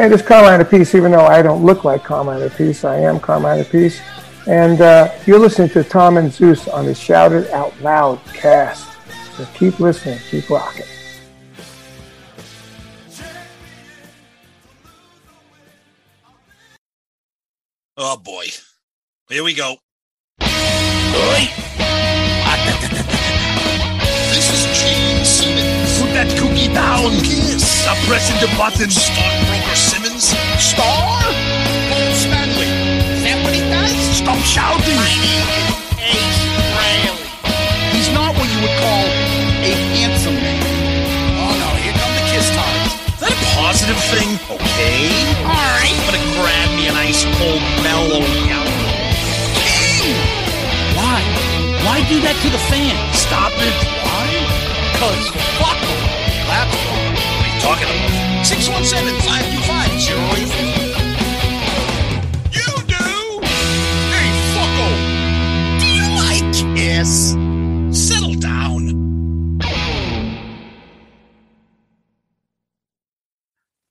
Hey, this is Carmine Appice, even though I don't look like Carmine Appice, I am Carmine Appice. And uh, you're listening to Tom and Zeus on the Shout It Out Loud cast. So keep listening, keep rocking. Oh boy. Here we go. This is Gene Simmons. Put that cookie down. Kiss. Stop pressing the button. Stockbroker Simmons. Star? Paul Stanley. Is that what he does? Stop shouting. My name is Ace Frehley. He's not what you would call a handsome man. Oh no, here come the kiss times. Is that a positive thing? Okay. All right. I'm gonna grab me an ice cold mellow yellow. King! Why? Why do that to the fan? Stop it. Why? Cause fuck them. That's you talking about? 617-525-0850. You do? Hey, fucko! Do you like Kiss? Settle down.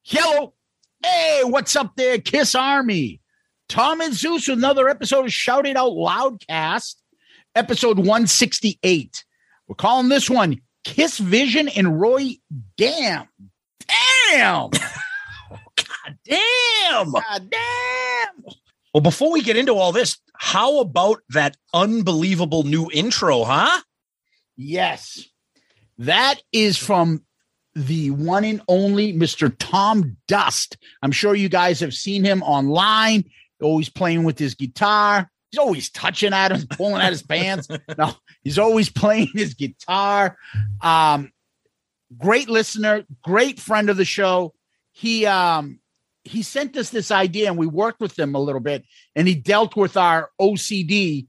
Hello. Hey, what's up there, Kiss Army? Tom and Zeus with another episode of Shout It Out Loudcast, episode 168. We're calling this one Kiss Vision and Roy Damn. Damn. God damn. God damn. Well, before we get into all this, how about that unbelievable new intro, huh? Yes. That is from the one and only Mr. Tom Dust. I'm sure you guys have seen him online, always playing with his guitar. He's always touching at him, pulling at his pants. No, he's always playing his guitar. Um, great listener, great friend of the show. He um he sent us this idea and we worked with him a little bit and he dealt with our OCD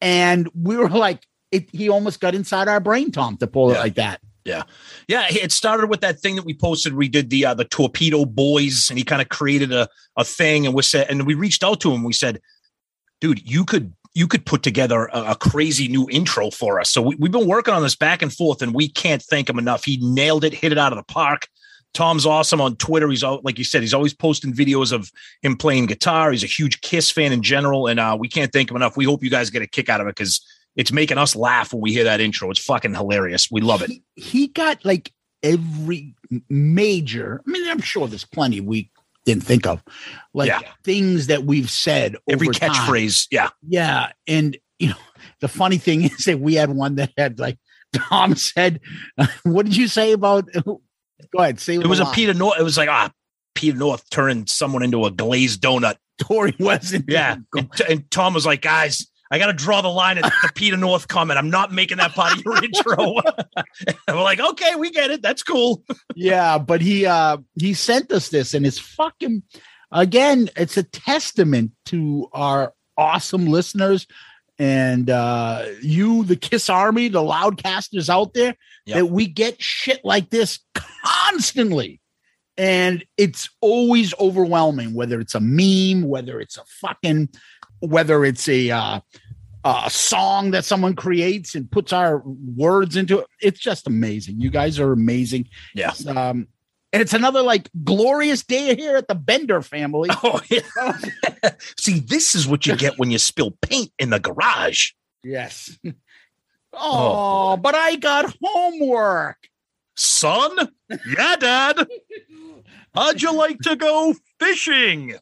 and we were like it, he almost got inside our brain tom to pull it like that Yeah. Yeah, it started with that thing that we posted. We did the uh, the Torpedo Boys, and he kind of created a a thing, and we said, and we reached out to him. We said, "Dude, you could you could put together a, a crazy new intro for us." So we, we've been working on this back and forth, and we can't thank him enough. He nailed it, hit it out of the park. Tom's awesome on Twitter. He's all, like you said, he's always posting videos of him playing guitar. He's a huge Kiss fan in general, and uh, we can't thank him enough. We hope you guys get a kick out of it because it's making us laugh when we hear that intro. It's fucking hilarious. We love it. he, he got like every major i mean i'm sure there's plenty we didn't think of like Yeah. things that we've said Every over time. catchphrase, yeah. yeah and you know the funny thing is that we had one that had like tom said what did you say about go ahead say It was a Peter North. It was like ah, Peter North turning someone into a glazed donut. Tory wasn't Yeah, and, and Tom was like, guys, I got to draw the line at the Peter North comment. I'm not making that part of your intro. and we're like, okay, we get it. That's cool. yeah, but he uh he sent us this and it's fucking again, it's a testament to our awesome listeners and uh you the Kiss Army, the loudcasters out there Yep. that we get shit like this constantly. And it's always overwhelming whether it's a meme, whether it's a fucking whether it's a uh a song that someone creates and puts our words into it. It's just amazing. You guys are amazing. Yeah. Um, and it's another like glorious day here at the Bender family. Oh, yeah. See, this is what you get when you spill paint in the garage. Yes. Oh, but I got homework. Son? Yeah, Dad. How'd you like to go fishing?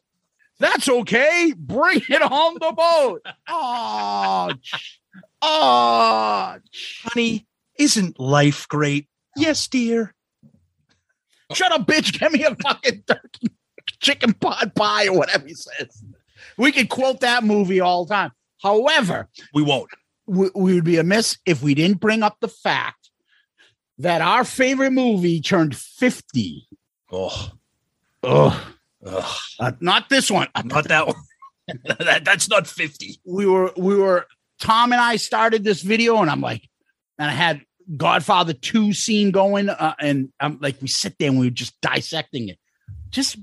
That's okay. Bring it on the boat. Oh, oh, Honey, isn't life great? Yes, dear. shut up, bitch. Give me a fucking turkey, chicken pot pie or whatever he says. We could quote that movie all the time. However, We won't. we, we would be amiss if we didn't bring up the fact that our favorite movie turned 50. Oh, Ugh. Ugh, Uh, not this one. not that one. that, that's not 50. we were we were Tom and I started this video, and I'm like, and I had Godfather two scene going, uh, and I'm like, we sit there and we were just dissecting it. Just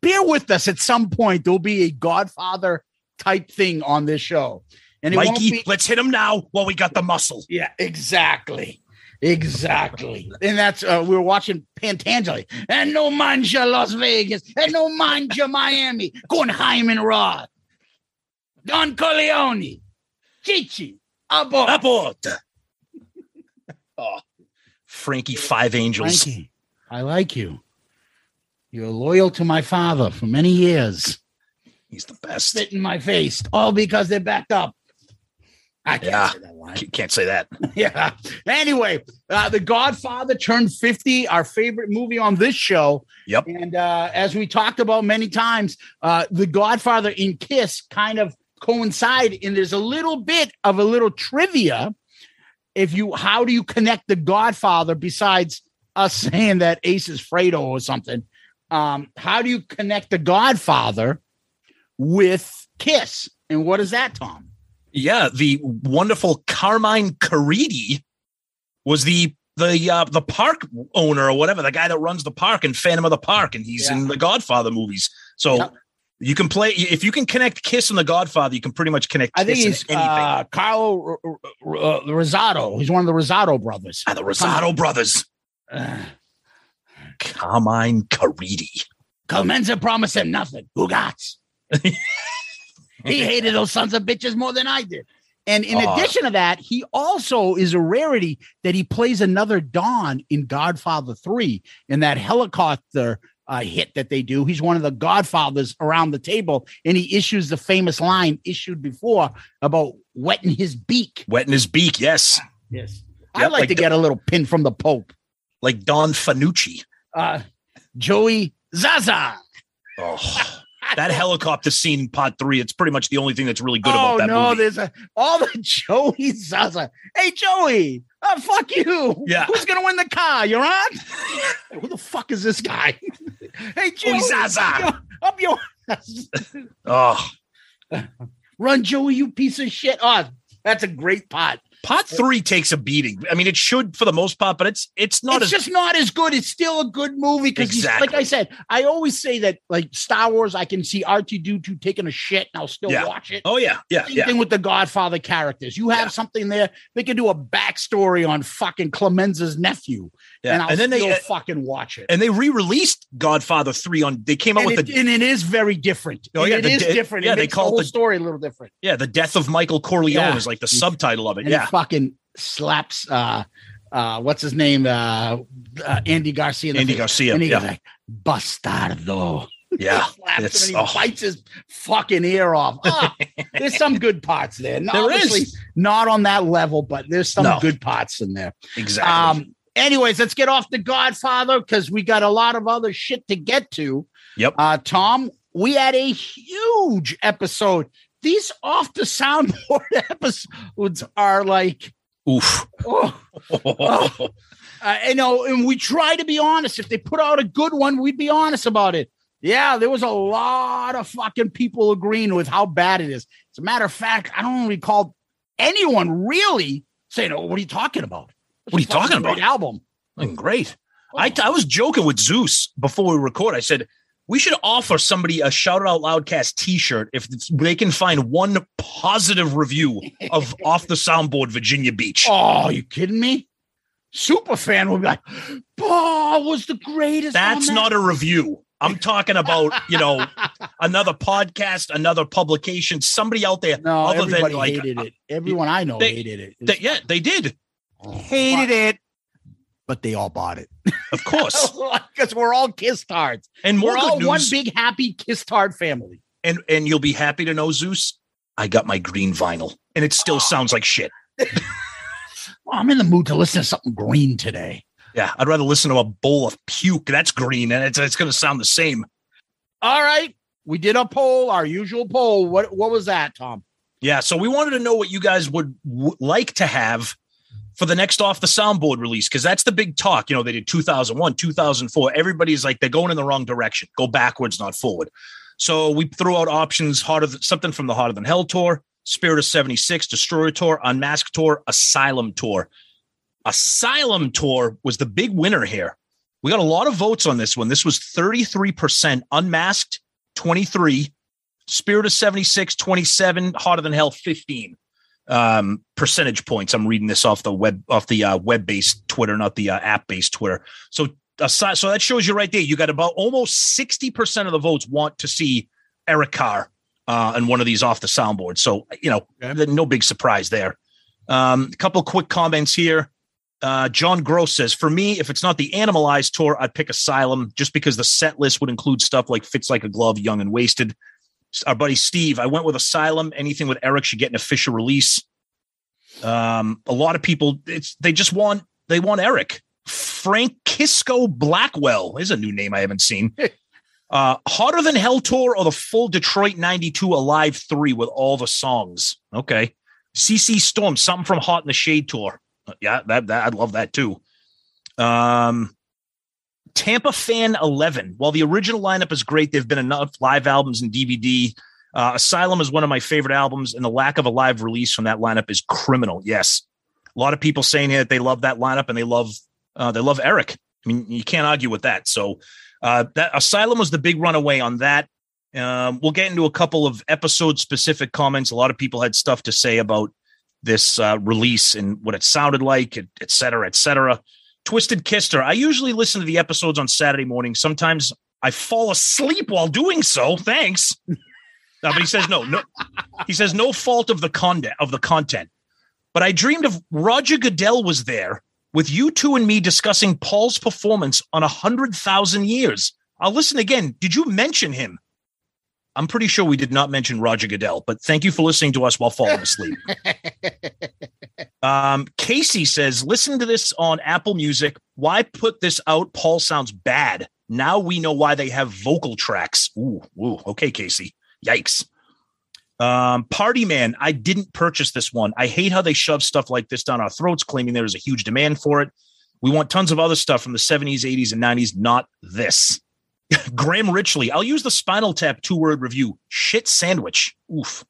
bear with us. At some point, there'll be a Godfather type thing on this show, and Mikey, be. let's hit him now while we got the muscle. Yeah, exactly. Exactly. and that's uh we were watching Pentangeli. And no manja Las Vegas. And no manja Miami. Gunheim and Rod. Don Corleone. Chichi. Abo. Aboard. oh, Frankie Five Angels. Frankie, I like you. You're loyal to my father for many years. He's the best. Spit in my face. All because they're backed up. I can't Yeah. Can't say that. yeah. Anyway, uh, The Godfather turned 50, our favorite movie on this show. Yep. And uh, as we talked about many times, uh, The Godfather and Kiss kind of coincide, and there's a little bit of a little trivia. If you, how do you connect The Godfather besides us saying that Ace is Fredo or something? Um, how do you connect The Godfather with Kiss? And what is that, Tom? Yeah, the wonderful Carmine Caridi was the the uh, the park owner or whatever, the guy that runs the park in Phantom of the Park, and he's Yeah. in the Godfather movies. So Yep. you can play if you can connect Kiss and the Godfather, you can pretty much connect. I think Kiss he's and anything. uh, Carlo R- R- uh, Rosato. He's one of the Rosato brothers. Ah, the Rosato brothers, Uh, Carmine Caridi. Clemenza promised him nothing. Who got? he hated those sons of bitches more than I did. And in Aw. addition to that, he also is a rarity that he plays another Don in Godfather 3 in that helicopter uh, hit that they do. He's one of the godfathers around the table, and he issues the famous line issued before about wetting his beak. Wetting his beak, yes, Yes. Yep, I'd like, like to the- get a little pin from the Pope. like Don Fanucci. Uh, Joey Zaza. Oh, that helicopter scene in part three. It's pretty much the only thing that's really good oh about that no, movie. there's a all the Joey Zaza. Hey Joey, oh fuck you. Yeah. Who's gonna win the car? You're on? Who the fuck is this guy? hey Joey Zaza. Up your Oh, run, Joey, you piece of shit. Oh, that's a great pot. Part three takes a beating. I mean, it should for the most part, but it's it's not it's as just not as good. It's still a good movie because, Exactly. like I said, I always say that, like Star Wars, I can see R2D2 taking a shit and I'll still Yeah. watch it. Oh yeah, yeah, Same yeah. thing with the Godfather characters. You have Yeah. something there. They can do a backstory on fucking Clemenza's nephew, yeah. and And then they uh, fucking watch it. and they re-released Godfather three on. They came out And with it, the and it is very different. Oh, yeah, it the is de- different. yeah, it they call the whole the- story a little different. yeah the death of Michael Corleone Yeah. is like the subtitle of it. And Yeah, he fucking slaps. uh uh What's his name? Uh, uh Andy Garcia. Andy face. Garcia. And he Yeah, goes like, "Bastardo." yeah. slaps him and he oh. bites his fucking ear off. Ah, there's some good parts there. No, There is. Not on that level, but there's some No. good parts in there. Exactly. Um, anyways, let's get off the Godfather because we got a lot of other shit to get to. Yep. Uh, Tom, we had a huge episode. These off the soundboard episodes are like, Oof. oh, uh, you know, and we try to be honest. If they put out a good one, we'd be honest about it. Yeah, there was a lot of fucking people agreeing with how bad it is. As a matter of fact, I don't recall anyone really saying, "Oh, what are you talking about? What are you It's a fucking talking great about?" Album. Mm, Great. I, I was joking with Zeus before we record. I said we should offer somebody a shout out loudcast T-shirt if they can find one positive review of off the soundboard Virginia Beach. Oh, you kidding me? Super fan would be like, "Paul was the greatest." That's that." not a review. I'm talking about you know another podcast, another publication, somebody out there no. other than like hated it. Everyone I know they- hated it. that- yeah, they did, hated it, but they all bought it of course. because we're all Kiss tards. And more We're all good one big happy Kiss tard family. and and you'll be happy to know, Zeus. I got my green vinyl, and it still sounds like shit. Well, I'm in the mood to listen to something green today. Yeah, I'd rather listen to a bowl of puke. That's green, and it's it's going to sound the same. All right, we did a poll, our usual poll. What what was that, Tom? Yeah, so we wanted to know what you guys would w- like to have for the next off the soundboard release because that's the big talk. You know, they did 2001, 2004. Everybody's like they're going in the wrong direction. Go backwards, not forward. So we threw out options: harder than, something from the Hotter Than Hell tour, Spirit of 76, Destroyer tour, Unmasked tour, Asylum tour. Asylum tour was the big winner here. We got a lot of votes on this one. This was 33%, Unmasked 23, Spirit of 76, 27, Hotter Than Hell 15 um, percentage points. I'm reading this off the web off the uh, web based Twitter, not the uh, app based Twitter. So aside, so that shows you right there. You got about almost 60% of the votes want to see Eric Carr uh, on one of these off the soundboard. So, you know, okay. no big surprise there. Um, a couple quick comments here. Uh, John Gross says, for me, if it's not the Animalized tour, I'd pick Asylum just because the set list would include stuff like Fits Like a Glove, Young and Wasted. Our buddy Steve, I went with Asylum. Anything with Eric should get an official release. Um, a lot of people, it's they just want they want Eric. Francisco Blackwell is a new name I haven't seen. Uh, Hotter Than Hell tour or the full Detroit 92 Alive 3 with all the songs. Okay. CC Storm, something from Hot in the Shade tour. Uh, yeah, that, that I'd love that too. Um, Tampa Fan 11. While the original lineup is great, there've been enough live albums and DVD. Uh, Asylum is one of my favorite albums, and the lack of a live release from that lineup is criminal. Yes, a lot of people saying that they love that lineup and they love uh, they love Eric. I mean, you can't argue with that. So uh, that Asylum was the big runaway on that. Um, we'll get into a couple of episode specific comments. A lot of people had stuff to say about this uh, release and what it sounded like, et cetera, et cetera. Twisted Kister. I usually listen to the episodes on Saturday morning. Sometimes I fall asleep while doing so. Thanks. no, but he says no, no. He says no fault of the content of the content. But I dreamed of Roger Goodell was there with you two and me discussing Paul's performance on a hundred thousand years. I'll listen again. Did you mention him? I'm pretty sure we did not mention Roger Goodell, but thank you for listening to us while falling asleep. um, Casey says, listen to this on Apple Music. Why put this out? Paul sounds bad. Now we know why they have vocal tracks. Ooh, ooh. Okay, Casey. Yikes. Um, Party Man, I didn't purchase this one. I hate how they shove stuff like this down our throats, claiming there is a huge demand for it. We want tons of other stuff from the 70s, 80s, and 90s, not this. Graham Richley. I'll use the Spinal Tap two word review. Shit sandwich. Oof.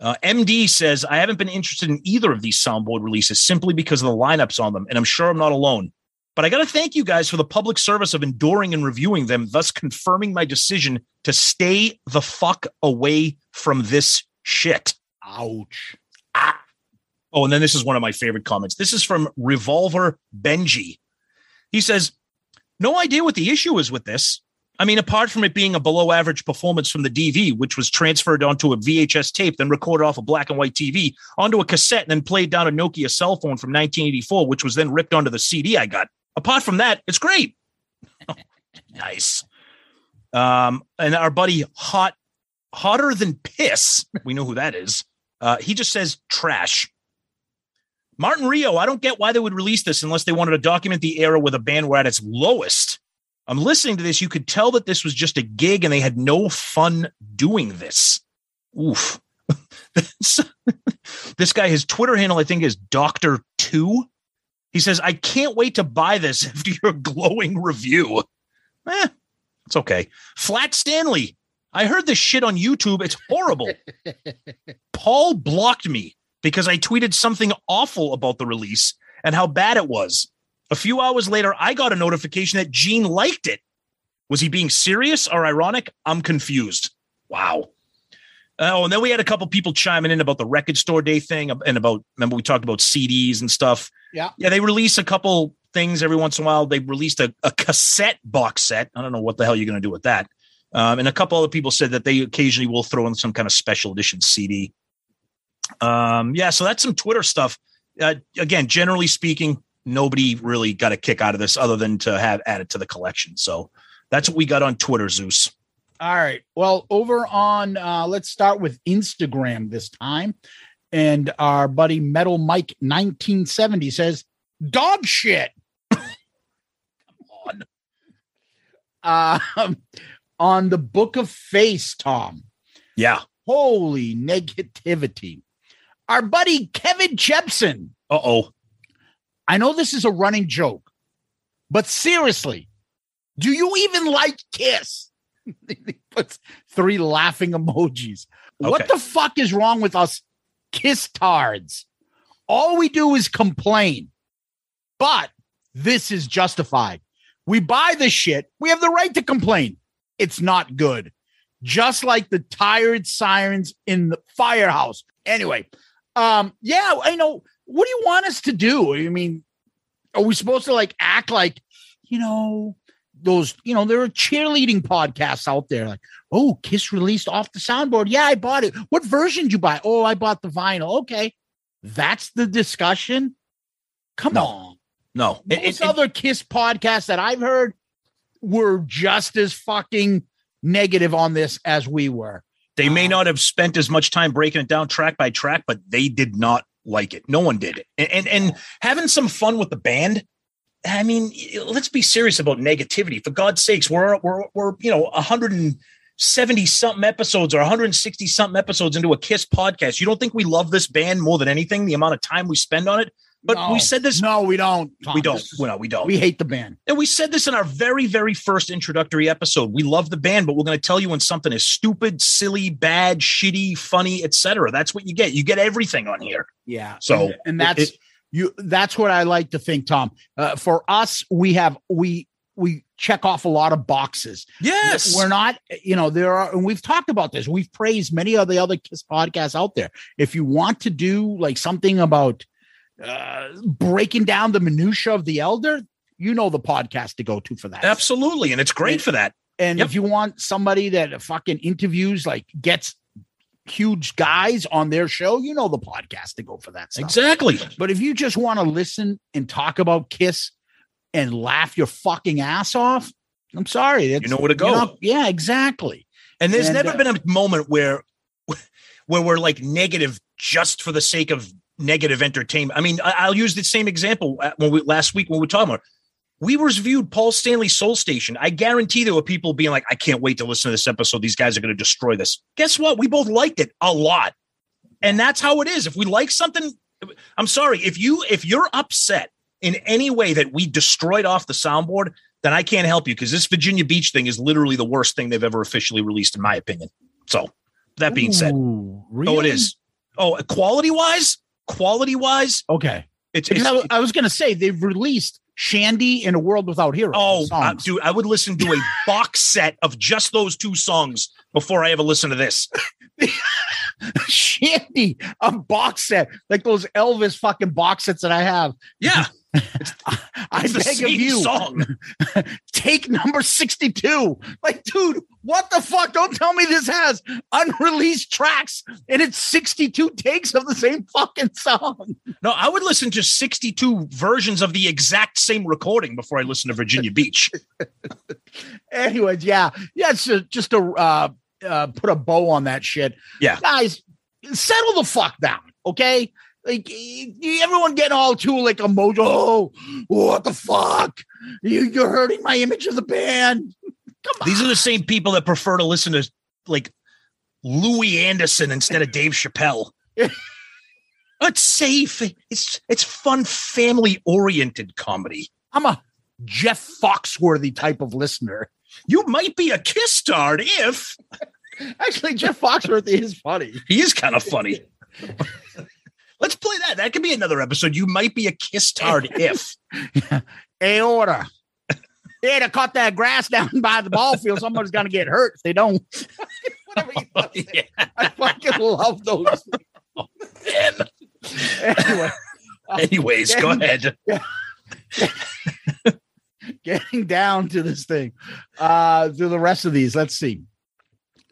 Uh, MD says, I haven't been interested in either of these soundboard releases simply because of the lineups on them, and I'm sure I'm not alone. But I got to thank you guys for the public service of enduring and reviewing them, thus confirming my decision to stay the fuck away from this shit. Ouch. Ah. Oh, and then this is one of my favorite comments. This is from Revolver Benji. He says, no idea what the issue is with this. I mean, apart from it being a below average performance from the DV, which was transferred onto a VHS tape, then recorded off a black and white TV, onto a cassette, and then played down a Nokia cell phone from 1984, which was then ripped onto the CD I got. Apart from that, it's great. nice. Um, and our buddy Hot, hotter than piss, we know who that is. Uh, he just says trash. Martin Rio, I don't get why they would release this unless they wanted to document the era where the band were at its lowest. I'm listening to this. You could tell that this was just a gig and they had no fun doing this. Oof. this guy, his Twitter handle, I think, is Doctor2. He says, I can't wait to buy this after your glowing review. Eh, it's okay. Flat Stanley. I heard this shit on YouTube. It's horrible. Paul blocked me because I tweeted something awful about the release and how bad it was. A few hours later, I got a notification that Gene liked it. Was he being serious or ironic? I'm confused. Wow. Oh, and then we had a couple people chiming in about the record store day thing and about remember we talked about CDs and stuff. Yeah. Yeah, they release a couple things every once in a while. They released a, a cassette box set. I don't know what the hell you're going to do with that. Um, and a couple other people said that they occasionally will throw in some kind of special edition CD. Um, yeah, so that's some Twitter stuff. Uh, again, generally speaking, nobody really got a kick out of this other than to have added to the collection. So that's what we got on Twitter, Zeus. All right. Well, over on, uh, let's start with Instagram this time. And our buddy Metal Mike 1970 says, dog shit. Come on. Uh, on the book of face, Tom. Yeah. Holy negativity our buddy Kevin Jepson. Uh oh. I know this is a running joke, but seriously, do you even like Kiss? he puts three laughing emojis. What the fuck is wrong with us Kiss tards? All we do is complain, but this is justified. We buy this shit. We have the right to complain. It's not good. Just like the tired sirens in the firehouse. Anyway, um, yeah, I know. What do you want us to do? I mean, are we supposed to like act like, you know, those, you know, there are cheerleading podcasts out there like, oh, Kiss released off the soundboard. Yeah, I bought it. What version did you buy? Oh, I bought the vinyl. Okay. That's the discussion. Come No. on. No, It- Most it- it- other Kiss podcasts that I've heard were just as fucking negative on this as we were. they may Um, not have spent as much time breaking it down track by track, but they did not like it. No one did. And and, and having some fun with the band. I mean, let's be serious about negativity. For God's sakes, we're we're we're you know 170 something episodes or 160 something episodes into a Kiss podcast. You don't think we love this band more than anything? The amount of time we spend on it. But No. we said this. No, we don't. Tom. we don't. Is- Well, no, we don't. we hate the band. And we said this in our very, very first introductory episode. We love the band, but we're going to tell you when something is stupid, silly, bad, shitty, funny, etc. That's what you get. You get everything on here. Yeah. So, and, and that's it- you that's what I like to think, Tom. Uh, for us, we have we we check off a lot of boxes. Yes, We're not, you know, there are, and we've talked about this. We've praised many of the other Kiss podcasts out there. If you want to do like something about uh, breaking down the minutia of the elder, you know the podcast to go to for that. absolutely, and it's great for that. And Yep. if you want somebody that fucking interviews, like gets huge guys on their show, you know the podcast to go for that stuff. Exactly. But if you just want to listen and talk about Kiss and laugh your fucking ass off, I'm sorry. You know where to go. yeah, exactly. And there's And, never uh, been a moment where where we're like negative just for the sake of negative entertainment. I mean, I'll use the same example uh, when we last week when we were talking about. We reviewed Paul Stanley Soul Station. I guarantee there were people being like, "I can't wait to listen to this episode. These guys are going to destroy this." Guess what? We both liked it a lot, and that's how it is. If we like something, I'm sorry if you if you're upset in any way that we destroyed off the soundboard, then I can't help you because this Virginia Beach thing is literally the worst thing they've ever officially released, in my opinion. So that being said, Ooh, oh, it is. Oh, quality wise, quality wise, Okay. it's, it's I, I was going to say they've released Shandy in a World Without Heroes. oh, uh, dude, I would listen to a box set of just those two songs before I ever listen to this. Shandy, a box set like those Elvis fucking box sets that I have. Yeah, I it's the beg of you, song. take number 62. Like, dude, what the fuck? Don't tell me this has unreleased tracks and it's 62 takes of the same fucking song. No, I would listen to 62 versions of the exact same recording before I listen to Virginia Beach. Anyways, yeah, yeah, it's a, just a uh, uh, put a bow on that shit. Yeah. guys, settle the fuck down, okay? Like everyone getting all too like emotional. Oh, what the fuck? You, you're hurting my image of the band. Come on. These are the same people that prefer to listen to like Louie Anderson instead of Dave Chappelle. it's safe. It's it's fun, family oriented comedy. I'm a Jeff Foxworthy type of listener. You might be a kiss star if Actually, Jeff Foxworthy is funny. he is kind of funny. Let's play that. That could be another episode. You might be a kiss tard if. Aorta. Yeah, to cut that grass down by the ball field. Somebody's gonna get hurt if they don't. Whatever you wanna yeah. I fucking love those. man. Anyway, Anyways, go ahead. getting down to this thing. Uh to the rest of these. Let's see.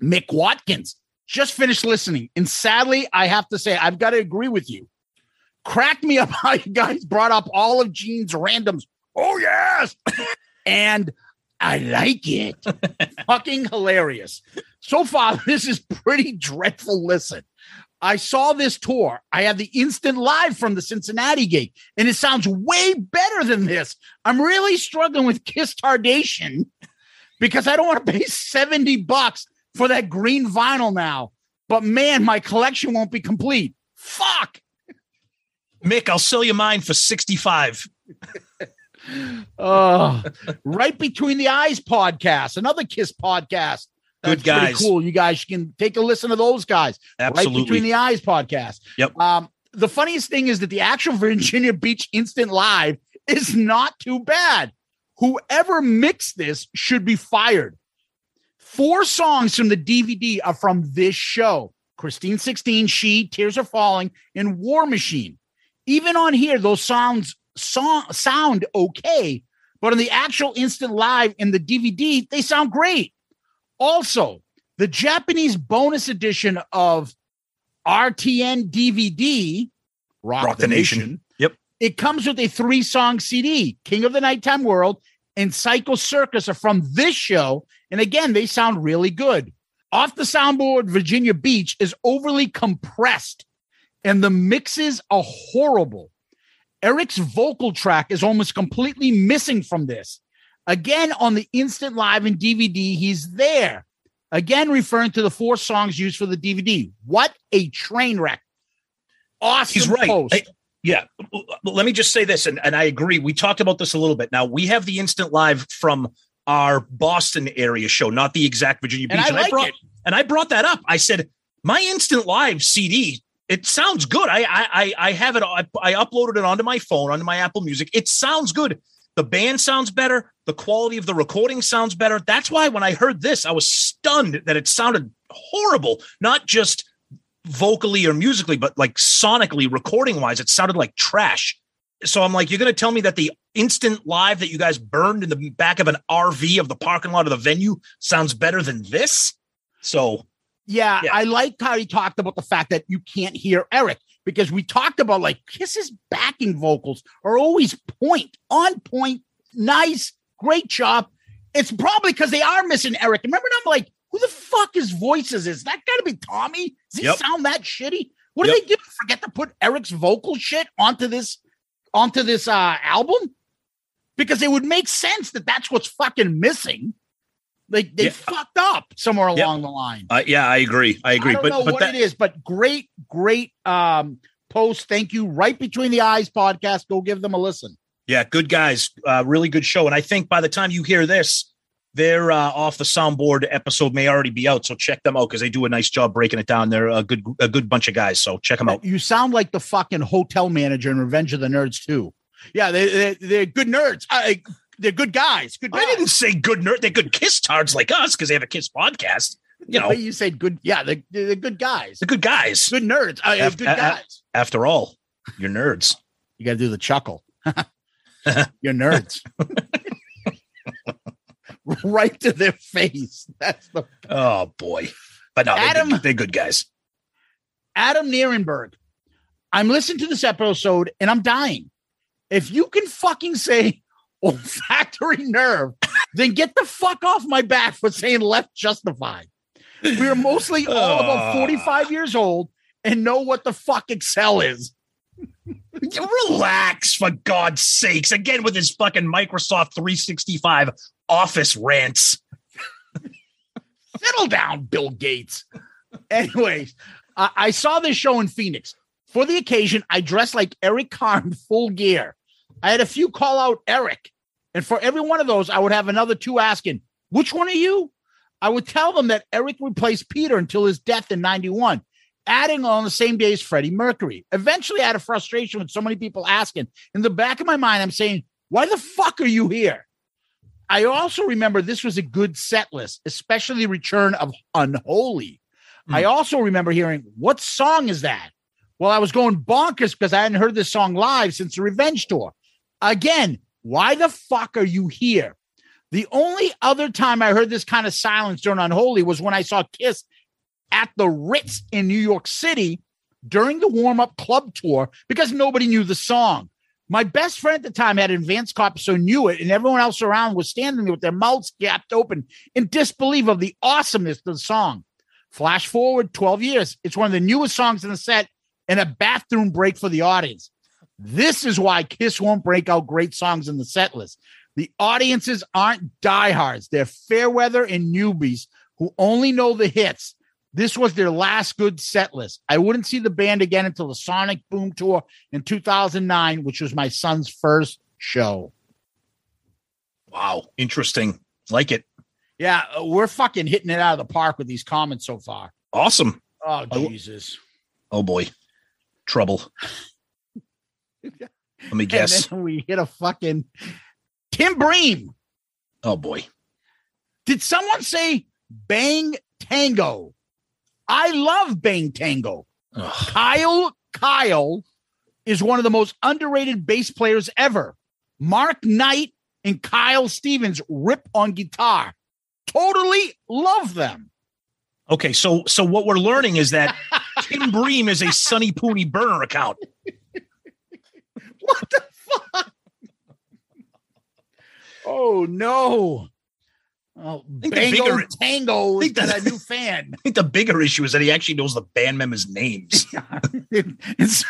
Mick Watkins just finished listening. And sadly, I have to say, I've got to agree with you. Cracked me up how you guys brought up all of Gene's randoms. Oh, yes. and I like it. Fucking hilarious. So far, this is pretty dreadful. Listen, I saw this tour. I had the instant live from the Cincinnati gig, and it sounds way better than this. I'm really struggling with Kiss Tardation because I don't want to pay 70 bucks for that green vinyl now. But man, my collection won't be complete. Fuck. Mick, I'll sell you mine for 65. Oh, right between the eyes podcast, another Kiss podcast. Good That's pretty guys. cool. You guys can take a listen to those guys. Right between the eyes podcast. Yep. Um, the funniest thing is that the actual Virginia Beach Instant Live is not too bad. Whoever mixed this should be fired. Four songs from the DVD are from this show Christine 16, She, Tears Are Falling, and War Machine. Even on here, those sounds song, sound okay, but on the actual Instant Live in the DVD, they sound great. Also, the Japanese bonus edition of RTN DVD, Rock, Rock the, the Nation. Nation. Yep. It comes with a three song CD. King of the Nighttime World and Psycho Circus are from this show. And again, they sound really good. Off the soundboard, Virginia Beach is overly compressed and the mixes are horrible. Eric's vocal track is almost completely missing from this. Again, on the instant live and DVD, he's there. Again, referring to the four songs used for the DVD. What a train wreck. Awesome He's right. post. I- yeah. Let me just say this, and, and I agree. We talked about this a little bit. Now, we have the instant live from our Boston area show, not the exact Virginia Beach. and I like brought, it. and I brought that up. I said, my instant live CD, it sounds good. I I I, I have it. I, I uploaded it onto my phone, onto my Apple Music. It sounds good. The band sounds better. The quality of the recording sounds better. That's why when I heard this, I was stunned that it sounded horrible. Not just vocally or musically, but like sonically, recording wise, it sounded like trash. So I'm like, you're going to tell me that the instant live that you guys burned in the back of an RV of the parking lot of the venue sounds better than this? So Yeah, Yeah. I like how he talked about the fact that you can't hear Eric because we talked about like Kiss's backing vocals are always point, on point, nice, great job. It's probably because they are missing Eric. Remember, I'm like, who the fuck his voices is? That got to be Tommy. Does he Yep. sound that shitty? What do Yep. they do? Forget to put Eric's vocal shit onto this onto this uh album because it would make sense that that's what's fucking missing. Like they Yeah. fucked up somewhere Yep. along the line. uh, yeah, I agree. I agree. I but know but what that, it is, but great, great um post. Thank you. Right between the eyes podcast. Go give them a listen. yeah, good guys. Uh, really good show. And I think by the time you hear this, their uh, off the soundboard episode may already be out. So check them out because they do a nice job breaking it down. They're a good a good bunch of guys. So check them out. You sound like the fucking hotel manager in Revenge of the Nerds too. Yeah, they, they they're good nerds. Uh, they're good guys. Good I didn't say good nerd. They're good kiss tards like us because they have a kiss podcast. You know, you said good. Yeah, they're, they're good guys. they're good guys. Good nerds. Uh, Af- good guys. After all, you're nerds. You got to do the chuckle. You're nerds. right to their face. That's the Oh boy. But no, they're good, they're good guys. Adam Nierenberg. I'm listening to this episode and I'm dying. If you can fucking say olfactory nerve, then get the fuck off my back for saying left justified. We are mostly all about Ah. 45 years old and know what the fuck Excel is. Relax, for God's sakes. Again with his fucking Microsoft 365 office rants. Settle down, Bill Gates. Anyways, I, I saw this show in Phoenix. For the occasion, I dressed like Eric Carr in full gear. I had a few call out Eric. And for every one of those, I would have another two asking, which one are you? I would tell them that Eric replaced Peter until his death in 91, adding on the same day as Freddie Mercury. Eventually, I had a frustration with so many people asking. In the back of my mind, I'm saying, why the fuck are you here? I also remember this was a good set list, especially the return of Unholy. Hmm. I also remember hearing, what song is that? Well, I was going bonkers because I hadn't heard this song live since the Revenge Tour. Again, why the fuck are you here? The only other time I heard this kind of silence during Unholy was when I saw Kiss at the Ritz in New York City during the warm up club tour because nobody knew the song. My best friend at the time had an advanced copy, so knew it, and everyone else around was standing there with their mouths gapped open in disbelief of the awesomeness of the song. Flash forward 12 years. It's one of the newest songs in the set and a bathroom break for the audience. This is why Kiss won't break out great songs in the set list. The audiences aren't diehards, they're fair weather and newbies who only know the hits. This was their last good set list. I wouldn't see the band again until the Sonic Boom Tour in 2009, which was my son's first show. Wow, interesting. Like it. Yeah, uh, we're fucking hitting it out of the park with these comments so far. Awesome. Oh, Oh. Jesus. Oh boy, trouble. Let me guess. We hit a fucking Tim Bream. Oh boy. Did someone say Bang Tango? I love Bang Tango. Ugh. Kyle Kyle is one of the most underrated bass players ever. Mark Knight and Kyle Stevens rip on guitar. Totally love them. Okay, so so what we're learning is that Tim Bream is a Sunny Pooney burner account. What the fuck? Oh no. Oh, Bango bigger- Tango I is think got the- a new fan. I think the bigger issue is that he actually knows the band members' names. It's,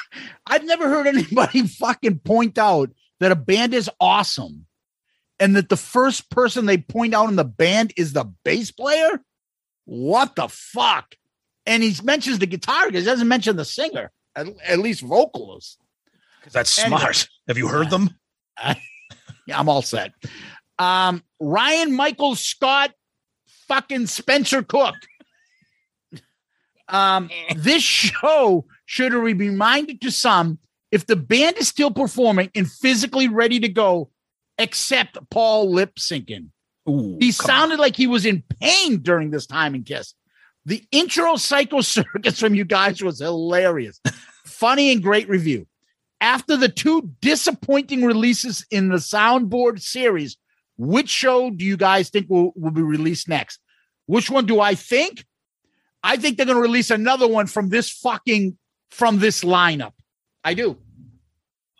I've never heard anybody fucking point out that a band is awesome and that the first person they point out in the band is the bass player. What the fuck? And he mentions the guitar because he doesn't mention the singer, at, at least vocalist. That's Anyway. smart. Have you heard them? Yeah, I'm all set. Um, Ryan Michael Scott, fucking Spencer Cook. Um, this show should be reminded to some if the band is still performing and physically ready to go, except Paul lip syncing. He come sounded like he was in pain during this time in Kiss. The intro Psycho Circus from you guys was hilarious, funny, and great review. After the two disappointing releases in the Soundboard series, which show do you guys think will, will be released next? Which one do I think? I think they're going to release another one from this fucking from this lineup. I do.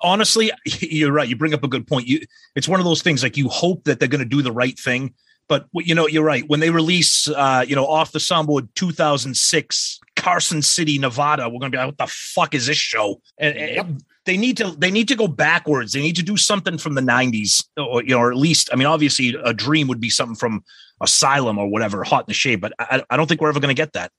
honestly, you're right. You bring up a good point. You, it's one of those things like you hope that they're going to do the right thing, but you know, you're right. When they release, uh, you know, off the soundboard 2006, Carson City, Nevada, we're going to be like, what the fuck is this show? And, and they need to, they need to go backwards. They need to do something from the 90s, or you know, or at least, I mean, obviously, a dream would be something from Asylum or whatever, Hot in the Shade. But I, I don't think we're ever going to get that.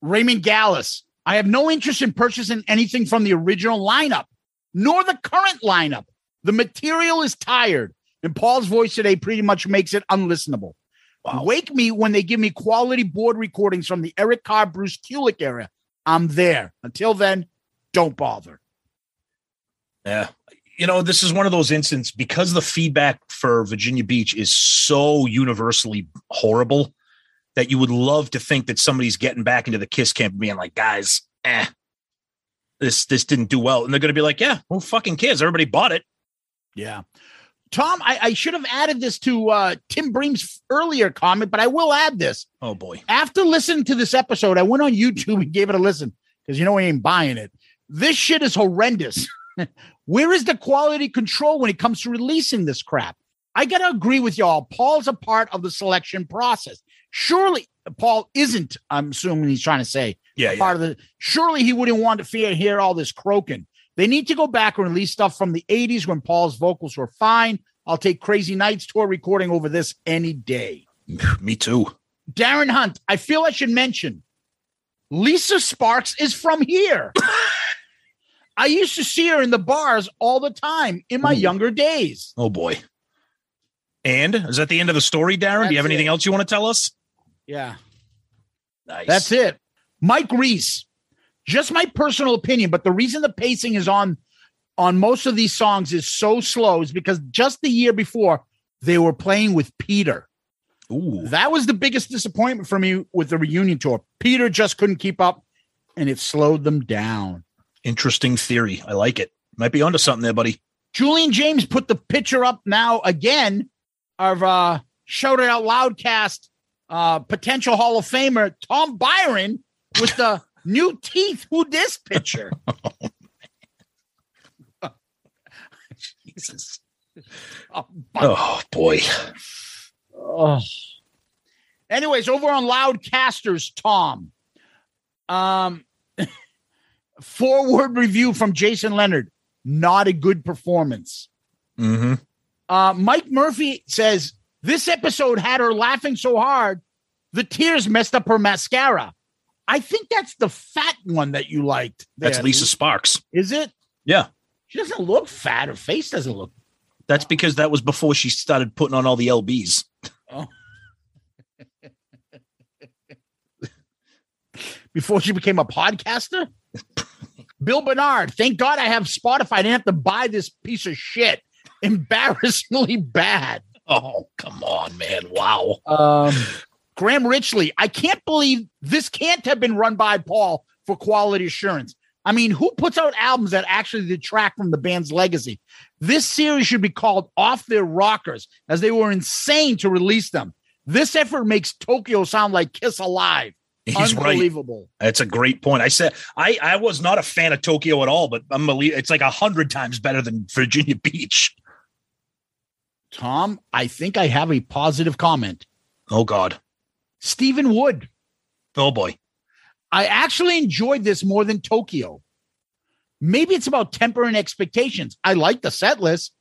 Raymond Gallus. I have no interest in purchasing anything from the original lineup, nor the current lineup. The material is tired, and Paul's voice today pretty much makes it unlistenable. Wow. Wake me when they give me quality board recordings from the Eric Carr, Bruce Kulick era. I'm there. Until then, don't bother. Yeah. You know, this is one of those instances because the feedback for Virginia Beach is so universally horrible that you would love to think that somebody's getting back into the kiss camp and being like, guys, eh, this this didn't do well. And they're gonna be like, Yeah, who fucking cares? Everybody bought it. Yeah. Tom, I, I should have added this to uh, Tim Bream's earlier comment, but I will add this. Oh boy. after listening to this episode, I went on YouTube and gave it a listen because you know I ain't buying it. This shit is horrendous. Where is the quality control when it comes to releasing this crap? I got to agree with y'all. Paul's a part of the selection process. Surely, Paul isn't, I'm assuming he's trying to say, Yeah, yeah. part of the. Surely he wouldn't want to fear, hear all this croaking. They need to go back and release stuff from the 80s when Paul's vocals were fine. I'll take Crazy Nights tour recording over this any day. Me too. Darren Hunt, I feel I should mention Lisa Sparks is from here. I used to see her in the bars all the time in my Ooh. younger days. Oh boy. And is that the end of the story, Darren? Do you have anything it. else you want to tell us? Yeah, Nice. that's it. Mike Reese, just my personal opinion, but the reason the pacing is on on most of these songs is so slow is because just the year before they were playing with Peter. Ooh. That was the biggest disappointment for me with the reunion tour. Peter just couldn't keep up and it slowed them down. Interesting theory. I like it. Might be onto something there, buddy. Julian James put the picture up now again of uh shout it out loudcast uh potential Hall of Famer Tom Byron with the new teeth. Who this picture? Jesus. Oh, Oh boy. Oh. Anyways, over on Loudcasters, Tom. Um, forward review from Jason Leonard. Not a good performance. Mm-hmm. Uh, Mike Murphy says this episode had her laughing so hard The tears messed up her mascara. I think that's the fat one that you liked. That's. Lisa Sparks. Is it? Yeah. She doesn't look fat. Her face doesn't look. That's because that was before she started putting on all the LBs. Oh. Before she became a podcaster? Bill Bernard, thank God I have Spotify. I didn't have to buy this piece of shit. Embarrassingly bad. Oh, come on, man. Wow. Um, Graham Richley, I can't believe this can't have been run by Paul for quality assurance. I mean, who puts out albums that actually detract from the band's legacy? This series should be called Off Their Rockers, as they were insane to release them. This effort makes Tokyo sound like Kiss Alive. He's right. Unbelievable. That's a great point. I said I I was not a fan of Tokyo at all, but I'm believe it's like a hundred times better than Virginia Beach. Tom, I think I have a positive comment. Oh God. Stephen Wood, Oh boy. I actually enjoyed this more than Tokyo. Maybe it's about tempering expectations. I like the set list.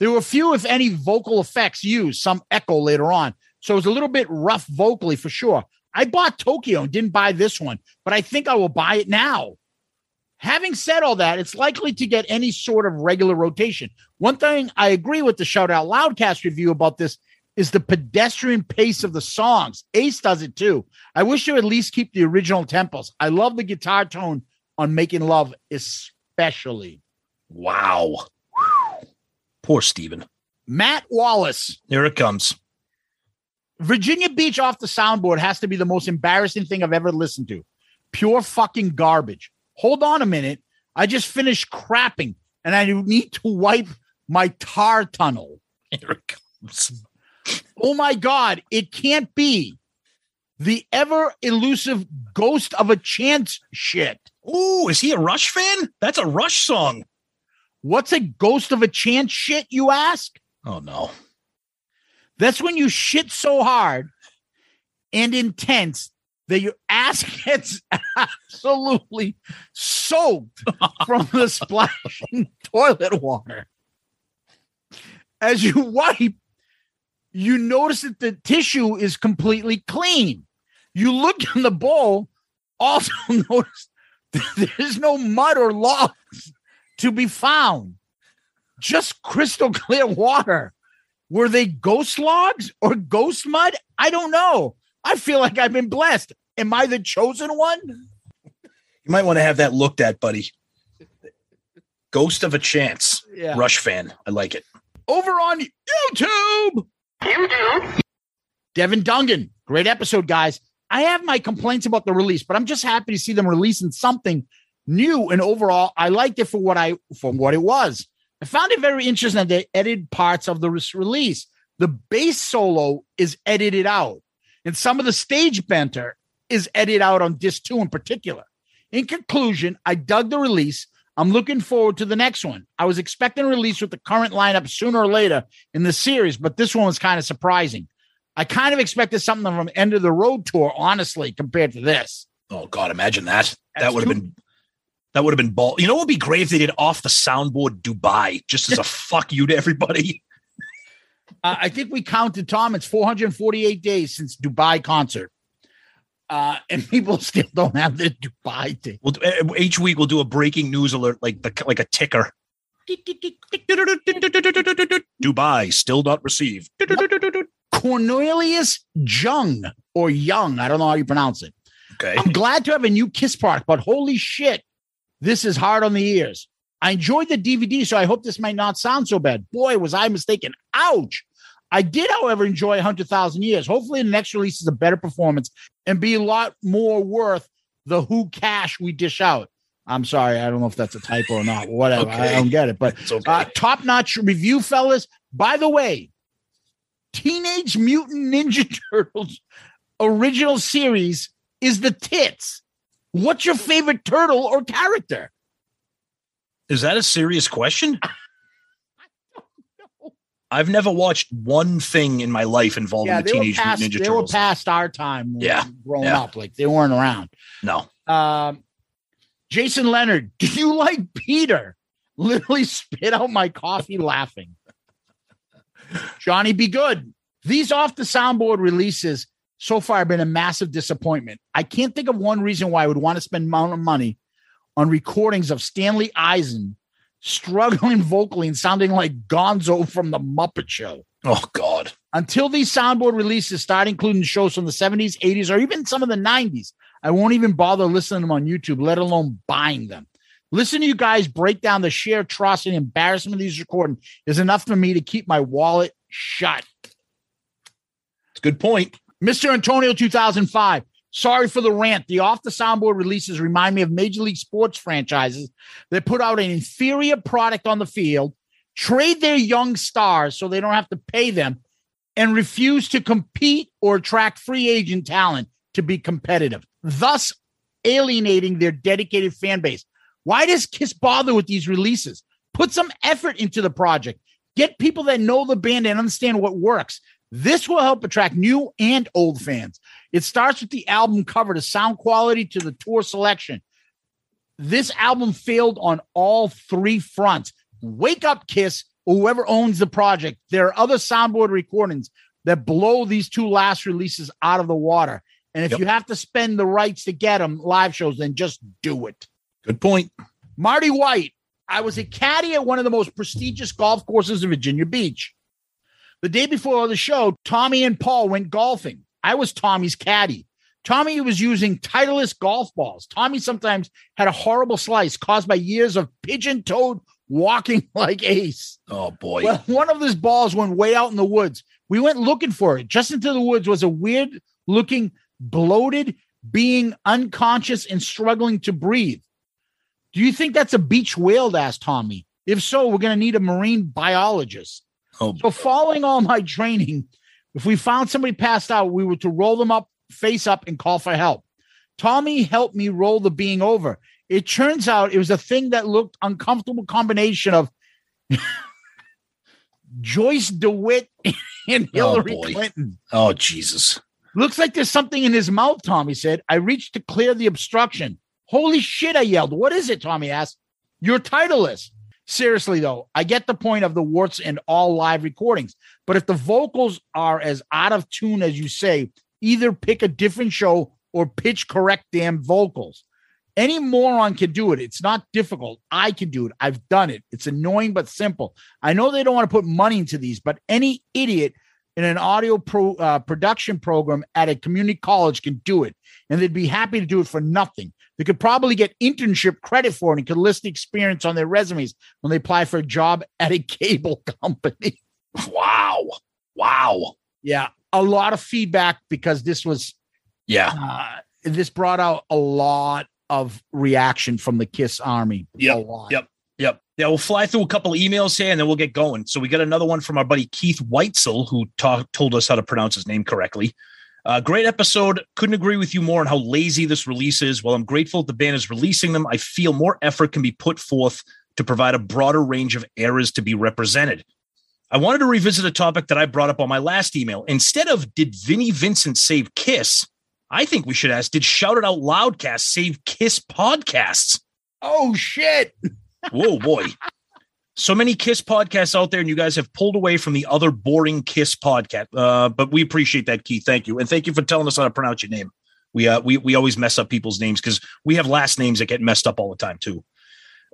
There were few, if any, vocal effects used, some echo later on. So it was a little bit rough vocally for sure. I bought Tokyo and didn't buy this one, but I think I will buy it now. Having said all that, it's likely to get any sort of regular rotation. One thing I agree with the Shout Out Loudcast review about this is the pedestrian pace of the songs. Ace does it too. I wish you at least keep the original tempos. I love the guitar tone on Making Love, especially. Wow. Poor Steven. Matt Wallace. Here it comes. Virginia Beach off the soundboard has to be the most embarrassing thing I've ever listened to. Pure fucking garbage. Hold on a minute. I just finished crapping and I need to wipe my tar tunnel. Here it comes. Oh my God, it can't be the ever elusive ghost of a chance shit. Ooh, is he a Rush fan? That's a Rush song. What's a ghost of a chance shit, you ask? Oh no. That's when you shit so hard and intense that your ass gets absolutely soaked from the splashing toilet water. As you wipe, you notice that the tissue is completely clean. You look in the bowl, also notice there's no mud or logs to be found, just crystal clear water. Were they ghost logs or ghost mud? I don't know. I feel like I've been blessed. Am I the chosen one? You might want to have that looked at, buddy. Ghost of a Chance. Yeah. Rush fan. I like it. Over on YouTube. YouTube. Devin Dungan. Great episode, guys. I have my complaints about the release, but I'm just happy to see them releasing something new. And overall, I liked it for what I for what it was. I found it very interesting that they edited parts of the release. The bass solo is edited out, and some of the stage banter is edited out on disc two in particular. In conclusion, I dug the release. I'm looking forward to the next one. I was expecting a release with the current lineup sooner or later in the series, but this one was kind of surprising. I kind of expected something from End of the Road tour, honestly, compared to this. Oh God, imagine that. That's that would have been that would have been ball. You know what would be great if they did off the soundboard Dubai, just as a fuck you to everybody. Uh, I think we counted, Tom, it's 448 days since Dubai concert. Uh, and people still don't have the Dubai thing. We'll do, eh, each week we'll do a breaking news alert, like the like a ticker. Dubai still not received. Cornelius Jung or Young, I don't know how you pronounce it. Okay. I'm glad to have a new Kiss product, but holy shit, this is hard on the ears. I enjoyed the DVD, so I hope this might not sound so bad. Boy, was I mistaken. Ouch. I did, however, enjoy 100,000 Years. Hopefully, the next release is a better performance and be a lot more worth the who cash we dish out. I'm sorry, I don't know if that's a typo or not. Whatever, I don't get it. But okay. uh, top notch review, fellas. By the way, Teenage Mutant Ninja Turtles original series is the tits. What's your favorite turtle or character? Is that a serious question? I've never watched one thing in my life involving yeah, the Teenage past. Mutant Ninja They were Turtles. past our time. Yeah, growing yeah. up, like they weren't around. no. Um, Jason Leonard, do you like Peter? Literally spit out my coffee laughing. Johnny, be good. These off the soundboard releases so far been a massive disappointment. I can't think of one reason why I would want to spend amount of money on recordings of Stanley Eisen struggling vocally and sounding like Gonzo from the Muppet Show. Oh God. Until these soundboard releases start including shows from the 70s, 80s, or even some of the 90s, I won't even bother listening to them on YouTube, let alone buying them. Listen to you guys break down the sheer atrocity and embarrassment of these recordings is enough for me to keep my wallet shut. It's a good point. Mr. Antonio 2005. Sorry for the rant. The off the soundboard releases remind me of Major League Sports franchises that put out an inferior product on the field, trade their young stars so they don't have to pay them, and refuse to compete or attract free agent talent to be competitive, thus alienating their dedicated fan base. Why does Kiss bother with these releases? Put some effort into the project. Get people that know the band and understand what works. This will help attract new and old fans. It starts with the album cover to sound quality to the tour selection. This album failed on all three fronts. Wake up, Kiss, whoever owns the project. There are other soundboard recordings that blow these two last releases out of the water. And if Yep. you have to spend the rights to get them live shows, then just do it. Good point. Marty White. I was a caddy at one of the most prestigious golf courses in Virginia Beach. The day before the show, Tommy and Paul went golfing. I was Tommy's caddy. Tommy was using Titleist golf balls. Tommy sometimes had a horrible slice caused by years of pigeon toed walking like Ace. Oh boy. Well, one of his balls went way out in the woods. We went looking for it. Just into the woods was a weird looking, bloated being, unconscious and struggling to breathe. Do you think that's a beach whale? asked Tommy. If so, we're going to need a marine biologist. Oh, So, following all my training, if we found somebody passed out, we were to roll them up, face up, and call for help. Tommy helped me roll the being over. It turns out it was a thing that looked uncomfortable combination of Joyce DeWitt and oh, Hillary boy. Clinton. oh Jesus. Looks like there's something in his mouth, Tommy said. I reached to clear the obstruction. Holy shit, I yelled. What is it? Tommy asked. Your title is. Seriously, though, I get the point of the warts and all live recordings. But if the vocals are as out of tune as you say, either pick a different show or pitch correct damn vocals. Any moron can do it. It's not difficult. I can do it. I've done it. It's annoying but simple. I know they don't want to put money into these, but any idiot in an audio pro, uh, production program at a community college can do it, and they'd be happy to do it for nothing. They could probably get internship credit for it and could list the experience on their resumes when they apply for a job at a cable company. Wow. Wow. Yeah, a lot of feedback because this was Yeah. uh, this brought out a lot of reaction from the Kiss Army. Yep, yep. Yep. Yeah, we'll fly through a couple of emails here and then we'll get going. So we got another one from our buddy Keith Weitzel, who ta- told us how to pronounce his name correctly. Uh, great episode. Couldn't agree with you more on how lazy this release is. While I'm grateful the band is releasing them, I feel more effort can be put forth to provide a broader range of eras to be represented. I wanted to revisit a topic that I brought up on my last email. Instead of did Vinnie Vincent save Kiss, I think we should ask did Shout It Out Loudcast save Kiss podcasts? Oh shit! Whoa, boy. So many Kiss podcasts out there, and you guys have pulled away from the other boring Kiss podcast. Uh, but we appreciate that, Keith. Thank you, and thank you for telling us how to pronounce your name. We uh, we we always mess up people's names because we have last names that get messed up all the time too.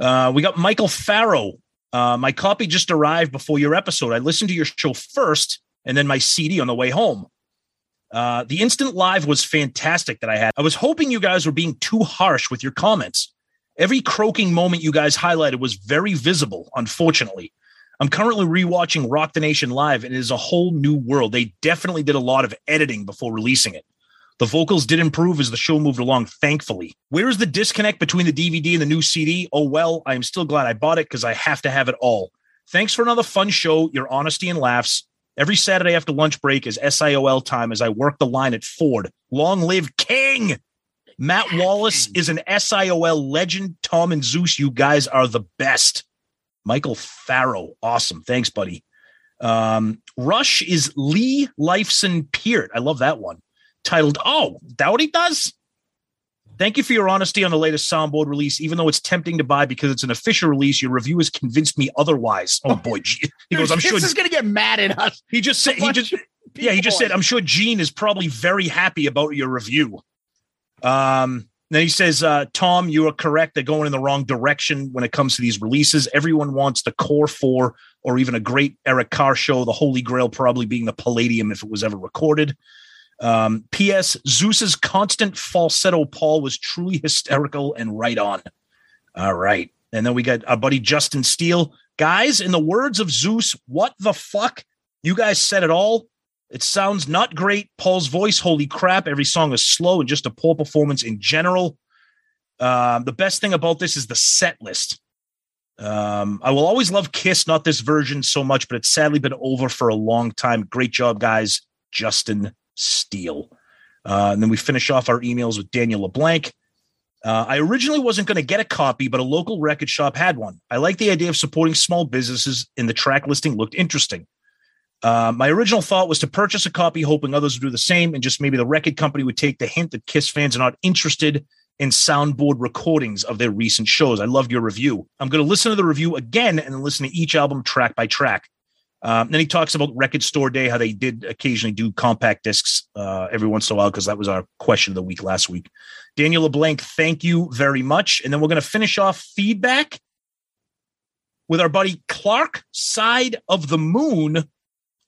Uh, we got Michael Farrow. Uh, my copy just arrived before your episode. I listened to your show first, and then my CD on the way home. Uh, the instant live was fantastic that I had. I was hoping you guys were being too harsh with your comments. Every croaking moment you guys highlighted was very visible, unfortunately. I'm currently rewatching Rock the Nation live, and it is a whole new world. They definitely did a lot of editing before releasing it. The vocals did improve as the show moved along, thankfully. Where is the disconnect between the DVD and the new CD? Oh, well, I am still glad I bought it because I have to have it all. Thanks for another fun show, your honesty and laughs. Every Saturday after lunch break is SIOL time as I work the line at Ford. Long live King! Matt Wallace is an SIOL legend. Tom and Zeus, you guys are the best. Michael Farrow, awesome. Thanks, buddy. Um, Rush is Lee Lifeson Peart. I love that one. Titled, Oh, Dowdy does? Thank you for your honesty on the latest soundboard release. Even though it's tempting to buy because it's an official release, your review has convinced me otherwise. Oh boy, gee. he goes. I'm Kiss sure is gonna get mad at us. he just said he just yeah, he just said, I'm sure Gene is probably very happy about your review. Um, then he says, uh, Tom, you are correct. They're going in the wrong direction when it comes to these releases. Everyone wants the Core 4 or even a great Eric Carr show, the Holy Grail probably being the Palladium if it was ever recorded. Um, P.S. Zeus's constant falsetto Paul was truly hysterical and right on. All right. And then we got our buddy Justin Steele. Guys, in the words of Zeus, what the fuck? You guys said it all. It sounds not great. Paul's voice, holy crap. Every song is slow and just a poor performance in general. Um, the best thing about this is the set list. Um, I will always love Kiss, not this version so much, but it's sadly been over for a long time. Great job, guys. Justin Steele. Uh, and then we finish off our emails with Daniel LeBlanc. Uh, I originally wasn't going to get a copy, but a local record shop had one. I like the idea of supporting small businesses, and the track listing looked interesting. Uh, my original thought was to purchase a copy, hoping others would do the same, and just maybe the record company would take the hint that Kiss fans are not interested in soundboard recordings of their recent shows. I loved your review. I'm going to listen to the review again and listen to each album track by track. Um, then he talks about Record Store Day, how they did occasionally do compact discs uh, every once in a while, because that was our question of the week last week. Daniel LeBlanc, thank you very much. And then we're going to finish off feedback with our buddy Clark Side of the Moon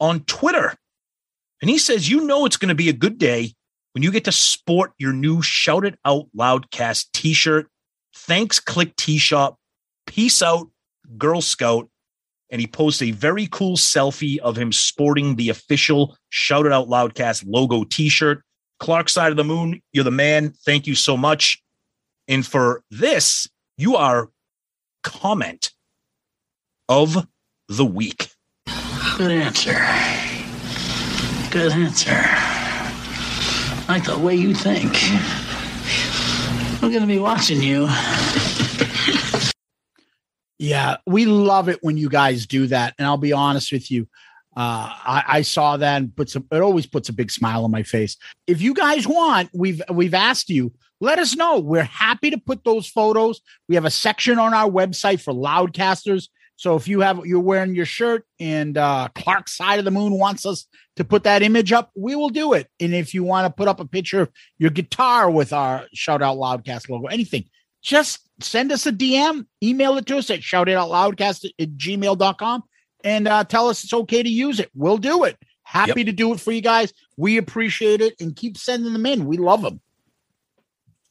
on Twitter. And he says, You know, it's going to be a good day when you get to sport your new Shout It Out Loudcast t shirt. Thanks, Click T Shop. Peace out, Girl Scout. And he posts a very cool selfie of him sporting the official Shout It Out Loudcast logo t shirt. Clark Side of the Moon, you're the man. Thank you so much. And for this, you are comment of the week. Good answer. Good answer. Like the way you think. I'm going to be watching you. Yeah, we love it when you guys do that. And I'll be honest with you. Uh, I, I, saw that and puts a, it always puts a big smile on my face. If you guys want, we've we've asked you, let us know. We're happy to put those photos. We have a section on our website for loudcasters. So if you have you're wearing your shirt and uh, Clark's side of the moon wants us to put that image up, we will do it. And if you want to put up a picture of your guitar with our shout out loudcast logo, anything, just send us a DM, email it to us at shoutitoutloudcast at gmail.com and uh, tell us it's okay to use it. We'll do it. Happy yep. to do it for you guys. We appreciate it and keep sending them in. We love them.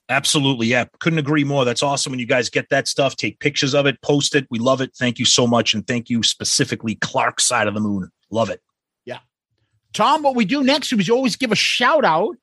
Absolutely. Yeah. Couldn't agree more. That's awesome when you guys get that stuff, take pictures of it, post it. We love it. Thank you so much. And thank you specifically, Clark Side of the Moon. Love it. Yeah. Tom, what we do next is we always give a shout out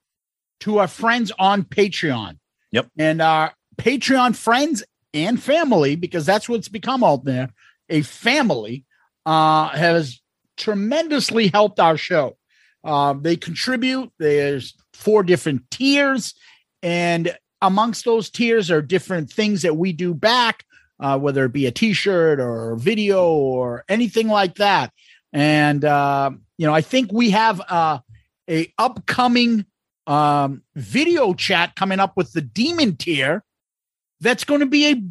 to our friends on Patreon. Yep. And our Patreon friends and family, because that's what's become out there, a family, uh, has tremendously helped our show. Uh, they contribute. There's four different tiers. And amongst those tiers are different things that we do back, uh, whether it be a T-shirt or video or anything like that. And uh, you know, I think we have uh, a upcoming um, video chat coming up with the Demon tier. That's going to be a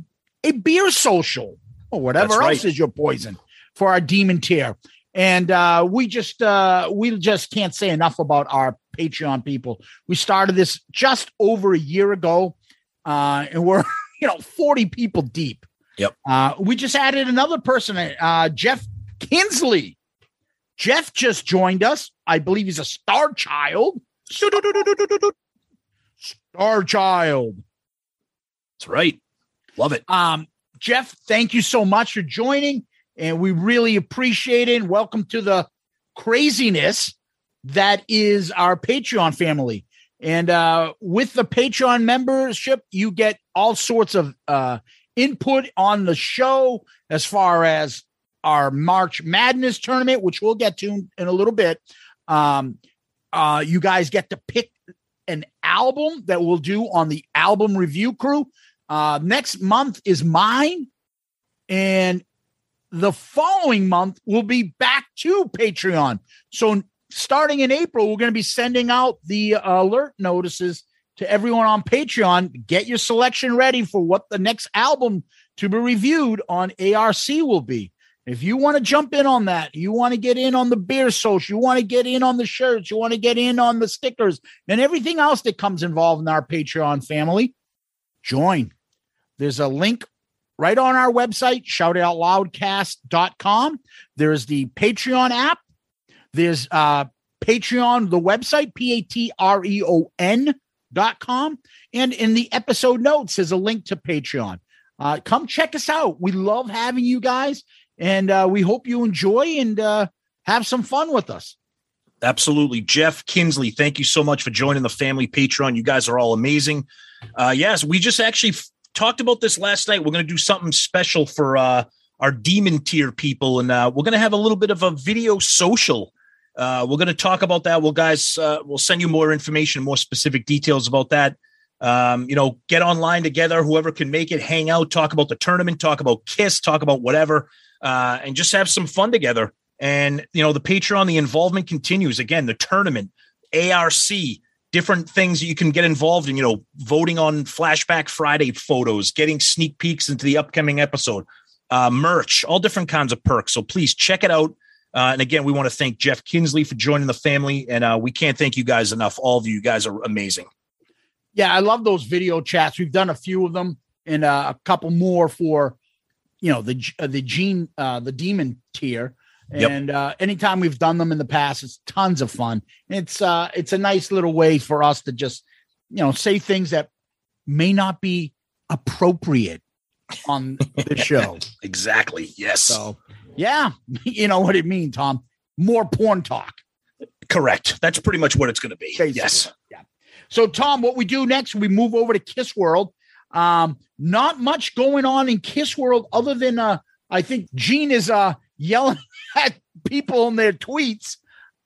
a beer social or whatever right. else is your poison for our Demon tier. And uh, we just uh, we just can't say enough about our Patreon people. We started this just over a year ago, uh, and we're you know 40 people deep. Yep. Uh, we just added another person, uh, Jeff Kinsley. Jeff just joined us. I believe he's a star child. Star child. That's right. Love it. Um, Jeff, thank you so much for joining, and we really appreciate it. And welcome to the craziness that is our Patreon family. And uh, with the Patreon membership, you get all sorts of uh, input on the show as far as our March Madness tournament, which we'll get to in a little bit. Um, uh, you guys get to pick an album that we'll do on the album review crew. Uh, next month is mine. And the following month, we'll be back to Patreon. So starting in April, we're going to be sending out the uh, alert notices to everyone on Patreon. Get your selection ready for what the next album to be reviewed on ARC will be. If you want to jump in on that, you want to get in on the beer social, you want to get in on the shirts, you want to get in on the stickers and everything else that comes involved in our Patreon family, join. There's a link right on our website, shoutoutloudcast.com. There's the Patreon app. There's uh Patreon, the website, P A T R E O N dot com. And in the episode notes is a link to Patreon. Uh, come check us out. We love having you guys, and uh, we hope you enjoy and uh, have some fun with us. Absolutely. Jeff Kinsley, thank you so much for joining the family Patreon. You guys are all amazing. Uh, yes, we just actually f- talked about this last night. We're going to do something special for uh, our demon tier people, and uh, we're going to have a little bit of a video social. Uh, we're going to talk about that. We'll guys, uh, we'll send you more information, more specific details about that. Um, you know, get online together, whoever can make it, hang out, talk about the tournament, talk about Kiss, talk about whatever, uh, and just have some fun together. And, you know, the Patreon, the involvement continues. Again, the tournament, ARC, different things that you can get involved in, you know, voting on Flashback Friday photos, getting sneak peeks into the upcoming episode, uh, merch, all different kinds of perks. So please check it out. Uh, and again, we want to thank Jeff Kinsley for joining the family. And uh, we can't thank you guys enough. All of you, guys are amazing. Yeah, I love those video chats. We've done a few of them and uh, a couple more for, you know, the uh, the gene uh, the demon tier. Yep. And uh, anytime we've done them in the past, it's tons of fun. It's uh, it's a nice little way for us to just, you know, say things that may not be appropriate on the show. Exactly. Yes. So, yeah, you know what it means, Tom. More porn talk. Correct. That's pretty much what it's going to be. Basically. Yes. Yeah. So, Tom, what we do next, we move over to Kiss World. Um, not much going on in Kiss World other than uh, I think Gene is uh yelling at people in their tweets.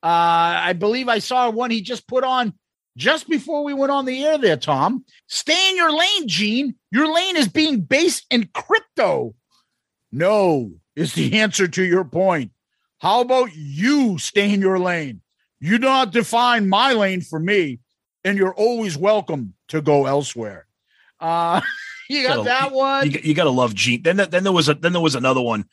Uh, I believe I saw one he just put on just before we went on the air there, Tom. Stay in your lane, Gene. Your lane is being based in crypto. No, is the answer to your point. How about you stay in your lane? You do not define my lane for me, and you're always welcome to go elsewhere. Uh, you got Gotta- that one. You, you got to love Gene. Then, then there was a then there was another one.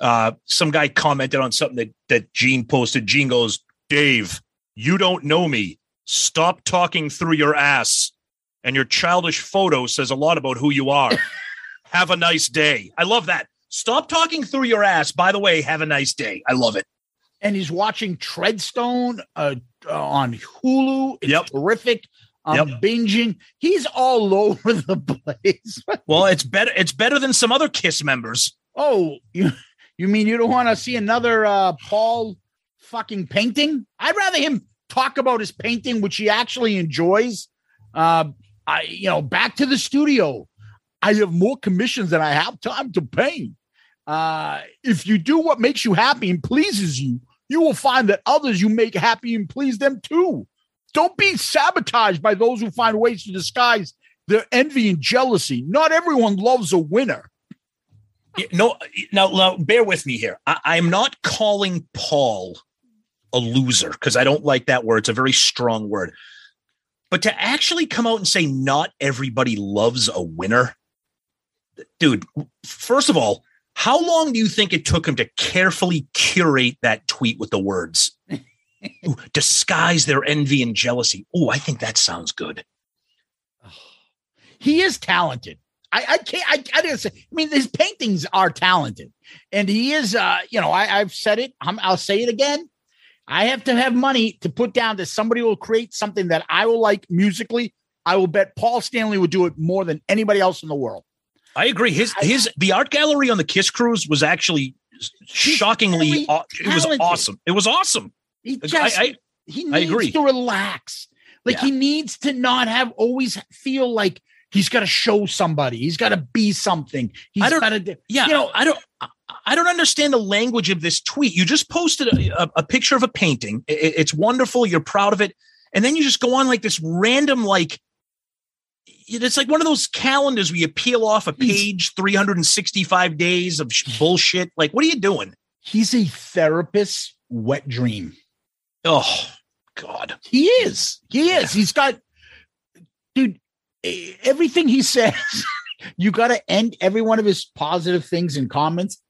Uh, some guy commented on something that that Gene posted. Gene goes, "Dave, you don't know me. Stop talking through your ass, and your childish photo says a lot about who you are. have a nice day." I love that. Stop talking through your ass. By the way, have a nice day. I love it. and he's watching Treadstone uh, uh, on Hulu. It's Yep. terrific. I'm Yep. binging. He's all over the place. Well, it's better. It's better than some other Kiss members. oh, you you mean you don't want to see another uh, Paul fucking painting? I'd rather him talk about his painting, which he actually enjoys. Uh, I you know back to the studio. I have more commissions than I have time to paint. Uh, if you do what makes you happy and pleases you, you will find that others you make happy and please them too. Don't be sabotaged by those who find ways to disguise their envy and jealousy. Not everyone loves a winner. No, now, now bear with me here. I, I'm not calling Paul a loser because I don't like that word. It's a very strong word. But to actually come out and say not everybody loves a winner, dude, first of all, how long do you think it took him to carefully curate that tweet with the words? Ooh, disguise their envy and jealousy. Oh, I think that sounds good. He is talented. I, I can't. I, I didn't say. I mean, his paintings are talented, and he is. Uh, you know, I, I've said it. I'm, I'll say it again. I have to have money to put down that somebody will create something that I will like musically. I will bet Paul Stanley would do it more than anybody else in the world. I agree. His his the art gallery on the Kiss Cruise was actually shockingly. aw- it was awesome. It was awesome. He just I- he I needs agree. to relax. Like Yeah. he needs to not have always feel like he's got to show somebody. He's got to be something. He's I don't- got to. Yeah, You know- I don't. I- I don't understand the language of this tweet. You just posted a, a, a picture of a painting. I- I- it's wonderful. You're proud of it, and then you just go on like this random like. It's like one of those calendars where you peel off a page, 365 days of sh- bullshit. Like, what are you doing? He's a therapist wet dream. Oh, God. He is. He is. He's got, dude. Everything he says, you got to end every one of his positive things and comments.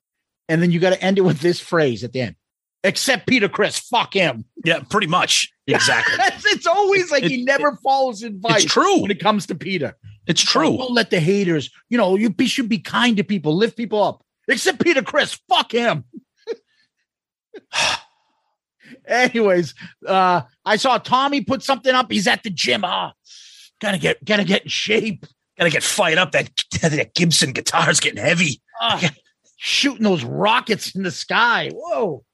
and then you got to end it with this phrase at the end. Except Peter Criss, fuck him. Yeah, pretty much. Exactly. it's always like It- he never follows advice. it's true. when it comes to Peter. It's true. Don't let the haters. You know, you be, should be kind to people, lift people up. Except Peter Criss, fuck him. Anyways, uh, I saw Tommy put something up. He's at the gym. Ah, gotta get, gotta get in shape. Gotta get fired up. That that Gibson guitar's getting heavy. Ah, shooting those rockets in the sky. Whoa.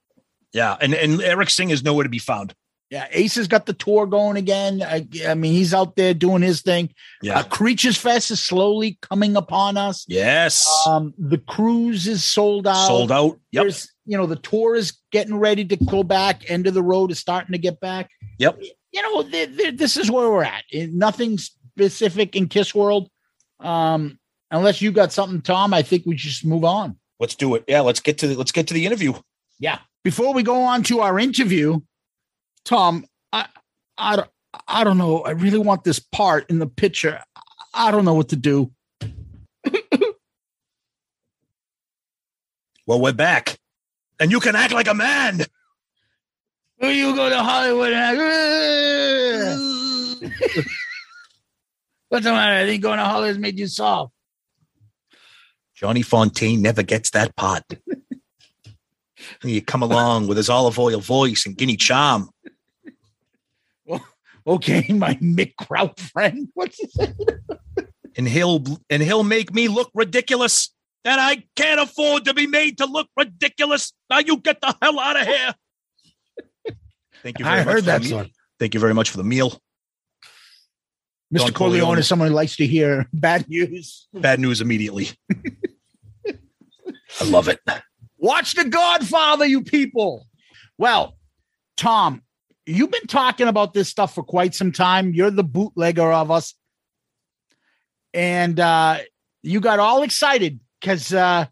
Yeah, and and Eric Singer is nowhere to be found. Yeah, Ace has got the tour going again. I, I mean, he's out there doing his thing. Yeah. Uh, Creatures Fest is slowly coming upon us. yes. Um, the cruise is sold out. Sold out. Yep. There's, you know, the tour is getting ready to go back. End of the road is starting to get back. Yep. You know, th- th- this is where we're at. Nothing specific in Kiss World. Um, unless you got something, Tom, I think we should just move on. Let's do it. Yeah, let's get to the, let's get to the interview. Yeah. Before we go on to our interview, Tom, I, I, don't- I don't know. I really want this part in the picture. I don't know what to do. Well, we're back, and you can act like a man. Will you go to Hollywood? And What's the matter? I think going to Hollywood has made you soft. Johnny Fontane never gets that part. And you come along with his olive oil voice and guinea charm. Okay, my Mick Kraut friend. What's his name? and he'll and he'll make me look ridiculous. And I can't afford to be made to look ridiculous. Now you get the hell out of here. Thank you. Very I much heard that song. Thank you very much for the meal. Mr. Corleone Corleone. is someone who likes to hear bad news. Bad news immediately. I love it. Watch The Godfather, you people. Well, Tom, you've been talking about this stuff for quite some time. You're the bootlegger of us. And uh, you got all excited because uh,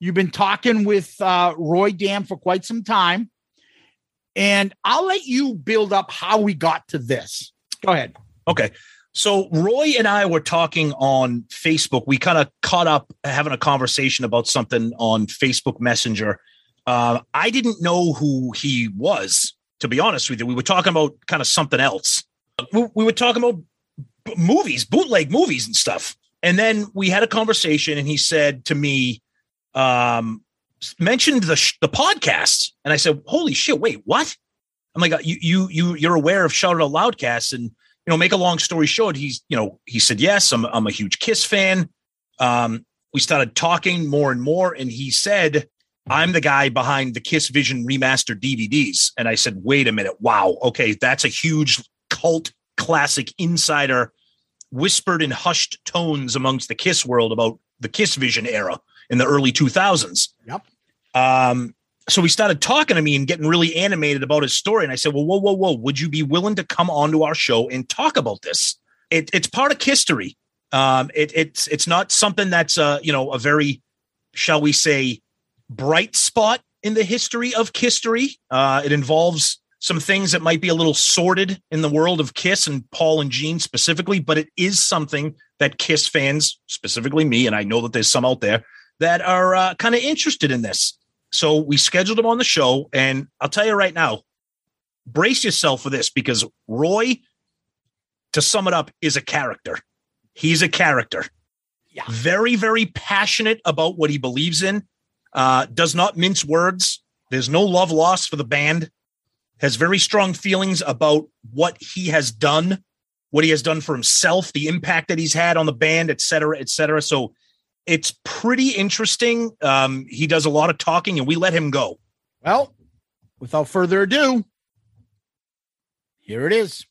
you've been talking with uh, Roy Dam for quite some time. And I'll let you build up how we got to this. Go ahead. Okay. So Roy and I were talking on Facebook. We kind of caught up having a conversation about something on Facebook Messenger. Uh, I didn't know who he was, to be honest with you. We were talking about kind of something else. We, we were talking about b- movies, bootleg movies and stuff. And then we had a conversation, and he said to me, um, mentioned the sh- the podcast, and I said, "Holy shit! Wait, what?" I'm like, "You you you you're aware of Shout Out Loudcast?" And you know, make a long story short, he's, you know, he said, yes, I'm, I'm a huge Kiss fan. Um, we started talking more and more, and he said, I'm the guy behind the Kiss Vision remastered DVDs. And I said, wait a minute. Wow. Okay. That's a huge cult classic insider whispered in hushed tones amongst the Kiss world about the Kiss Vision era in the early 2000s. Yep. Um, so he started talking to me and getting really animated about his story. And I said, Well, whoa, whoa, whoa, would you be willing to come onto our show and talk about this? It, it's part of history. Um, it, it's it's not something that's uh, you know, a very, shall we say, bright spot in the history of history. Uh, it involves some things that might be a little sordid in the world of Kiss and Paul and Gene specifically, but it is something that Kiss fans, specifically me, and I know that there's some out there that are uh, kind of interested in this. So we scheduled him on the show, and I'll tell you right now, brace yourself for this because Roy, to sum it up, is a character. He's a character. Yeah. Very, very passionate about what he believes in. Uh, does not mince words. There's no love lost for the band. Has very strong feelings about what he has done, what he has done for himself, the impact that he's had on the band, et cetera, et cetera. So it's pretty interesting. Um, he does a lot of talking, and we let him go. Well, without further ado, here it is.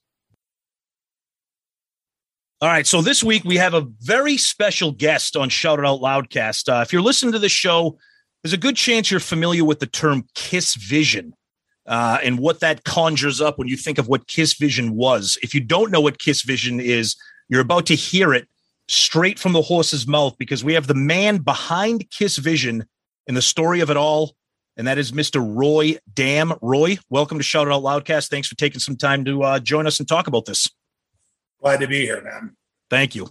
All right. So this week we have a very special guest on Shout It Out Loudcast. Uh, if you're listening to the show, there's a good chance you're familiar with the term Kiss Vision uh, and what that conjures up when you think of what Kiss Vision was. If you don't know what Kiss Vision is, you're about to hear it straight from the horse's mouth because we have the man behind Kiss Vision and the story of it all. And that is Mr. Roy Dam. Roy, welcome to Shout It Out Loudcast. Thanks for taking some time to uh, join us and talk about this. Glad to be here, man. Thank you.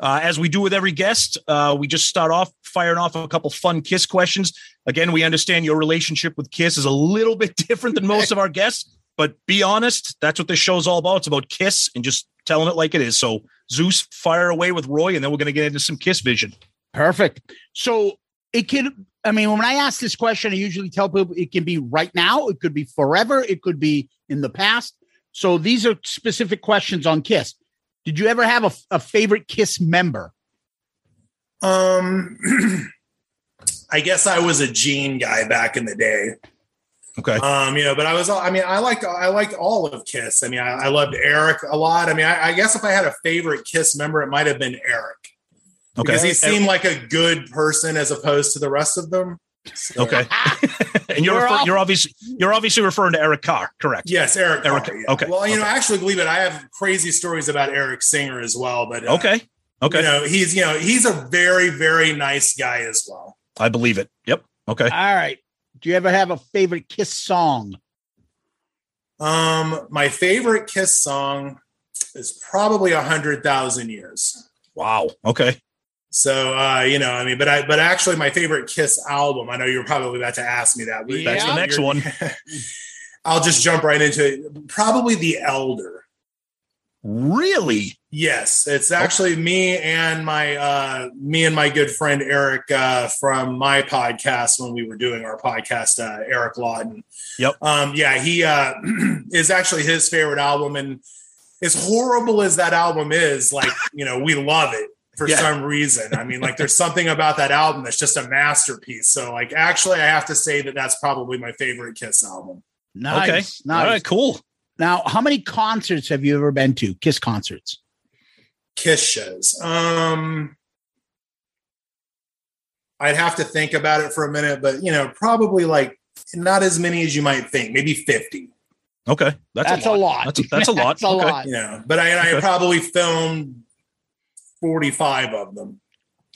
Uh, as we do with every guest, uh, we just start off firing off a couple fun Kiss questions. Again, we understand your relationship with Kiss is a little bit different than most of our guests, but be honest, that's what this show's all about. It's about Kiss and just telling it like it is. So, Zeus, fire away with Roy, and then we're going to get into some Kiss vision. Perfect. So it can, I mean, when I ask this question, I usually tell people it can be right now, it could be forever, it could be in the past. So these are specific questions on Kiss. Did you ever have a, a favorite Kiss member? Um, I guess I was a Gene guy back in the day. Okay. Um, you know, but I was, I mean, I liked, I liked all of Kiss. I mean, I, I loved Eric a lot. I mean, I, I, guess if I had a favorite Kiss member, it might have been Eric. Okay. Because he seemed like a good person as opposed to the rest of them. So. Okay. and you're refer- you're obviously you're obviously referring to Eric Carr, correct? Yes, Eric. Eric. Carr, yeah. Okay. Well, you okay. know, actually, believe it, I have crazy stories about Eric Singer as well. But uh, okay, okay. You know, he's you know he's a very very nice guy as well. I believe it. Yep. Okay. All right. Do you ever have a favorite Kiss song? Um, my favorite Kiss song is probably a hundred thousand years. Wow. Okay. So uh, you know, I mean, but I but actually my favorite Kiss album, I know you're probably about to ask me that. Yeah. That's the next one. I'll just jump right into it. Probably The Elder. Really? Yes, it's actually me and my uh, me and my good friend Eric uh, from my podcast when we were doing our podcast. Uh, Eric Lawton. Yep. Um, yeah, he uh, is actually his favorite album, and as horrible as that album is, like you know, we love it for yeah. some reason. I mean, like there's something about that album that's just a masterpiece. So, like, actually, I have to say that that's probably my favorite Kiss album. Nice. Okay. Nice. All right. Cool. Now, how many concerts have you ever been to? Kiss concerts? Kiss shows. Um, I'd have to think about it for a minute, but you know, probably like not as many as you might think. Maybe fifty. Okay, that's, that's a lot. A lot. That's a, that's a lot. that's a okay. lot. You know, but I, I probably filmed forty-five of them.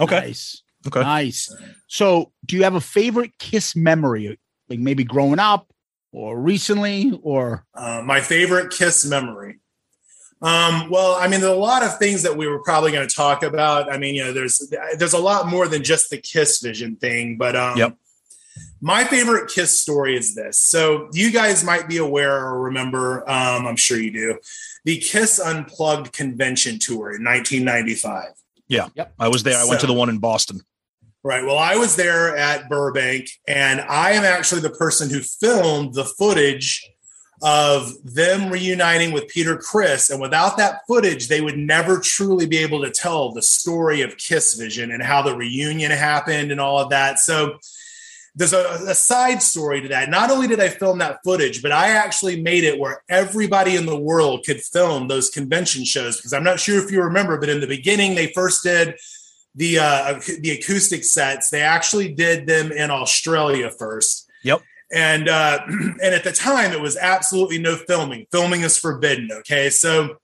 Okay. Nice. Okay. Nice. So, do you have a favorite Kiss memory? Like maybe growing up or recently or Uh, my favorite Kiss memory. Um, well, I mean, there's a lot of things that we were probably going to talk about. I mean, you know, there's there's a lot more than just the Kiss Vision thing, but um, Yep. my favorite Kiss story is this. So you guys might be aware or remember, um, I'm sure you do, the Kiss Unplugged convention tour in 1995. Yeah, yep. I was there. I went to the one in Boston. Right. Well, I was there at Burbank, and I am actually the person who filmed the footage of them reuniting with Peter Criss. And without that footage, they would never truly be able to tell the story of Kiss Vision and how the reunion happened and all of that. So there's a, a side story to that. Not only did I film that footage, but I actually made it where everybody in the world could film those convention shows. Because I'm not sure if you remember, but in the beginning, they first did the uh, the acoustic sets. They actually did them in Australia first. Yep. And uh, and at the time, it was absolutely no filming. Filming is forbidden. Okay, so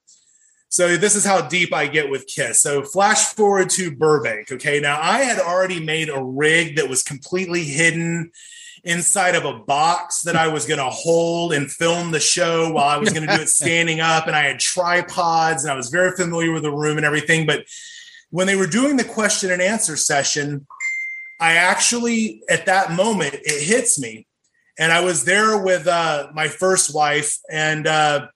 so this is how deep I get with Kiss. So flash forward to Burbank. Okay, now I had already made a rig that was completely hidden inside of a box that I was going to hold and film the show while I was going to do it standing up. And I had tripods and I was very familiar with the room and everything. But when they were doing the question and answer session, I actually, at that moment, it hits me. And I was there with uh, my first wife, and uh,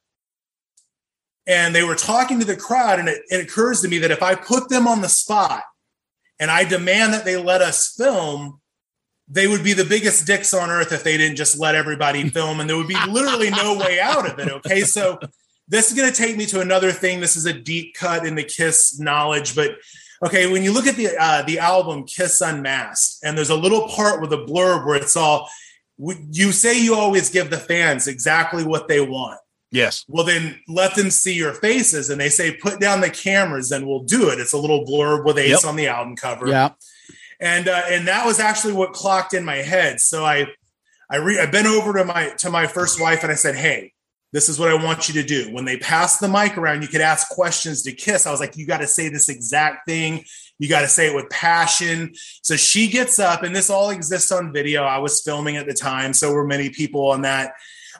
and they were talking to the crowd, and it, it occurs to me that if I put them on the spot and I demand that they let us film, they would be the biggest dicks on earth if they didn't just let everybody film, and there would be literally no way out of it. Okay, so this is going to take me to another thing. This is a deep cut in the Kiss knowledge, but okay, when you look at the uh, the album Kiss Unmasked, and there's a little part with a blurb where it's all you say you always give the fans exactly what they want. Yes. Well, then let them see your faces, and they say put down the cameras, and we'll do it. It's a little blurb with Ace Yep. on the album cover yeah. and uh, and that was actually what clocked in my head. So I I re- I bent over to my to my first wife and I said, "Hey, this is what I want you to do. When they pass the mic around, you could ask questions to Kiss." I was like, "You got to say this exact thing. You got to say it with passion." So she gets up, and this all exists on video. I was filming at the time, so were many people on that.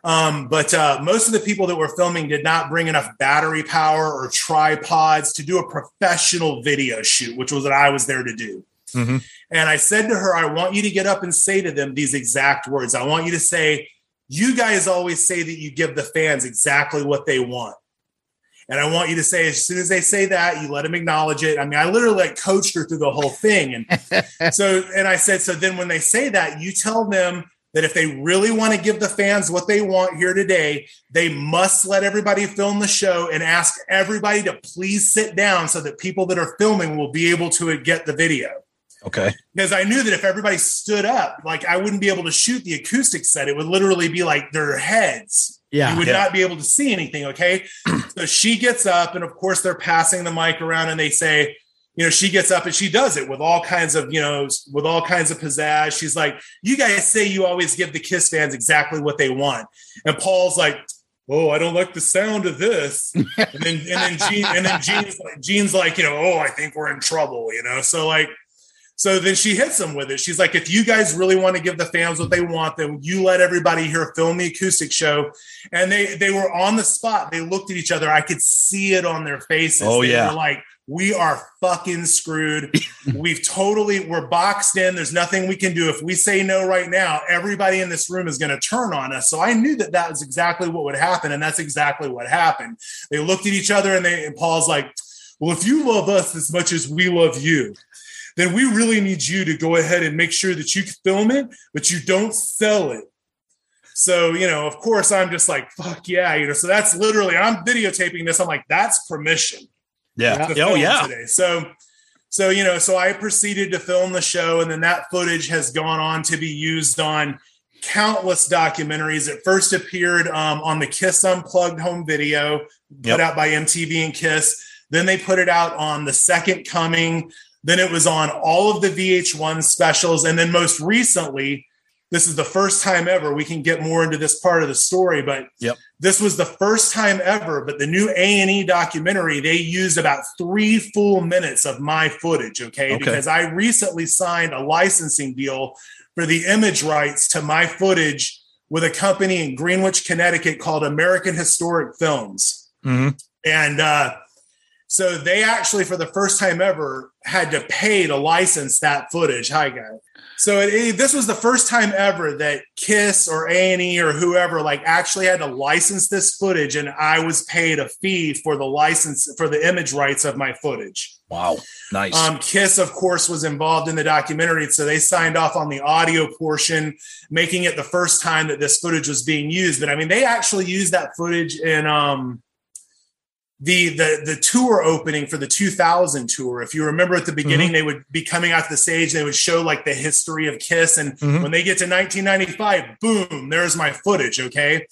Um, but uh, most of the people that were filming did not bring enough battery power or tripods to do a professional video shoot, which was what I was there to do. Mhm. And I said to her, I want you to get up and say to them these exact words. I want you to say, You guys always say that you give the fans exactly what they want. And I want you to say, as soon as they say that, you let them acknowledge it. I mean, I literally like coached her through the whole thing. And so, and I said, so then when they say that, you tell them that if they really want to give the fans what they want here today, they must let everybody film the show and ask everybody to please sit down so that people that are filming will be able to get the video. Okay. Because I knew that if everybody stood up, like I wouldn't be able to shoot the acoustic set. It would literally be like their heads. Yeah. You would Yeah. not be able to see anything. Okay. so she gets up, and of course, they're passing the mic around and they say, you know, she gets up and she does it with all kinds of, you know, with all kinds of pizzazz. She's like, You guys say you always give the Kiss fans exactly what they want. And Paul's like, Oh, I don't like the sound of this. and then and then Gene and then Gene's like, Gene's like, you know, oh, I think we're in trouble, you know. So like so then she hits him with it. She's like, if you guys really want to give the fans what they want, then you let everybody here film the acoustic show. And they they were on the spot. They looked at each other. I could see it on their faces. Oh, They yeah. were like, we are fucking screwed. We've totally we're boxed in. There's nothing we can do. If we say no right now, everybody in this room is going to turn on us. So I knew that that was exactly what would happen, and that's exactly what happened. They looked at each other, and they and Paul's like, "Well, if you love us as much as we love you." Then we really need you to go ahead and make sure that you film it, but you don't sell it. So, you know, of course, I'm just like, fuck yeah, you know. So that's literally, I'm videotaping this. I'm like, that's permission. Yeah. Oh yeah. Today. So, so you know, so I proceeded to film the show, and then that footage has gone on to be used on countless documentaries. It first appeared um, on the Kiss Unplugged home video put Yep. out by MTV and Kiss. Then they put it out on the Second Coming. Then it was on all of the VH1 specials, and then most recently, this is the first time ever. We can get more into this part of the story, but Yep. this was the first time ever. But the new A and E documentary, they used about three full minutes of my footage. Okay, Okay. because I recently signed a licensing deal for the image rights to my footage with a company in Greenwich, Connecticut called American Historic Films. Mhm. And uh, so they actually, for the first time ever, had to pay to license that footage. Hi, guys. So it, it- this was the first time ever that Kiss or A and E or whoever like actually had to license this footage, and I was paid a fee for the license for the image rights of my footage. Wow. Nice. Um, Kiss, of course, was involved in the documentary, so they signed off on the audio portion, making it the first time that this footage was being used. But I mean, they actually used that footage in um, the the the tour opening for the 2000 tour. If you remember at the beginning, they would be coming out to the stage. They would show like the history of Kiss, and Mhm. when they get to 1995, boom, there's my footage. Okay,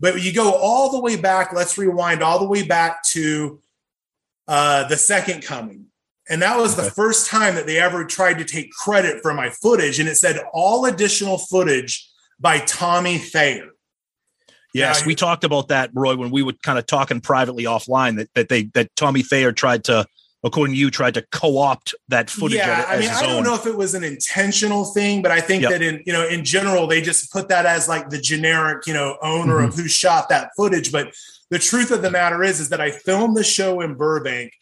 but you go all the way back. Let's rewind all the way back to uh, the second coming. And that was the first time that they ever tried to take credit for my footage. And it said all additional footage by Tommy Thayer. Yes, we talked about that, Roy, when we were kind of talking privately offline that that they that Tommy Thayer tried to, according to you, tried to co-opt that footage yeah, I mean, I don't own. know if it was an intentional thing, but I think Yep. that in you know, in general, they just put that as like the generic, you know, owner of Mm-hmm. who shot that footage. But the truth of the matter is, is that I filmed the show in Burbank.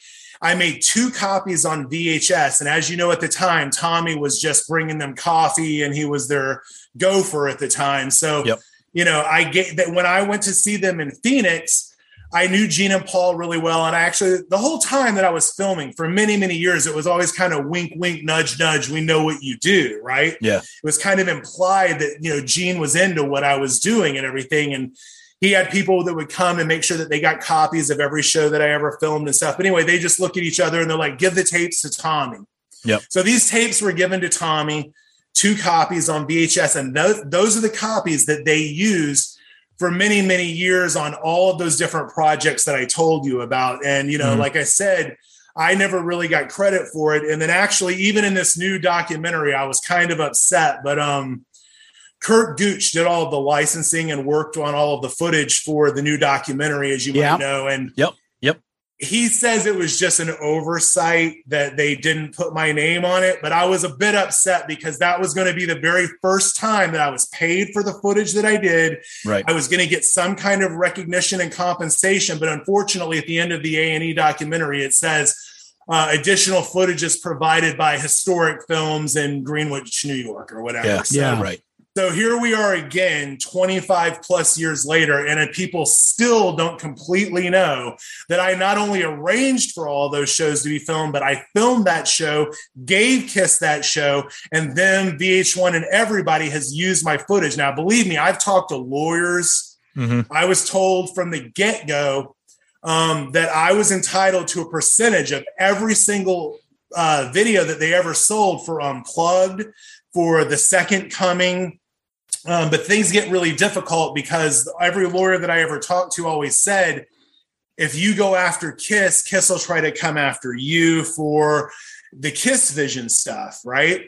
I made two copies on VHS, and as you know, at the time, Tommy was just bringing them coffee, and he was their gopher at the time. So, Yep. You know, I get that when I went to see them in Phoenix. I knew Gene and Paul really well. And I actually, the whole time that I was filming for many, many years, it was always kind of wink, wink, nudge, nudge. We know what you do, right? Yeah. It was kind of implied that, you know, Gene was into what I was doing and everything. And he had people that would come and make sure that they got copies of every show that I ever filmed and stuff. But anyway, they just look at each other and they're like, give the tapes to Tommy. Yep. So these tapes were given to Tommy, two copies on VHS. And those, those are the copies that they used for many many years on all of those different projects that I told you about and you know Mhm. like I said I never really got credit for it and then actually even in this new documentary I was kind of upset but um Kurt Gooch did all of the licensing and worked on all of the footage for the new documentary as you Yeah. might know and Yep. Yep. he says it was just an oversight that they didn't put my name on it, but I was a bit upset because that was going to be the very first time that I was paid for the footage that I did. Right. I was going to get some kind of recognition and compensation, but unfortunately, at the end of the A and E documentary, it says uh, additional footage is provided by historic films in Greenwich, New York, or whatever. Yeah, So- Yeah. right. So here we are again, 25 plus years later, and uh, people still don't completely know that I not only arranged for all those shows to be filmed, but I filmed that show, gave Kiss that show, and then VH1 and everybody has used my footage. Now, believe me, I've talked to lawyers. Mhm. I was told from the get go um, that I was entitled to a percentage of every single uh, video that they ever sold for Unplugged, for the Second Coming. Um, but things get really difficult because every lawyer that I ever talked to always said, if you go after Kiss, Kiss will try to come after you for the Kiss Vision stuff, right?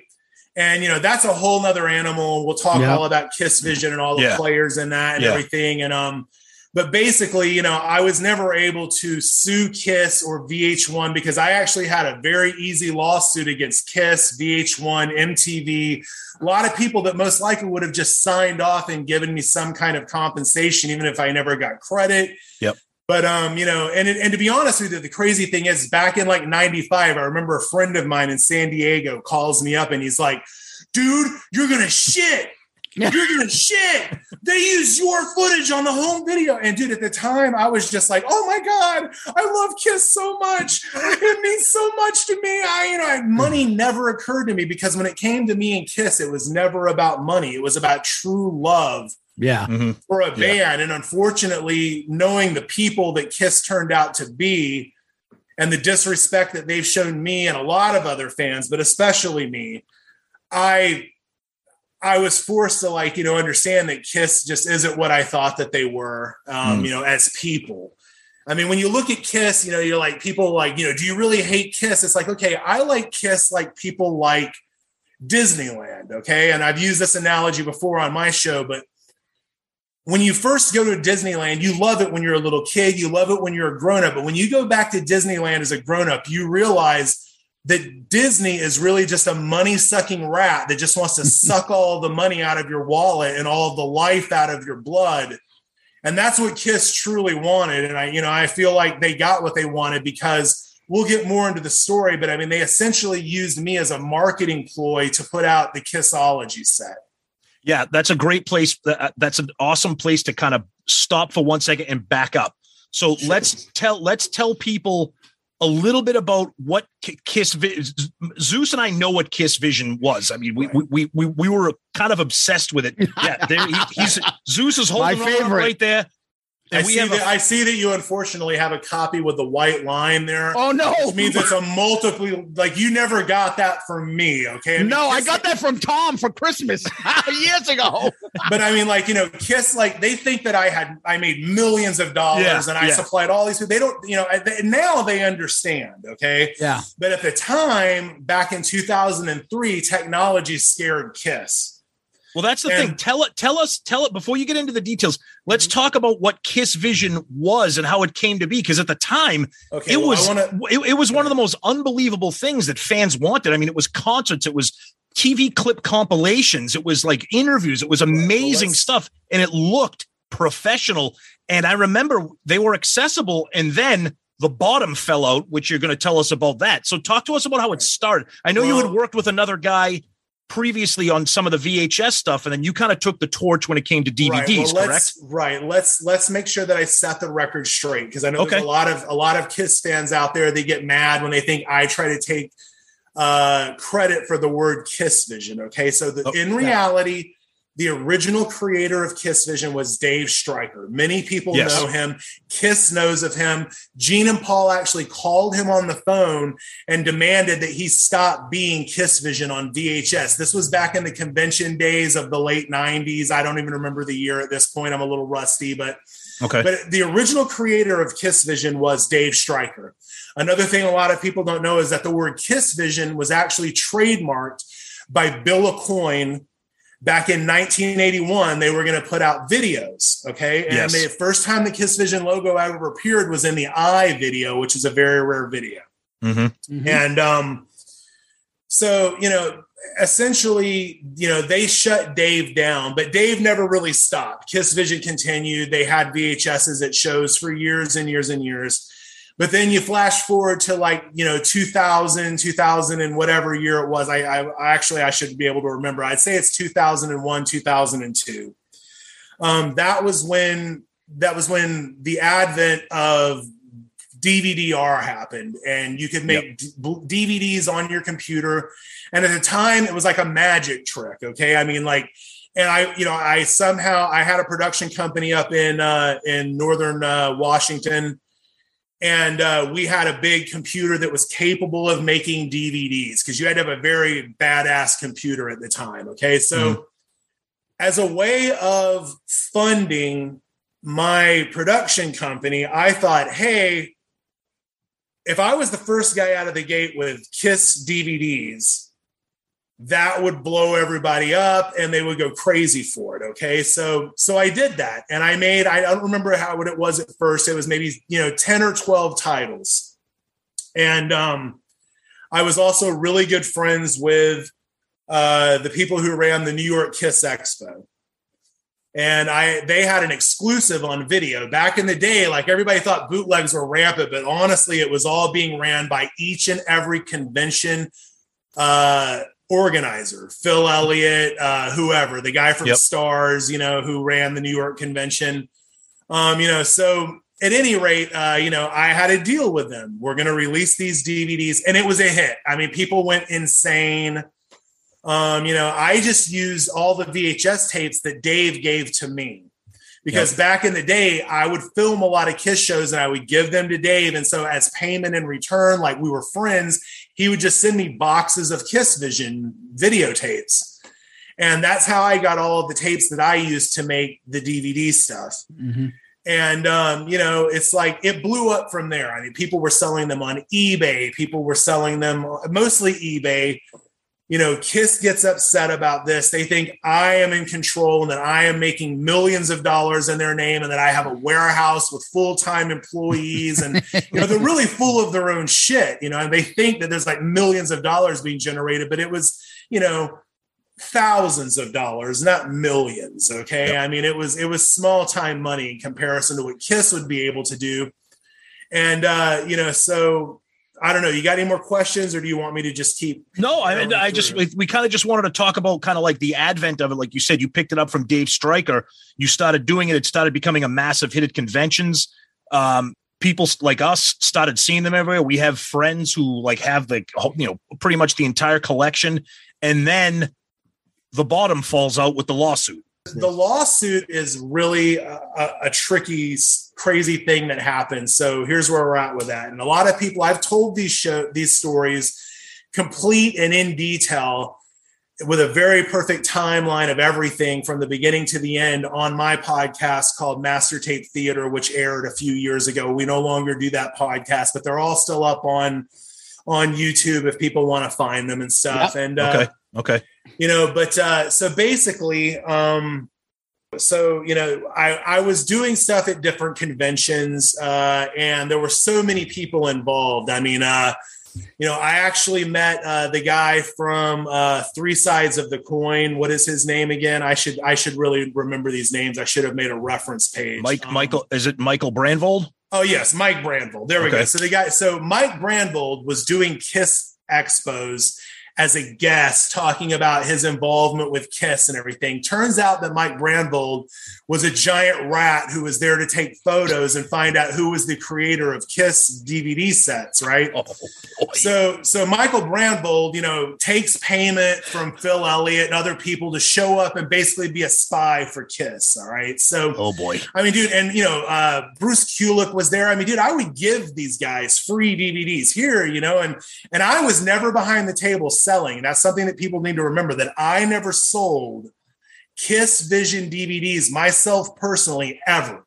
And you know that's a whole nother animal. We'll talk Yeah. all about Kiss Vision and all the Yeah. players and that and Yeah. everything. And um, but basically, you know, I was never able to sue Kiss or VH1 because I actually had a very easy lawsuit against Kiss, VH1, MTV, a lot of people that most likely would have just signed off and given me some kind of compensation, even if I never got credit. Yep. But um, you know, and and to be honest with you, the crazy thing is, back in like '95, I remember a friend of mine in San Diego calls me up and he's like, "Dude, you're gonna shit." You're gonna shit. They use your footage on the home video. And dude, at the time, I was just like, oh my God, I love Kiss so much. It means so much to me. I, you know, money never occurred to me because when it came to me and Kiss, it was never about money. It was about true love Yeah. Mhm. for a Yeah. band. And unfortunately, knowing the people that Kiss turned out to be and the disrespect that they've shown me and a lot of other fans, but especially me, I I was forced to like, you know, understand that Kiss just isn't what I thought that they were, um, Mm. you know, as people. I mean, when you look at Kiss, you know, you're like, people like, you know, do you really hate Kiss? It's like, okay, I like Kiss like people like Disneyland. Okay. And I've used this analogy before on my show, but when you first go to Disneyland, you love it when you're a little kid, you love it when you're a grown up. But when you go back to Disneyland as a grown up, you realize that Disney is really just a money sucking rat that just wants to suck all the money out of your wallet and all of the life out of your blood. And that's what Kiss truly wanted. And I, you know, I feel like they got what they wanted because we'll get more into the story, but I mean, they essentially used me as a marketing ploy to put out the Kissology set. Yeah, that's a great place. Uh, uh, that's an awesome place to kind of stop for one second and back up. So let's tell let's tell people a little bit about what Kiss Zeus and I know what Kiss Vision was. I mean, we we we we, we were kind of obsessed with it. Yeah, there, he, he's Zeus is holding favorite. right there. I we see, have that, a, I see that you unfortunately have a copy with the white line there. Oh no. Which means it's a multiple, like you never got that from me. Okay. mean, no, I got that from Tom for Christmas years ago. but I mean, like you know, Kiss, like they think that I had, I made millions of dollars Yeah, and I yeah. supplied all these. They don't, you know, they, now they understand. Okay, Yeah. but at the time, back in 2003, technology scared Kiss. well, that's the and- thing. Tell it. Tell us. Tell it before you get into the details. Let's mm-hmm. talk about what Kiss Vision was and how it came to be. Because at the time, Okay, it well, was wanna, it, it was one of the most unbelievable things that fans wanted. I mean, it was concerts, it was TV clip compilations, it was like interviews, it was amazing let's- stuff, and it looked professional. And I remember they were accessible, and then the bottom fell out, which you're going to tell us about that. So talk to us about how it started. I know you had worked with another guy previously on some of the VHS stuff, and then you kind of took the torch when it came to DVDs, right, well, correct? let's, Right. Let's let's make sure that I set the record straight because I know Okay. there's a lot of a lot of Kiss fans out there. They get mad when they think I try to take uh, credit for the word Kiss Vision. Okay, so the, Oh, in reality, the original creator of Kiss Vision was Dave Stryker. Many people Yes. know him. Kiss knows of him. Gene and Paul actually called him on the phone and demanded that he stop being Kiss Vision on VHS. This was back in the convention days of the late 90s. I don't even remember the year at this point. I'm a little rusty, but Okay. but the original creator of Kiss Vision was Dave Stryker. Another thing a lot of people don't know is that the word Kiss Vision was actually trademarked by Bill Aucoin back in 1981. They were going to put out videos, okay? And Yes. the first time the Kiss Vision logo ever appeared was in the I video, which is a very rare video. Mhm. And um, so, you know, essentially, you know, they shut Dave down, but Dave never really stopped. Kiss Vision continued. They had VHSs at shows for years and years and years. But then you flash forward to like you know 2000 2000 and whatever year it was. I, I actually i should be able to remember. I'd say it's 2001 2002 um, that was when that was when the advent of DVD-R happened, and you could make d- DVDs on your computer. And at the time, it was like a magic trick. Okay, I mean, like, and I, you know, I somehow I had a production company up in uh, in northern uh, Washington, and uh, we had a big computer that was capable of making DVDs because you had to have a very badass computer at the time. Okay, so. Mhm. As a way of funding my production company, I thought, hey, if I was the first guy out of the gate with Kiss DVDs, that would blow everybody up and they would go crazy for it. Okay. So, so I did that and I made, I don't remember how what it was at first. It was maybe, you know, 10 or 12 titles. And um, I was also really good friends with uh, the people who ran the New York Kiss Expo and I they had an exclusive on video back in the day. Like everybody thought bootlegs were rampant, but honestly, it was all being ran by each and every convention uh, organizer, Phil Elliott, uh, whoever, the guy from Yep. Stars, you know, who ran the New York convention. Um, you know, so at any rate, uh, you know, I had a deal with them. We're going to release these DVDs, and it was a hit. I mean, people went insane. Um, you know, I just used all the VHS tapes that Dave gave to me because back in the day, I would film a lot of Kiss shows and I would give them to Dave. And so, as payment in return, like we were friends, he would just send me boxes of Kiss Vision videotapes. And that's how I got all of the tapes that I used to make the DVD stuff. Mhm. And um, you know, it's like it blew up from there. I mean, people were selling them on eBay. People were selling them mostly eBay. You know, Kiss gets upset about this. They think I am in control and that I am making millions of dollars in their name and that I have a warehouse with full-time employees and you know, they're really full of their own shit, you know, and they think that there's like millions of dollars being generated, but it was, you know, thousands of dollars, not millions. Okay. I mean, it was it was small time money in comparison to what Kiss would be able to do. And uh, you know, so I don't know. You got any more questions, or do you want me to just keep? No, I going I just we, we kind of just wanted to talk about kind of like the advent of it. Like you said, you picked it up from Dave Stryker. You started doing it. It started becoming a massive hit at conventions. Um, people like us started seeing them everywhere. We have friends who like have the you know pretty much the entire collection, and then the bottom falls out with the lawsuit. The lawsuit is really a, a, tricky crazy thing that happens so here's where we're at with that. And a lot of people i've told these show these stories complete and in detail with a very perfect timeline of everything from the beginning to the end on my podcast called master tape theater which aired a few years ago. We no longer do that podcast but they're all still up on on youtube if people want to find them and stuff. And uh, Okay, okay, you know but uh so basically um so you know i i was doing stuff at different conventions uh and there were so many people involved i mean uh you know i actually met uh the guy from uh three sides of the coin what is his name again i should i should really remember these names i should have made a reference page Mike Um, Michael is it Michael Brandvold? Oh yes, Mike Brandvold. There we go. So the guy, so Mike Brandvold was doing Kiss expos as a guest, talking about his involvement with Kiss and everything. Turns out that Mike Brandvold was a giant rat who was there to take photos and find out who was the creator of Kiss DVD sets. Right. Oh. So, so Michael Brandvold, you know, takes payment from Phil Elliott and other people to show up and basically be a spy for Kiss. All right. So, oh boy. I mean, dude, and you know, uh, Bruce Kulick was there. I mean, dude, I would give these guys free DVDs here, you know, and and I was never behind the table selling. And that's something that people need to remember that I never sold Kiss Vision DVDs myself personally ever.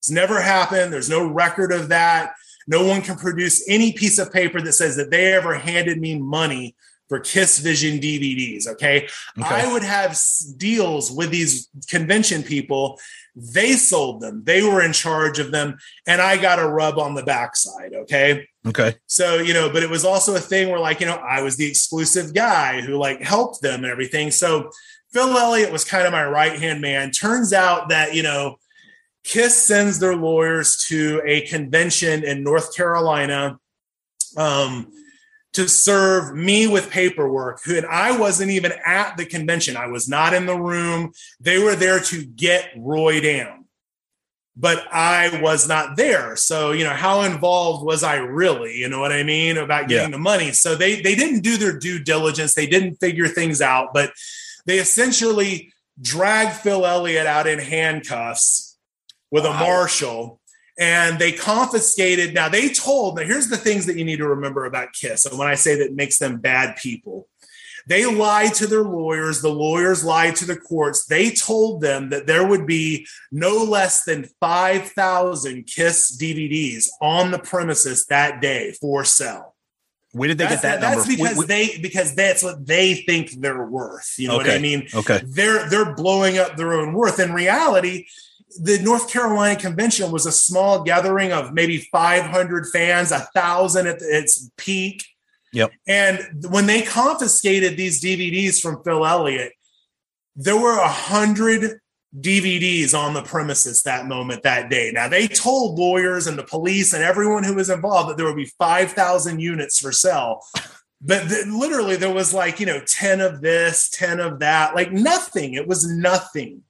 It's never happened. There's no record of that. No one can produce any piece of paper that says that they ever handed me money for Kiss Vision DVDs. Okay. Okay. I would have deals with these convention people. They sold them, they were in charge of them, and I got a rub on the backside. Okay. Okay. So, you know, but it was also a thing where, like, you know, I was the exclusive guy who like helped them and everything. So, Phil Elliott was kind of my right hand man. Turns out that, you know, Kiss sends their lawyers to a convention in North Carolina um, to serve me with paperwork. And I wasn't even at the convention. I was not in the room. They were there to get Roy down, but I was not there. So, you know, how involved was I really? You know what I mean about getting Yeah. the money? So they they didn't do their due diligence. They didn't figure things out, but they essentially dragged Phil Elliott out in handcuffs with a marshal and they confiscated. Now they told. Now here's the things that you need to remember about Kiss. And when I say that makes them bad people, they lied to their lawyers. The lawyers lied to the courts. They told them that there would be no less than five thousand Kiss DVDs on the premises that day for sale. Where did they That's, get that that's number? because Wh- wh- they because that's what they think they're worth. You know what I Okay. mean? okay. they're they're blowing up their own worth. In reality, the North Carolina convention was a small gathering of maybe 500 fans, a thousand at its peak. Yep. And when they confiscated these DVDs from Phil Elliott, there were a hundred DVDs on the premises that moment that day. Now they told lawyers and the police and everyone who was involved that there would be 5,000 units for sale. But th- literally there was like, you know, 10 of this, 10 of that, like nothing. It was nothing.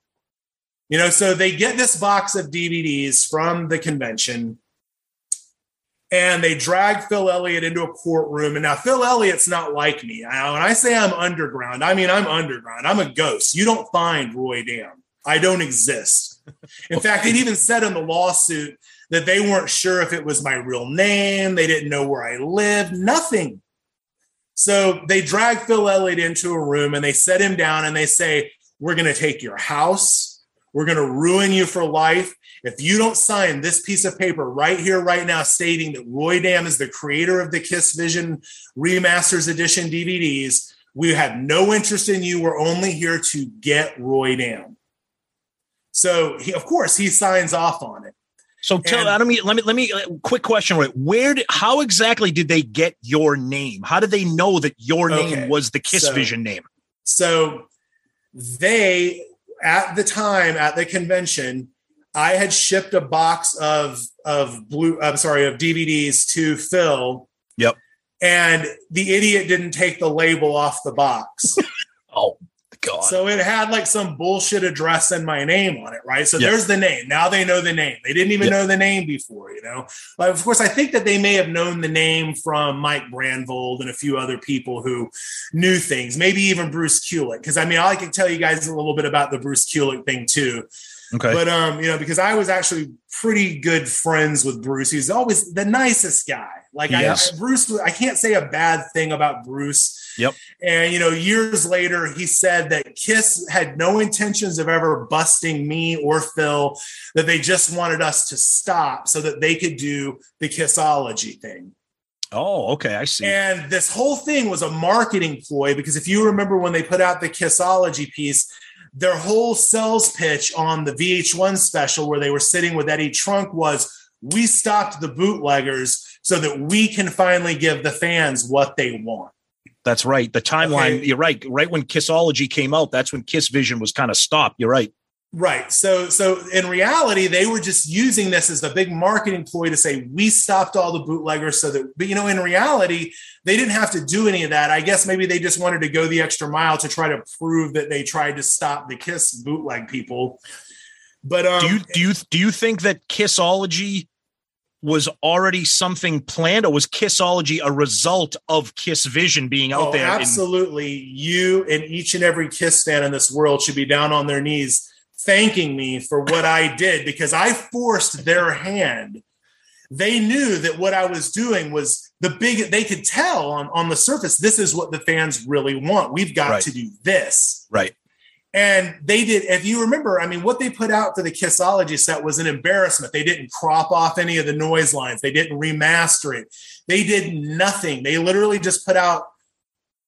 You know, so they get this box of DVDs from the convention and they drag Phil Elliott into a courtroom. And now Phil Elliott's not like me. When I say I'm underground, I mean I'm underground. I'm a ghost. You don't find Roy Dam. I don't exist. In fact, it even said in the lawsuit that they weren't sure if it was my real name. They didn't know where I lived. Nothing. So they drag Phil Elliott into a room and they set him down and they say, We're going to take your house. We're going to ruin you for life. If you don't sign this piece of paper right here, right now, stating that Roy Dam is the creator of the Kiss Vision Remasters Edition DVDs, we have no interest in you. We're only here to get Roy Dam. So, he, of course, he signs off on it. So tell And- mean let me let me uh, quick question right where did how exactly did they get your name how did they know that your Okay, name was the Kiss so- Vision name So they, at the time at the convention, I had shipped a box of of blue. I'm sorry, of DVDs to Phil. Yep. And the idiot didn't take the label off the box. oh god so it had like some bullshit address and my name on it, right? So Yeah. there's the name. Now they know the name. They didn't even Yeah. know the name before, you know. But of course, I think that they may have known the name from Mike Brandvold and a few other people who knew things, maybe even Bruce Kulick. Because I mean, I can tell you guys a little bit about the Bruce Kulick thing too. Okay But um, you know, because I was actually pretty good friends with Bruce. He's always the nicest guy. Like I, I Bruce, I can't say a bad thing about Bruce. Yep. And you know, years later, he said that Kiss had no intentions of ever busting me or Phil. That they just wanted us to stop so that they could do the Kissology thing. oh okay I see And this whole thing was a marketing ploy because if you remember when they put out the Kissology piece, their whole sales pitch on the VH1 special where they were sitting with Eddie Trunk was we stopped the bootleggers so that we can finally give the fans what they want. that's right the timeline Okay. you're right right when Kissology came out that's when Kiss Vision was kind of stopped you're right Right. So so in reality, they were just using this as a big marketing ploy to say we stopped all the bootleggers so that but you know, in reality, they didn't have to do any of that. I guess maybe they just wanted to go the extra mile to try to prove that they tried to stop the kiss bootleg people. But um do you do you do you think that Kissology was already something planned or was Kissology a result of Kiss Vision being out oh, there in- absolutely you and each and every kiss fan in this world should be down on their knees thanking me for what I did because I forced their hand. They knew that what I was doing was the big, they could tell on, on the surface, this is what the fans really want. We've got Right. to do this. right And they did, if you remember, I mean, what they put out for the Kissology set was an embarrassment. They didn't crop off any of the noise lines, they didn't remaster it, they did nothing. They literally just put out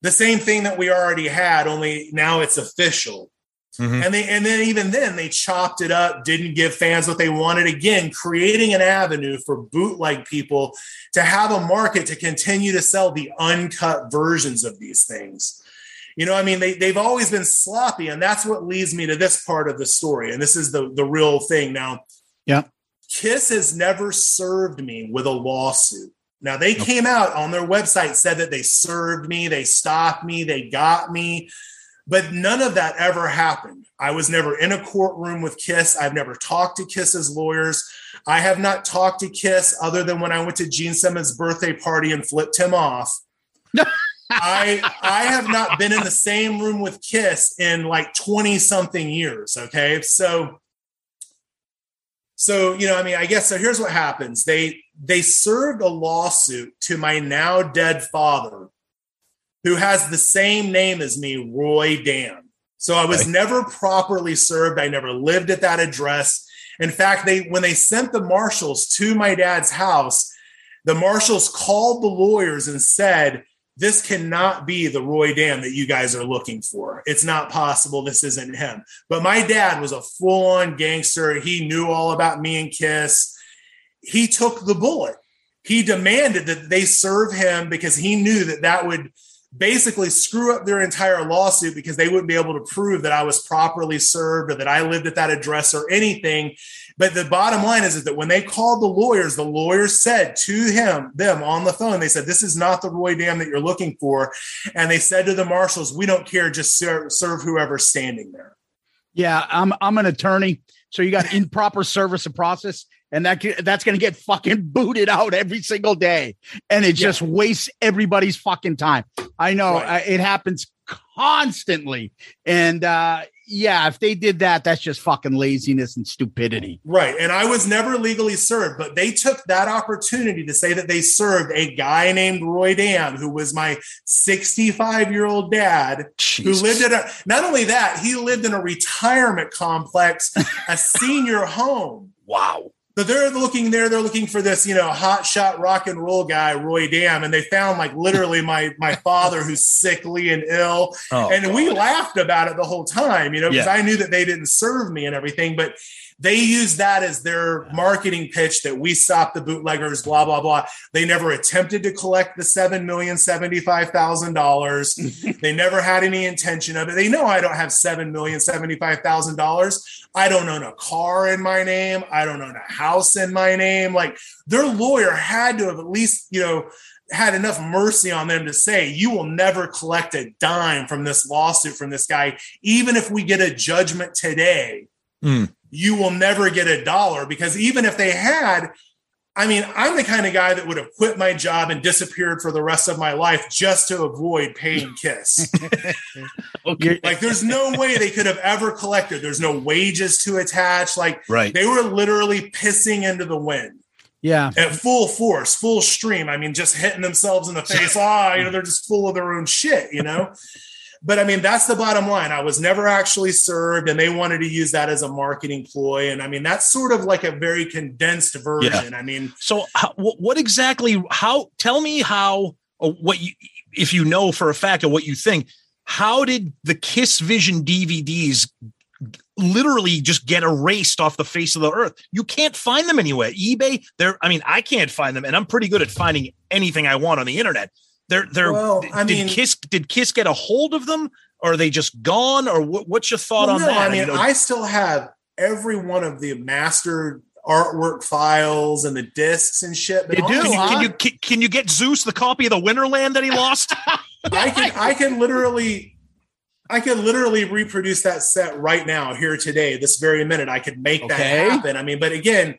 the same thing that we already had, only now it's official. Mhm. And they and then even then they chopped it up, didn't give fans what they wanted again, creating an avenue for bootleg people to have a market to continue to sell the uncut versions of these things. You know, I mean, they, they've always been sloppy, and that's what leads me to this part of the story. And this is the, the real thing. Now, Yeah. Kiss has never served me with a lawsuit. Now they came out on their website said that they served me, they stopped me, they got me, but none of that ever happened. I was never in a courtroom with Kiss. I've never talked to Kiss's lawyers. I have not talked to Kiss other than when I went to Gene Simmons' birthday party and flipped him off. I I have not been in the same room with Kiss in like 20 something years. Okay. So so you know, I mean, I guess so here's what happens. They they served a lawsuit to my now dead father, who has the same name as me, Roy Dan. So I was Okay. never properly served. I never lived at that address. In fact, they when they sent the marshals to my dad's house, the marshals called the lawyers and said, This cannot be the Roy Dan that you guys are looking for. It's not possible. This isn't him. But my dad was a full on gangster. He knew all about me and Kiss. He took the bullet. He demanded that they serve him because he knew that that would basically screw up their entire lawsuit because they wouldn't be able to prove that I was properly served or that I lived at that address or anything. But the bottom line is, is that when they called the lawyers, the lawyers said to him, them on the phone, they said, This is not the Roy Dam that you're looking for. And they said to the marshals, We don't care, just serve, serve whoever's standing there. Yeah, I'm I'm an attorney, so you got improper service of process, and that that's going to get fucking booted out every single day, and it just wastes everybody's fucking time. I know Right. uh, it happens constantly, and uh yeah, if they did that, that's just fucking laziness and stupidity. Right. And I was never legally served, but they took that opportunity to say that they served a guy named Roy dan who was my 65 year old dad, who lived at a, not only that, he lived in a retirement complex, a senior home. wow. So they're looking there, they're looking for this, you know, hot shot rock and roll guy, Roy Dam, and they found like literally my my father who's sickly and ill. Oh, and we laughed about it the whole time, you know, because Yeah. I knew that they didn't serve me and everything, but they use that as their marketing pitch that we stopped the bootleggers, blah, blah, blah. They never attempted to collect the seven million seventy-five thousand dollars. they never had any intention of it. They know I don't have seven million seventy-five thousand dollars. I don't own a car in my name. I don't own a house in my name. Like their lawyer had to have at least, you know, had enough mercy on them to say, you will never collect a dime from this lawsuit from this guy, even if we get a judgment today. Mm. You will never get a dollar because even if they had, I mean, I'm the kind of guy that would have quit my job and disappeared for the rest of my life just to avoid paying Kiss. Okay. like, there's no way they could have ever collected. There's no wages to attach. Like, Right. they were literally pissing into the wind Yeah. at full force, full stream. I mean, just hitting themselves in the face. Ah, you know, they're just full of their own shit, you know? But I mean, that's the bottom line. I was never actually served, and they wanted to use that as a marketing ploy. And I mean, that's sort of like a very condensed version. I mean, So, how, what, what exactly? How? Tell me how, or what you, if you know for a fact, or what you think. How did the Kiss Vision DVDs literally just get erased off the face of the earth? You can't find them anywhere. eBay. They're. I mean, I can't find them, and I'm pretty good at finding anything I want on the internet. They're. They're. Well, I did mean- Kiss? Did Kiss get a hold of them? Or are they just gone? Or what, what's your thought well, on no, that? I mean, know- I still have every one of the master artwork files and the discs and shit. but You do, can you, can you can, can you get Zeus the copy of the Winterland that he lost? I can I can literally I can literally reproduce that set right now here today, this very minute. I could make Okay. that happen. I mean, but again,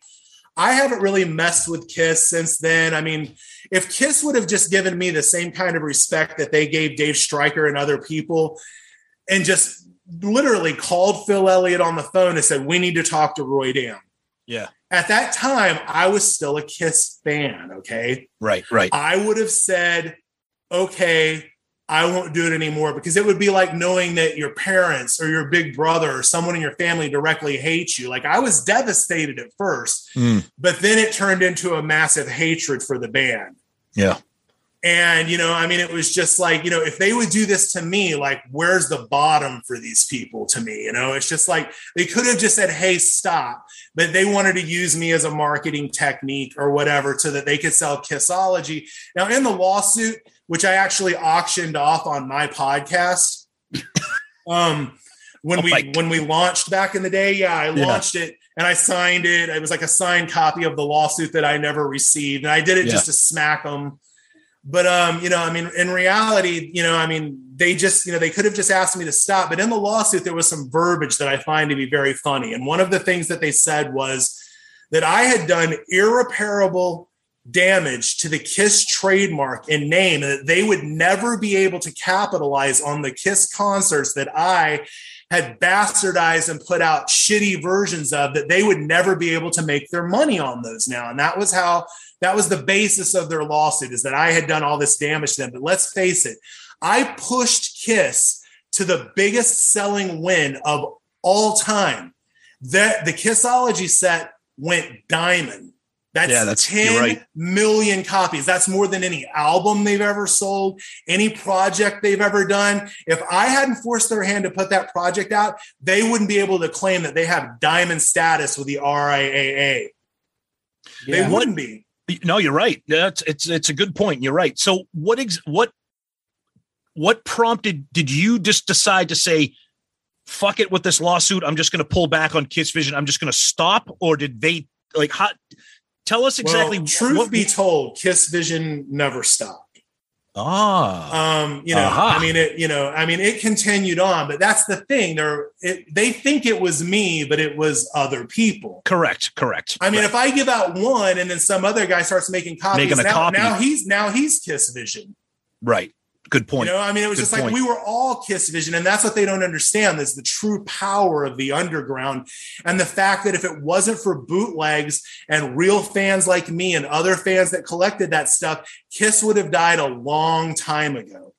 I haven't really messed with Kiss since then. I mean, if Kiss would have just given me the same kind of respect that they gave Dave Stryker and other people, and just literally called Phil Elliott on the phone and said, We need to talk to Roy Dam. Yeah. At that time, I was still a Kiss fan. Okay. right, right. I would have said, okay, I won't do it anymore because it would be like knowing that your parents or your big brother or someone in your family directly hates you. Like I was devastated at first, Mm. but then it turned into a massive hatred for the band. Yeah. And, you know, I mean, it was just like, you know, if they would do this to me, like, where's the bottom for these people to me? You know, it's just like they could have just said, hey, stop. But they wanted to use me as a marketing technique or whatever so that they could sell Kissology. Now, in the lawsuit, which I actually auctioned off on my podcast, um, when Oh we when we launched back in the day, yeah, I Yeah. launched it and I signed it. It was like a signed copy of the lawsuit that I never received, and I did it Yeah. just to smack them. But um, you know, I mean, in reality, you know, I mean, they just, you know, they could have just asked me to stop. But in the lawsuit, there was some verbiage that I find to be very funny. And one of the things that they said was that I had done irreparable damage to the Kiss trademark and name, and that they would never be able to capitalize on the Kiss concerts that I had bastardized and put out shitty versions of that they would never be able to make their money on those now. And that was how that was the basis of their lawsuit is that I had done all this damage to them. But let's face it, I pushed Kiss to the biggest selling win of all time. That the Kissology set went diamond. That's, Yeah, that's- 10 right. million copies. That's more than any album they've ever sold, any project they've ever done. If I hadn't forced their hand to put that project out, they wouldn't be able to claim that they have diamond status with the RIAA. They wouldn't be. No, you're right. That's it's it's a good point. You're right. So what ex- what what prompted did you just decide to say fuck it with this lawsuit? I'm just going to pull back on Kiss Vision. I'm just going to stop or did they like how tell us exactly Well, truth what be told, Kiss Vision never stopped. Ah. Um, you know, Aha. I mean, it, you know, I mean, it continued on, but that's the thing. They're, it, they think it was me, but it was other people. correct, correct. I mean, Right. if I give out one and then some other guy starts making copies, Making now, copy. now he's now he's Kiss Vision. right. Good point. You know, I mean, it was Good just like we were all Kiss Vision, and that's what they don't understand is the true power of the underground and the fact that if it wasn't for bootlegs and real fans like me and other fans that collected that stuff, Kiss would have died a long time ago.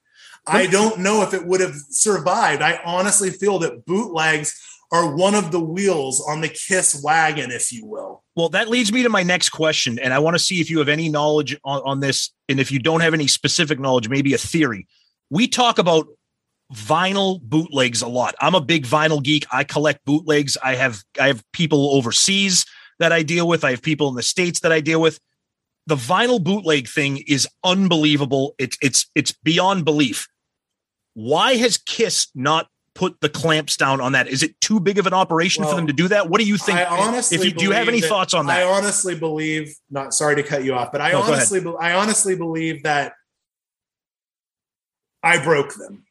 I don't know if it would have survived. I honestly feel that bootlegs are one of the wheels on the Kiss wagon, if you will. Well, that leads me to my next question, and I want to see if you have any knowledge on, on this, and if you don't have any specific knowledge, maybe a theory. We talk about vinyl bootlegs a lot. I'm a big vinyl geek. I collect bootlegs. I have I have people overseas that I deal with. I have people in the states that I deal with. The vinyl bootleg thing is unbelievable. It's it's it's beyond belief. Why has Kiss not put the clamps down on that? Is it too big of an operation for them to do that? What do you think? I honestly if you, do you have any that- thoughts on that? I honestly believe, not sorry to cut you off, but I No, honestly, I honestly believe that I broke them.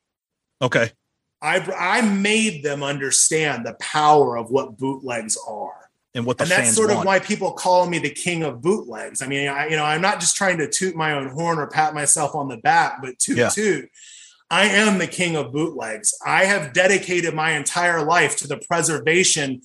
Okay. I I made them understand the power of what bootlegs are, And what the and that's sort want. of why people call me the king of bootlegs. I mean, I, you know, I'm not just trying to toot my own horn or pat myself on the back, but toot Yeah. toot. I am the king of bootlegs. I have dedicated my entire life to the preservation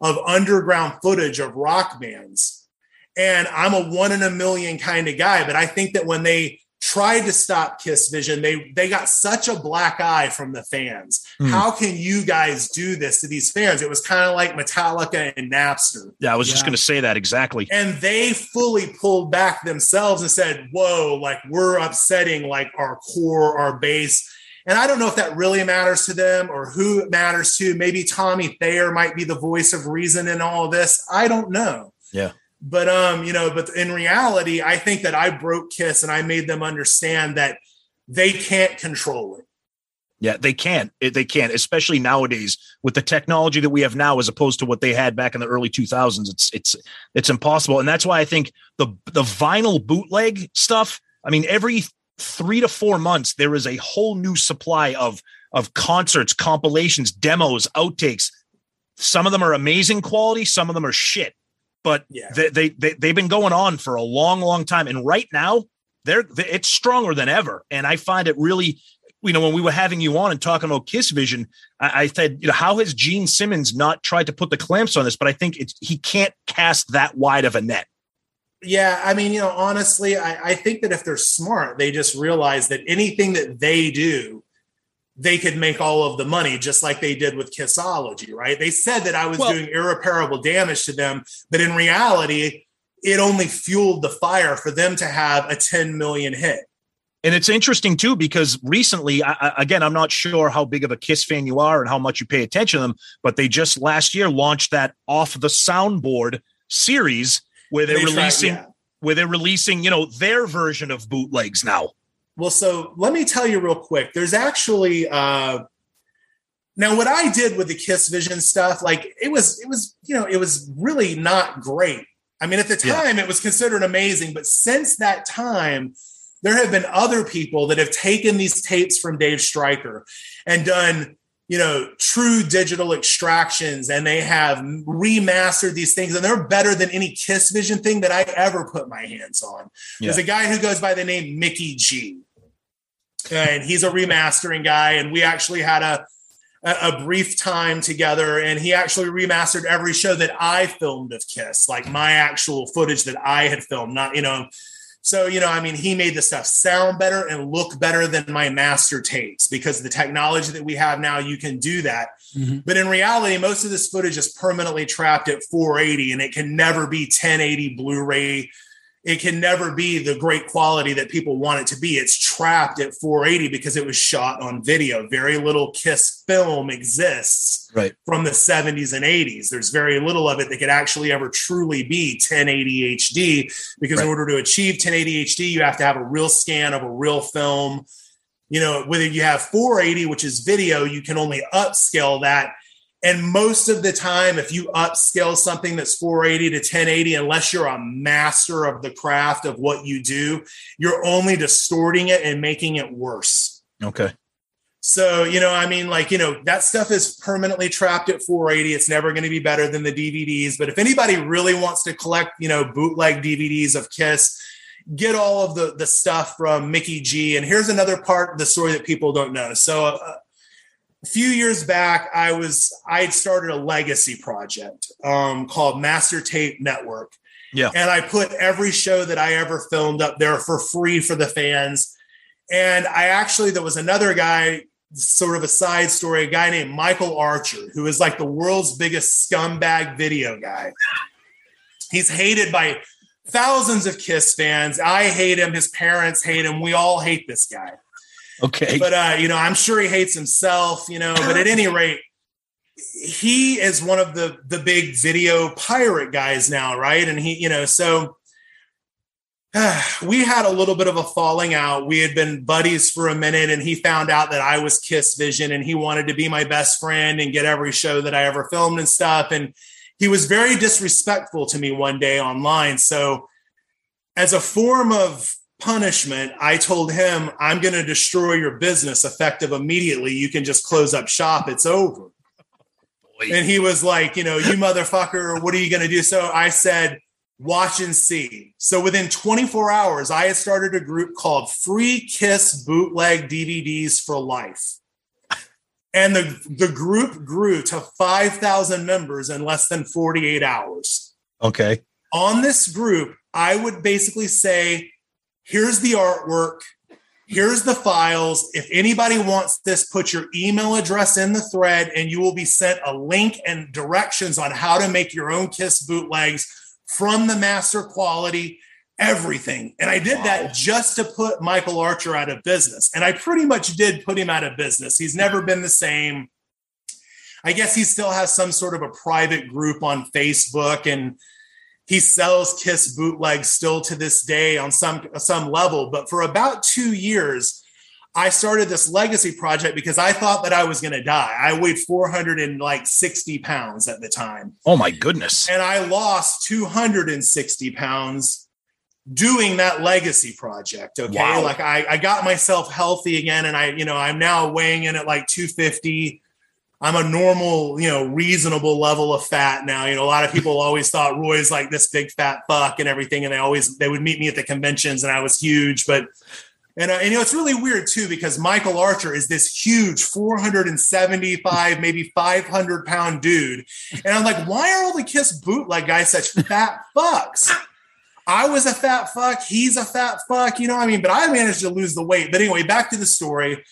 of underground footage of rock bands. And I'm a one in a million kind of guy. But I think that when they tried to stop Kiss Vision, they they got such a black eye from the fans. Hmm. How can you guys do this to these fans? It was kind of like Metallica and Napster. yeah, I was just going to say that exactly. And they fully pulled back themselves and said, Whoa, like we're upsetting like our core, our base. And I don't know if that really matters to them or who it matters to. Maybe Tommy Thayer might be the voice of reason in all this. I don't know. Yeah. But um, you know, but in reality, I think that I broke Kiss and I made them understand that they can't control it. Yeah, they can't. They can't, especially nowadays with the technology that we have now, as opposed to what they had back in the early 2000s. It's it's it's impossible, and that's why I think the the vinyl bootleg stuff. I mean, every three to four months there is a whole new supply of of concerts, compilations, demos, outtakes. Some of them are amazing quality. Some of them are shit. But Yeah. they, they they they've been going on for a long, long time, and right now they're, they it's stronger than ever. And I find it really you know, when we were having you on and talking about Kiss Vision, I, I said, you know, how has Gene Simmons not tried to put the clamps on this? But I think it's he can't cast that wide of a net. Yeah, I mean, you know, honestly, I, I think that if they're smart, they just realize that anything that they do, they could make all of the money, just like they did with Kissology, right? They said that I was Well- doing irreparable damage to them, but in reality, it only fueled the fire for them to have a 10 million hit. And it's interesting too because recently, I, again, I'm not sure how big of a Kiss fan you are and how much you pay attention to them, but they just last year launched that off the soundboard series where they're They try- releasing yeah. where they're releasing, you know, their version of bootlegs now. Well, so let me tell you real quick. There's actually uh, Now, what I did with the Kiss Vision stuff, like it was, it was, you know, it was really not great. I mean, at the Yeah. time, it was considered amazing, but since that time, there have been other people that have taken these tapes from Dave Stryker and done, you know, true digital extractions, and they have remastered these things, and they're better than any Kiss Vision thing that I ever put my hands on. There's a guy who goes by the name Mickey G, and he's a remastering guy, and we actually had a a brief time together and he actually remastered every show that I filmed of Kiss, like my actual footage that I had filmed, not, you know. So, you know, I mean, he made the stuff sound better and look better than my master tapes because the technology that we have now, you can do that. Mhm. But in reality, most of this footage is permanently trapped at 480 and it can never be 1080 Blu ray. It can never be the great quality that people want it to be. It's trapped at 480 because it was shot on video. Very little Kiss film exists Right. from the 70s and 80s. There's very little of it that could actually ever truly be 1080 HD because in order to achieve 1080 HD, you have to have a real scan of a real film. You know, whether you have 480, which is video, you can only upscale that. And most of the time, if you upscale something that's 480 to 1080, unless you're a master of the craft of what you do, you're only distorting it and making it worse. Okay. So, you know, I mean, like, you know, that stuff is permanently trapped at 480. It's never going to be better than the DVDs. But if anybody really wants to collect, you know, bootleg DVDs of Kiss, get all of the, the stuff from Mickey G. And here's another part of the story that people don't know. So, uh, a few years back, I was, I had started a legacy project um, called Master Tape Network. Yeah. And I put every show that I ever filmed up there for free for the fans. And I actually, there was another guy, sort of a side story, a guy named Michael Archer, who is like the world's biggest scumbag video guy. He's hated by thousands of Kiss fans. I hate him. His parents hate him. We all hate this guy. Okay. But uh, you know, I'm sure he hates himself, you know, but at any rate, he is one of the the big video pirate guys now, right? And he, you know, so we had a little bit of a falling out. We had been buddies for a minute, and he found out that I was Kiss Vision, and he wanted to be my best friend and get every show that I ever filmed and stuff. And he was very disrespectful to me one day online. So, as a form of punishment, I told him, I'm going to destroy your business effective immediately. You can just close up shop. It's over. And he was like, you know, you motherfucker, what are you going to do? So I said, watch and see. So within 24 hours, I had started a group called Free Kiss Bootleg DVDs for Life. And the, the group grew to 5,000 members in less than 48 hours. Okay. On this group, I would basically say, here's the artwork, here's the files. If anybody wants this, put your email address in the thread, and you will be sent a link and directions on how to make your own Kiss bootlegs from the master quality, everything. And I did that just to put Michael Archer out of business. And I pretty much did put him out of business. He's never been the same. I guess he still has some sort of a private group on Facebook and he sells Kiss bootlegs still to this day on some some level. But for about two years, I started this legacy project because I thought that I was going to die. I weighed 460 pounds at the time, Oh my goodness. and I lost 260 pounds doing that legacy project. Okay, Wow. like I, I got myself healthy again, and I, you know, I'm now weighing in at like 250. I'm a normal, you know, reasonable level of fat now. You know, a lot of people always thought Roy's like this big fat fuck and everything, and they always they would meet me at the conventions, and I was huge. But and, uh, and you know, it's really weird too because Michael Archer is this huge, 475, maybe 500 pound dude, and I'm like, why are all the Kiss bootleg guys such fat fucks? I was a fat fuck. He's a fat fuck. You know, what I mean, but I managed to lose the weight. But anyway, back to the story.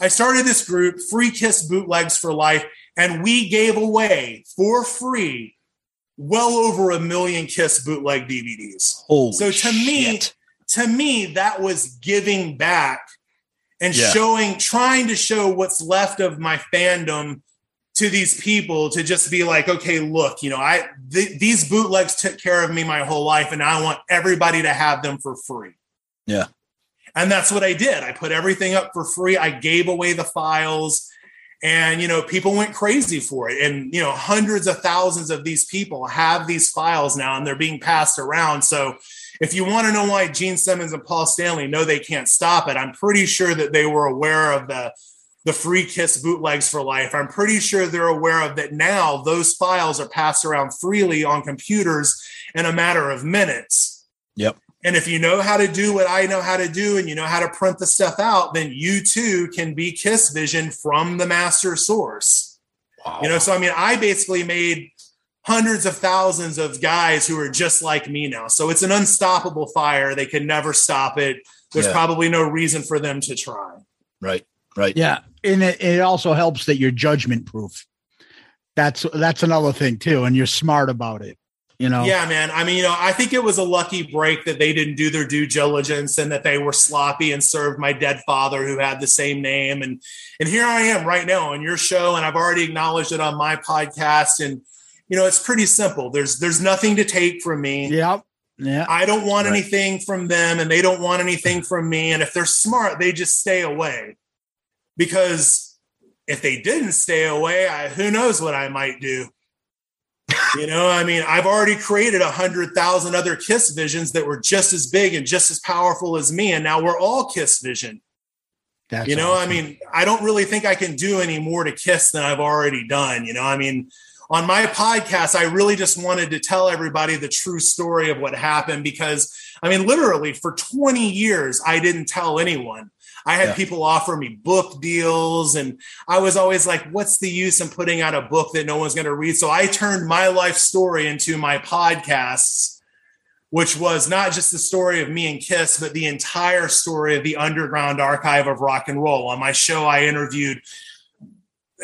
I started this group, Free Kiss Bootlegs for Life, and we gave away for free well over a million Kiss bootleg DVDs. Holy So to me, to me, that was giving back and Yeah. showing, trying to show what's left of my fandom to these people to just be like, okay, look, you know, I th- these bootlegs took care of me my whole life, and I want everybody to have them for free. Yeah. And that's what I did. I put everything up for free. I gave away the files. and you know people went crazy for it and you know hundreds of thousands of these people have these files now and they're being passed around so if you want to know why gene simmons and paul stanley know they can't stop it i'm pretty sure that they were aware of the the free kiss bootlegs for life i'm pretty sure they're aware of that now those files are passed around freely on computers in a matter of minutes Yep. And if you know how to do what I know how to do and you know how to print the stuff out, then you too can be Kiss Vision from the master source. Wow. You know, so I mean, I basically made hundreds of thousands of guys who are just like me now. So it's an unstoppable fire. They can never stop it. There's Yeah. probably no reason for them to try. right. Right. Yeah, and it, it also helps that you're judgment proof. That's that's another thing too, and you're smart about it. You know. Yeah, man. I mean, you know, I think it was a lucky break that they didn't do their due diligence and that they were sloppy and served my dead father who had the same name. And and here I am right now on your show, and I've already acknowledged it on my podcast. And you know, it's pretty simple. There's there's nothing to take from me. Yep. Yeah. I don't want Right. anything from them, and they don't want anything from me. And if they're smart, they just stay away. Because if they didn't stay away, I, who knows what I might do. You know, I mean, I've already created a hundred thousand other Kiss visions that were just as big and just as powerful as me, and now we're all Kiss Vision. That's you know, awesome. I mean, I don't really think I can do any more to Kiss than I've already done. You know, I mean, on my podcast, I really just wanted to tell everybody the true story of what happened because, I mean, literally for 20 years, I didn't tell anyone. I had Yeah. people offer me book deals, and I was always like, what's the use in putting out a book that no one's going to read? So I turned my life story into my podcasts, which was not just the story of me and Kiss, but the entire story of the underground archive of rock and roll. On my show, I interviewed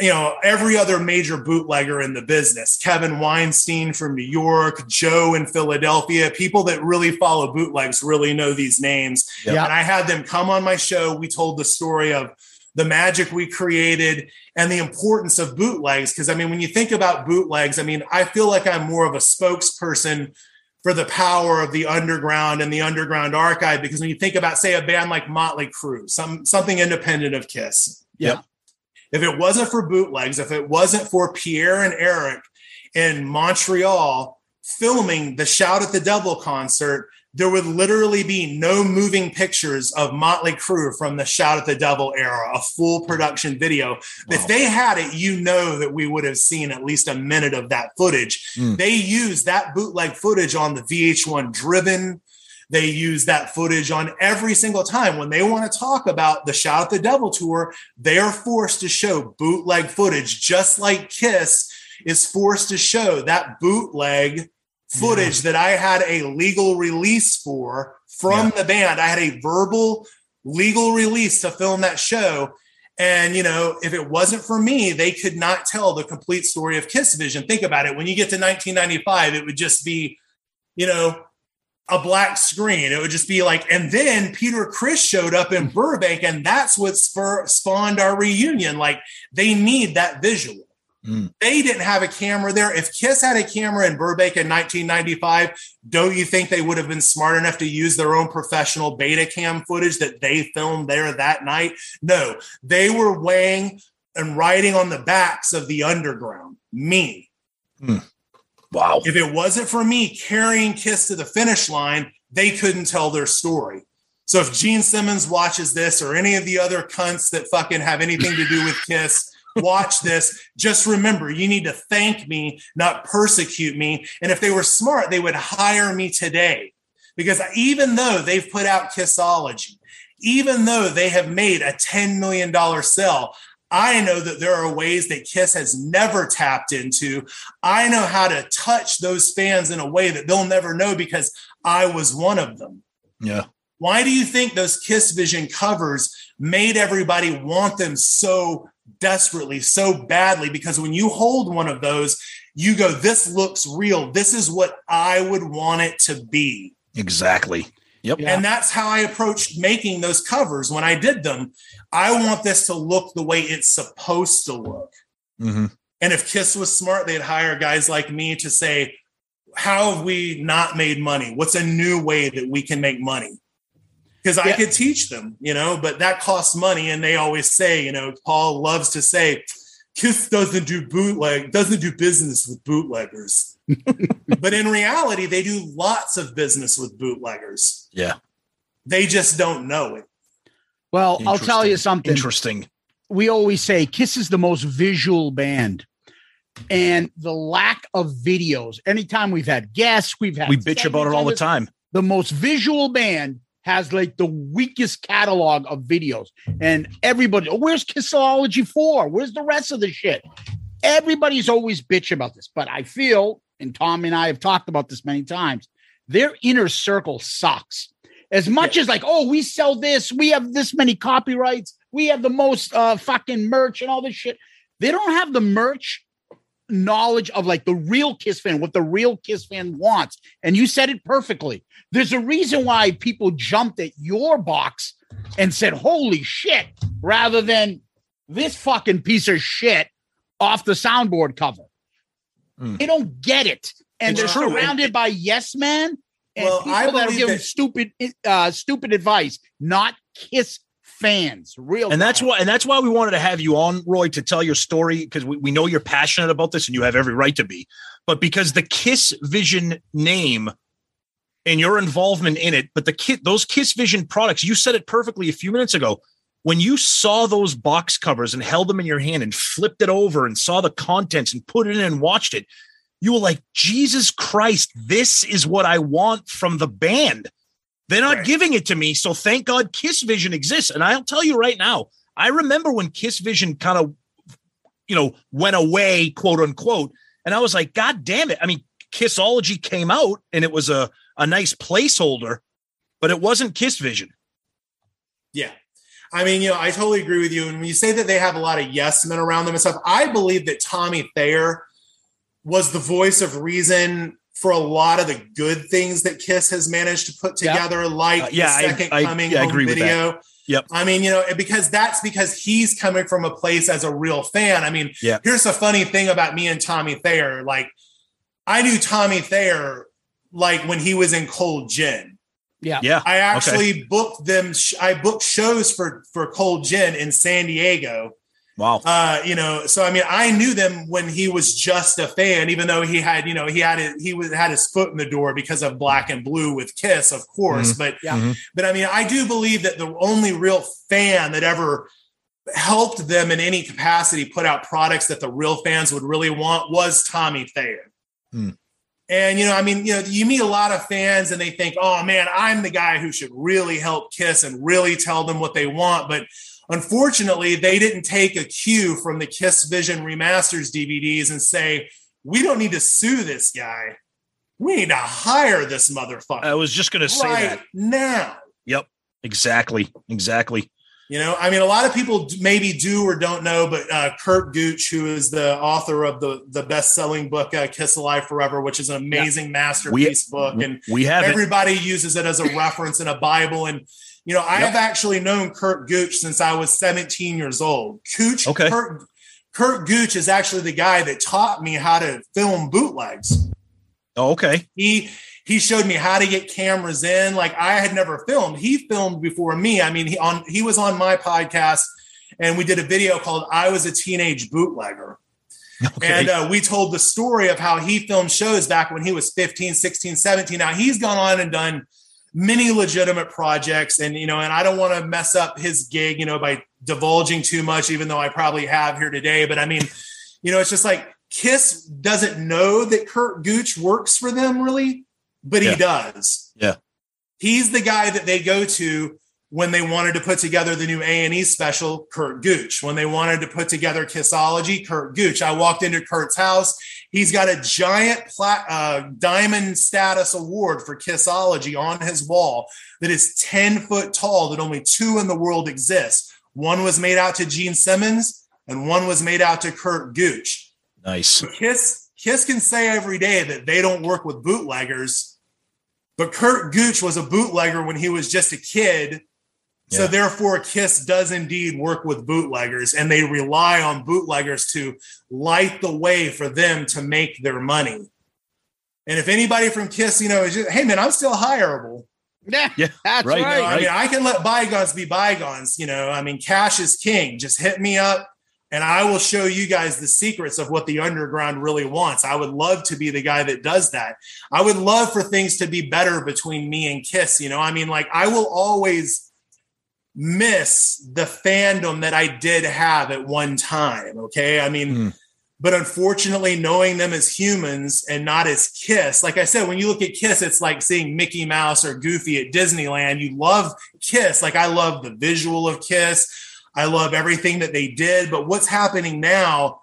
you know every other major bootlegger in the business kevin weinstein from new york joe in philadelphia people that really follow bootlegs really know these names. Yeah. and i had them come on my show. We told the story of the magic we created and the importance of bootlegs. Because i mean when you think about bootlegs i mean i feel like i'm more of a spokesperson for the power of the underground and the underground archive. Because when you think about say a band like motley crue some something independent of kiss. Yeah. If it wasn't for bootlegs, if it wasn't for Pierre and Eric in Montreal filming the Shout at the Devil concert, there would literally be no moving pictures of Motley Crue from the Shout at the Devil era, a full production video. If they had it, you know that we would have seen at least a minute of that footage. Mm. They used that bootleg footage on the VH1 Driven. They use that footage on every single time when they want to talk about the Shout at the Devil tour. They are forced to show bootleg footage, just like Kiss is forced to show that bootleg footage that I had a legal release for from the band. I had a verbal legal release to film that show. And, you know, if it wasn't for me, they could not tell the complete story of Kiss Vision. Think about it. When you get to 1995, it would just be, you know, a black screen. It would just be like, and then Peter Criss showed up in Burbank, and that's what spur, spawned our reunion. Like, they need that visual. Mm. They didn't have a camera there. If Kiss had a camera in Burbank in 1995, don't you think they would have been smart enough to use their own professional Betacam footage that they filmed there that night? No, they were weighing and riding on the backs of the underground. Me. Wow. If it wasn't for me carrying Kiss to the finish line, they couldn't tell their story. So if Gene Simmons watches this or any of the other cunts that fucking have anything to do with Kiss, watch this. Just remember, you need to thank me, not persecute me. And if they were smart, they would hire me today. Because even though they've put out Kissology, even though they have made a $10 million sell, I know that there are ways that Kiss has never tapped into. I know how to touch those fans in a way that they'll never know because I was one of them. Yeah. Why do you think those Kiss Vision covers made everybody want them so desperately, so badly? Because when you hold one of those, you go, This looks real. This is what I would want it to be. Exactly. Yep. Yeah. And that's how I approached making those covers when I did them. I want this to look the way it's supposed to look. hmm And if Kiss was smart, they'd hire guys like me to say, How have we not made money? What's a new way that we can make money? Because I could teach them, you know, but that costs money. And they always say, you know, Paul loves to say, Kiss doesn't do bootleg, doesn't do business with bootleggers. but in reality, they do lots of business with bootleggers. Yeah. They just don't know it. Well, I'll tell you something. Interesting. we always say Kiss is the most visual band. And the lack of videos, anytime we've had guests, we've had We bitch about it all the time. the most visual band has like the weakest catalog of videos. And everybody, oh, where's Kissology 4? Where's the rest of the shit? Everybody's always bitch about this, but I feel, and Tom and I have talked about this many times, their inner circle sucks. As much as like, oh, we sell this, we have this many copyrights, we have the most uh fucking merch and all this shit. They don't have the merch knowledge of like the real Kiss fan, what the real Kiss fan wants. And you said it perfectly. There's a reason why people jumped at your box and said, holy shit, rather than this fucking piece of shit off the soundboard cover. Hmm. They don't get it. And It's they're true. surrounded by yes men and Well, people I that are believe giving that- stupid uh stupid advice, not Kiss fans. Real and that's why and that's why we wanted to have you on roy to tell your story because we, we know you're passionate about this and you have every right to be but because the kiss vision name and your involvement in it but the kit those kiss vision products you said it perfectly a few minutes ago when you saw those box covers and held them in your hand and flipped it over and saw the contents and put it in and watched it you were like jesus christ this is what i want from the band they're not Right. giving it to me. So thank God Kiss Vision exists. And I'll tell you right now, I remember when Kiss Vision kind of, you know, went away, quote unquote. And I was like, God damn it. I mean, Kissology came out and it was a, a nice placeholder, but it wasn't Kiss Vision. Yeah. I mean, you know, I totally agree with you. And when you say that they have a lot of yes men around them and stuff, I believe that Tommy Thayer was the voice of reason for a lot of the good things that Kiss has managed to put together, like Uh, yeah, I- the second I- coming yeah, I agree with that. video. Yep. I mean, you know, because that's because he's coming from a place as a real fan. I mean, Yeah. here's the funny thing about me and Tommy Thayer. Like, I knew Tommy Thayer like when he was in Cold Gin. Yeah. Yeah. I actually booked them. sh- I booked shows for for Cold Gin in San Diego. Wow. Uh, you know, so I mean, I knew them when he was just a fan, even though he had, you know, he had it, he was had his foot in the door because of Black and Blue with Kiss, of course. But Yeah. Mhm. but I mean, I do believe that the only real fan that ever helped them in any capacity put out products that the real fans would really want was Tommy Thayer. Hmm. And you know, I mean, you know, you meet a lot of fans and they think, "Oh man, I'm the guy who should really help Kiss and really tell them what they want." But unfortunately, they didn't take a cue from the Kiss Vision remasters DVDs and say, "We don't need to sue this guy. We need to hire this motherfucker I was just going to say right that. now." Yep. Exactly. Exactly. You know, I mean, a lot of people maybe do or don't know, but uh, Curt Gooch, who is the author of the the best selling book uh, "Kiss Alive Forever," which is an amazing masterpiece book, and We have it. everybody uses it as a reference in a Bible. And you know, I Yep. have actually known Curt Gooch since I was 17 years old. Gooch, Okay. Curt, Curt Gooch is actually the guy that taught me how to film bootlegs Oh, okay. he he showed me how to get cameras in. Like i had never filmed. He filmed before me. I mean he on he was on my podcast and we did a video called i was a teenage bootlegger. Okay. and uh, we told the story of how he filmed shows back when he was 15 16 17 now he's gone on and done many legitimate projects and you know and i don't want to mess up his gig you know by divulging too much even though i probably have here today. But i mean you know it's just like kiss doesn't know that curt gooch works for them really but Yeah. he does Yeah. he's the guy that they go to when they wanted to put together the new A&E special, Curt Gooch. When they wanted to put together Kissology, Curt Gooch. I walked into Curt's house. He's got a giant pla- uh, diamond status award for Kissology on his wall that is 10 foot tall, that only two in the world exist. One was made out to Gene Simmons, and one was made out to Curt Gooch. nice. Kiss Kiss can say every day that they don't work with bootleggers, but Curt Gooch was a bootlegger when he was just a kid. So Yeah. therefore, Kiss does indeed work with bootleggers, and they rely on bootleggers to light the way for them to make their money. And if anybody from Kiss, you know, is just, hey man, I'm still hireable. Yeah, Yeah, that's right, right. You know, I mean, I can let bygones be bygones. You know, I mean, cash is king. Just hit me up. And I will show you guys the secrets of what the underground really wants. I would love to be the guy that does that. I would love for things to be better between me and Kiss. You know, I mean, like I will always miss the fandom that I did have at one time. Okay. I mean, Mm. but unfortunately, knowing them as humans and not as Kiss, like I said, when you look at Kiss, it's like seeing Mickey Mouse or Goofy at Disneyland. You love Kiss. Like I love the visual of Kiss. I love everything that they did. But what's happening now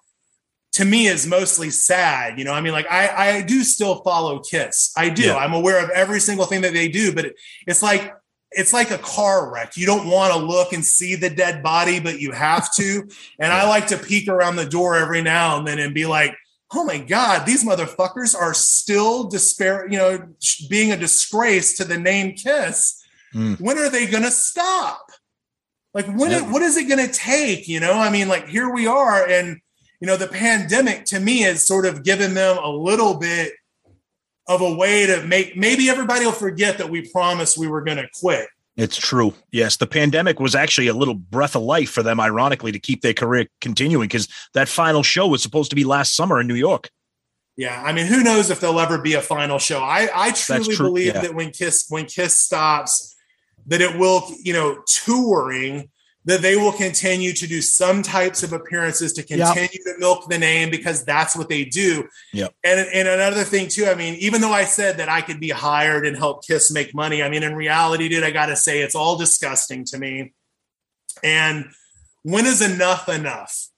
to me is mostly sad. You know, I mean, like I, I do still follow Kiss. I do. Yeah. I'm aware of every single thing that they do, but it, it's like it's like a car wreck. You don't want to look and see the dead body, but you have to. And I like to peek around the door every now and then and be like, oh my God, these motherfuckers are still despair, you know, being a disgrace to the name Kiss. Mm. When are they going to stop? Like, when, Yeah. what is it going to take? You know, I mean, like, here we are. And, you know, the pandemic to me has sort of given them a little bit of a way to make maybe everybody will forget that we promised we were going to quit. It's true. Yes, the pandemic was actually a little breath of life for them, ironically, to keep their career continuing because that final show was supposed to be last summer in New York. Yeah, I mean, who knows if there'll ever be a final show? I I truly true, believe yeah. that when Kiss when Kiss stops, that it will you know touring that they will continue to do some types of appearances to Yep. continue to milk the name because that's what they do. Yep. And and another thing too, I mean, even though I said that I could be hired and help Kiss make money, I mean, in reality, dude, I got to say it's all disgusting to me. And when is enough enough?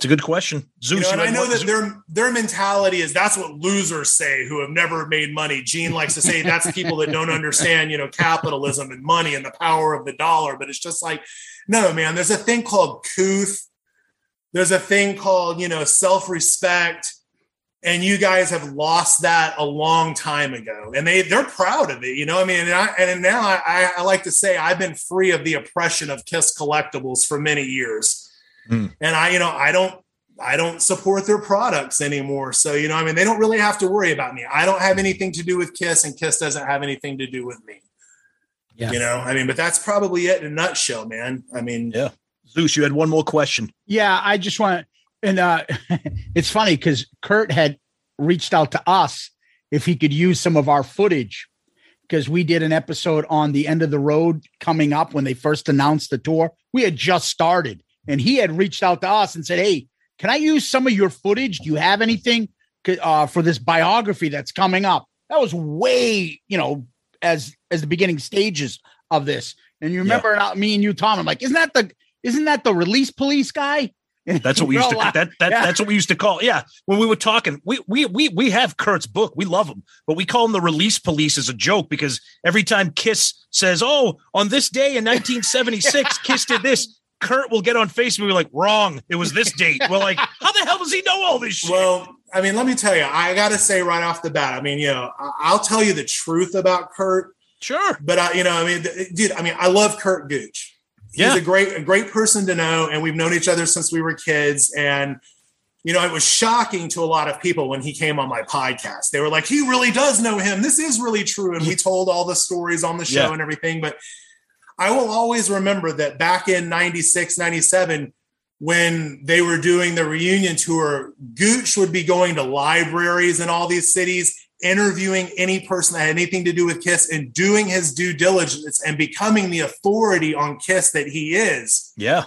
It's a good question. Zeus, You know, I know one- that their their mentality is that's what losers say who have never made money. Gene likes to say that's people that don't understand, you know, capitalism and money and the power of the dollar. But it's just like, no, man. There's a thing called couth. There's a thing called, you know, self respect, and you guys have lost that a long time ago. And they they're proud of it. You know, I mean, and, I, and now I, I like to say I've been free of the oppression of Kiss collectibles for many years. Hmm. And I, you know, I don't I don't support their products anymore. So, you know, I mean, they don't really have to worry about me. I don't have anything to do with Kiss, and Kiss doesn't have anything to do with me. Yeah. You know, I mean, but that's probably it in a nutshell, man. I mean, Yeah. Zeus, you had one more question. Yeah, I just want and uh, it's funny because Curt had reached out to us if he could use some of our footage because we did an episode on the end of the road coming up when they first announced the tour. We had just started, and he had reached out to us and said, "Hey, can I use some of your footage? Do you have anything uh, for this biography that's coming up?" That was way, you know, as as the beginning stages of this. And you remember not me and you, Tom. I'm like, isn't that the isn't that the release police guy? That's what we used to that, that Yeah. that's what we used to call. Yeah. When we were talking, we we we we have Curt's book. We love him, but we call him the release police as a joke because every time Kiss says, "Oh, on this day in 1976, Kiss did this," Curt will get on Facebook and be like, "Wrong. It was this date." We're like, "How the hell does he know all this shit?" well, I mean, let me tell you, I got to say right off the bat, I mean, you know, I'll tell you the truth about Curt, sure. but I, you know, I mean, dude, I mean, I love Curt Gooch. He's Yeah. a great, a great person to know, and we've known each other since we were kids. And you know, it was shocking to a lot of people when he came on my podcast. They were like, "He really does know him. This is really true." And we told all the stories on the show Yeah. and everything. But I will always remember that back in 96, 97, when they were doing the reunion tour, Gooch would be going to libraries in all these cities, interviewing any person that had anything to do with Kiss and doing his due diligence and becoming the authority on Kiss that he is. Yeah.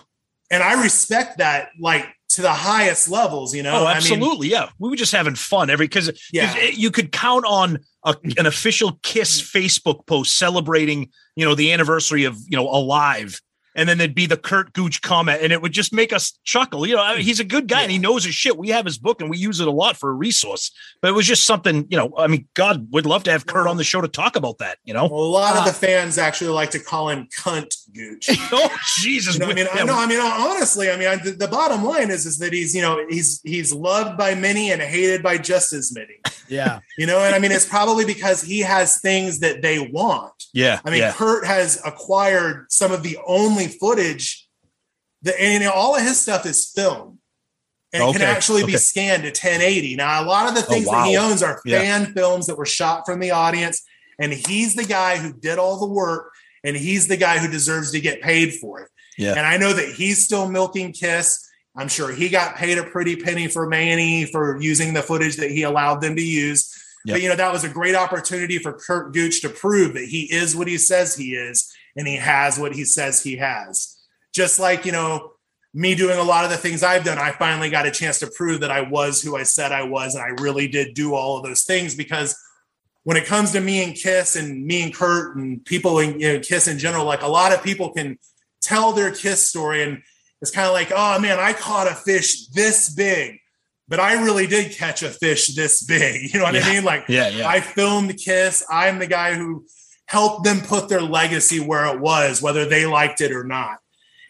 And I respect that like to the highest levels, you know. Oh, I mean, absolutely. yeah. We were just having fun every because Yeah. you could count on a, an official Kiss Facebook post celebrating, you know, the anniversary of, you know, Alive. And then there'd be the Curt Gooch comment, and it would just make us chuckle. You know, I mean, he's a good guy and he knows his shit. We have his book and we use it a lot for a resource. But it was just something, you know, I mean, God would love to have Curt on the show to talk about that, you know? Well, a lot Uh, of the fans actually like to call him cunt Gooch. oh, Jesus. You know, I mean, I Yeah, know. I mean, honestly, I mean, I, the, the bottom line is is that he's, you know, he's he's loved by many and hated by just as many. Yeah. You know, and I mean, it's probably because he has things that they want. Yeah. I mean, yeah. Curt has acquired some of the only footage that, and you know, all of his stuff is film. And Okay, can actually be scanned to 1080. Now, a lot of the Oh, things that he owns are Yeah. fan films that were shot from the audience. And he's the guy who did all the work, and he's the guy who deserves to get paid for it. Yeah. And I know that he's still milking Kiss. I'm sure he got paid a pretty penny for Manny for using the footage that he allowed them to use. Yep. But you know, that was a great opportunity for Curt Gooch to prove that he is what he says he is and he has what he says he has. Just like, you know, me doing a lot of the things I've done, I finally got a chance to prove that I was who I said I was. And I really did do all of those things because when it comes to me and Kiss and me and Curt and people in you know, Kiss in general, like a lot of people can tell their Kiss story and it's kind of like, oh man, I caught a fish this big, but I really did catch a fish this big. You know what Yeah. I mean? Like, Yeah, yeah. I filmed Kiss. I'm the guy who helped them put their legacy where it was, whether they liked it or not.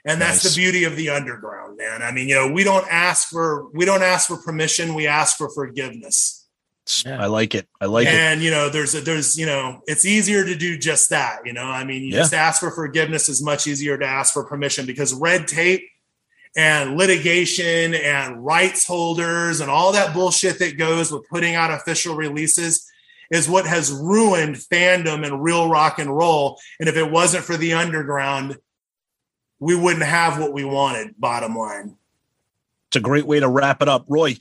And that's Nice. the beauty of the underground, man. I mean, you know, we don't ask for we don't ask for permission. We ask for forgiveness. I like it. I like it. and you know, there's a, there's you know, it's easier to do just that. You know, I mean, you Yeah. just ask for forgiveness is much easier to ask for permission because red tape and litigation and rights holders and all that bullshit that goes with putting out official releases is what has ruined fandom and real rock and roll. And if it wasn't for the underground, we wouldn't have what we wanted. Bottom line. It's a great way to wrap it up. Roy,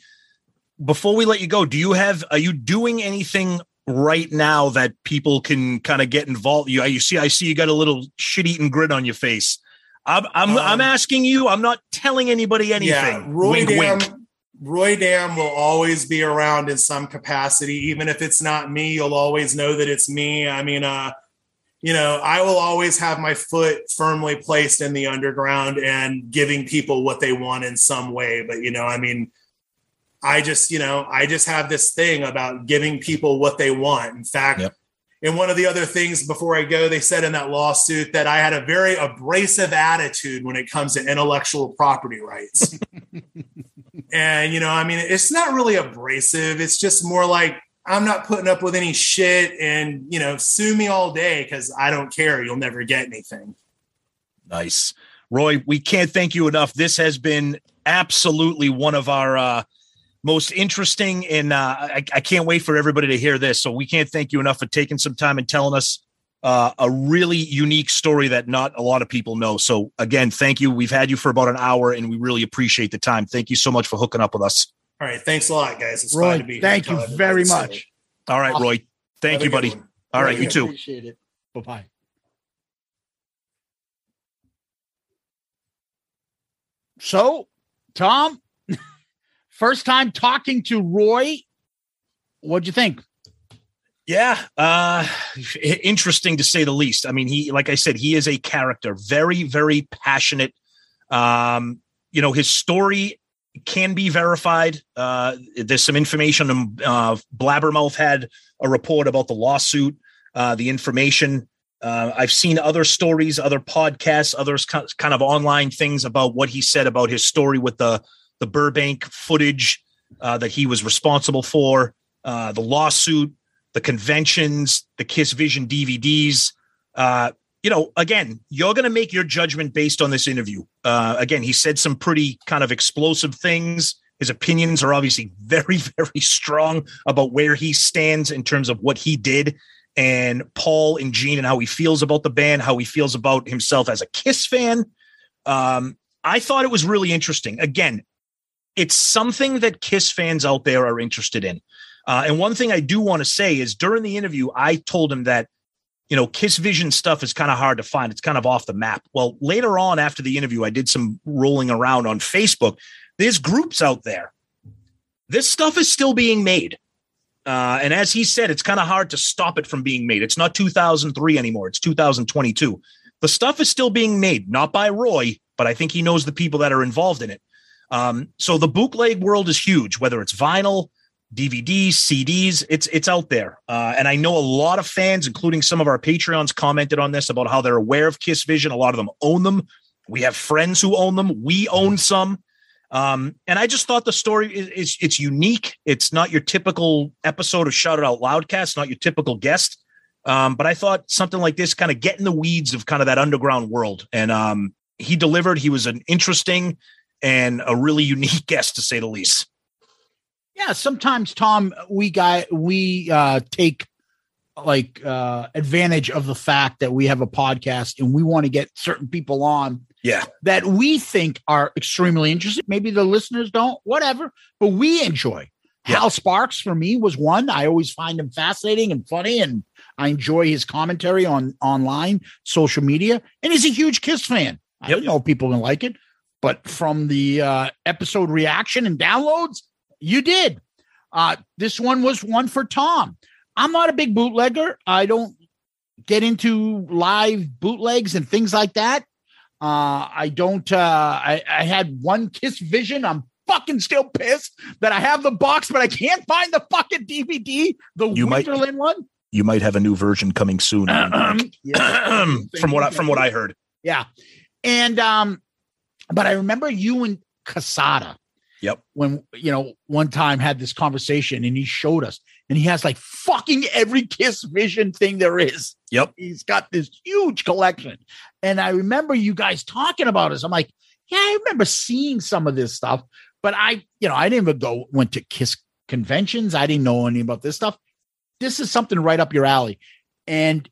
before we let you go, do you have are you doing anything right now that people can kind of get involved? You you see, I see you got a little shit eating grin on your face. I'm I'm Um, I'm asking you, I'm not telling anybody anything. Yeah, Roy wink, Dam. wink. Roy Dam will always be around in some capacity, even if it's not me. You'll always know that it's me. I mean, uh, you know, I will always have my foot firmly placed in the underground and giving people what they want in some way. But you know, I mean, I just, you know, I just have this thing about giving people what they want. In fact, Yep. and one of the other things before I go, they said in that lawsuit that I had a very abrasive attitude when it comes to intellectual property rights. and, you know, I mean, it's not really abrasive. It's just more like I'm not putting up with any shit and, you know, sue me all day because I don't care. You'll never get anything. Nice. Roy, we can't thank you enough. This has been absolutely one of our uh, most interesting, and uh, I, I can't wait for everybody to hear this. So we can't thank you enough for taking some time and telling us uh, a really unique story that not a lot of people know. So again, thank you. We've had you for about an hour, and we really appreciate the time. Thank you so much for hooking up with us. All right. Thanks a lot, guys. It's Roy, fun to be thank Tell you very much. story. All right, Awesome. Roy. Thank Have you, buddy. one. All right, We you too. Appreciate it. Bye bye. So, Tom, first time talking to Roy. What'd you think? Yeah, uh interesting to say the least. I mean, he like I said, he is a character, very very passionate. Um, you know, his story can be verified. Uh there's some information um, uh Blabbermouth had a report about the lawsuit, uh the information uh, I've seen other stories, other podcasts, others kind of online things about what he said about his story with the the Burbank footage uh, that he was responsible for, uh, the lawsuit, the conventions, the Kiss Vision DVDs. Uh, you know, again, you're going to make your judgment based on this interview. Uh, again, he said some pretty kind of explosive things. His opinions are obviously very, very strong about where he stands in terms of what he did and Paul and Gene and how he feels about the band, how he feels about himself as a Kiss fan. Um, I thought it was really interesting. Again, it's something that Kiss fans out there are interested in. Uh, and one thing I do want to say is during the interview, I told him that, you know, Kiss Vision stuff is kind of hard to find. It's kind of off the map. Well, later on after the interview, I did some rolling around on Facebook. There's groups out there. This stuff is still being made. Uh, and as he said, it's kind of hard to stop it from being made. It's not 2003 anymore. It's 2022. The stuff is still being made, not by Roy, but I think he knows the people that are involved in it. Um, so the bootleg world is huge, whether it's vinyl, DVDs, CDs, it's it's out there. Uh, and I know a lot of fans, including some of our Patreons, commented on this about how they're aware of Kiss Vision. A lot of them own them. We have friends who own them. We own some. Um, and I just thought the story is, is it's unique. It's not your typical episode of Shout It Out Loudcast, not your typical guest. Um, but I thought something like this kind of get in the weeds of kind of that underground world. And um, he delivered. He was an interesting and a really unique guest to say the least. Yeah, sometimes Tom, we guy we uh take like uh advantage of the fact that we have a podcast and we want to get certain people on Yeah. that we think are extremely interesting. Maybe the listeners don't, whatever, but we enjoy. Yeah. Hal Sparks for me was one. I always find him fascinating and funny, and I enjoy his commentary on online, social media. And he's a huge Kiss fan. I Yep. don't know if people can like it, but from the uh, episode reaction and downloads, you did. Uh, this one was one for Tom. I'm not a big bootlegger. I don't get into live bootlegs and things like that. Uh, I don't. Uh, I, I had one Kiss Vision. I'm fucking still pissed that I have the box, but I can't find the fucking DVD. The You might- Winterland one. You might have a new version coming soon. Yeah. from what I, from what I heard. Yeah. And um, but I remember you and Casada. Yep. When you know, one time had this conversation and he showed us, and he has like fucking every Kiss Vision thing there is. Yep. He's got this huge collection. And I remember you guys talking about this. I'm like, yeah, I remember seeing some of this stuff, but I, you know, I didn't even go went to Kiss conventions. I didn't know any about this stuff. This is something right up your alley. And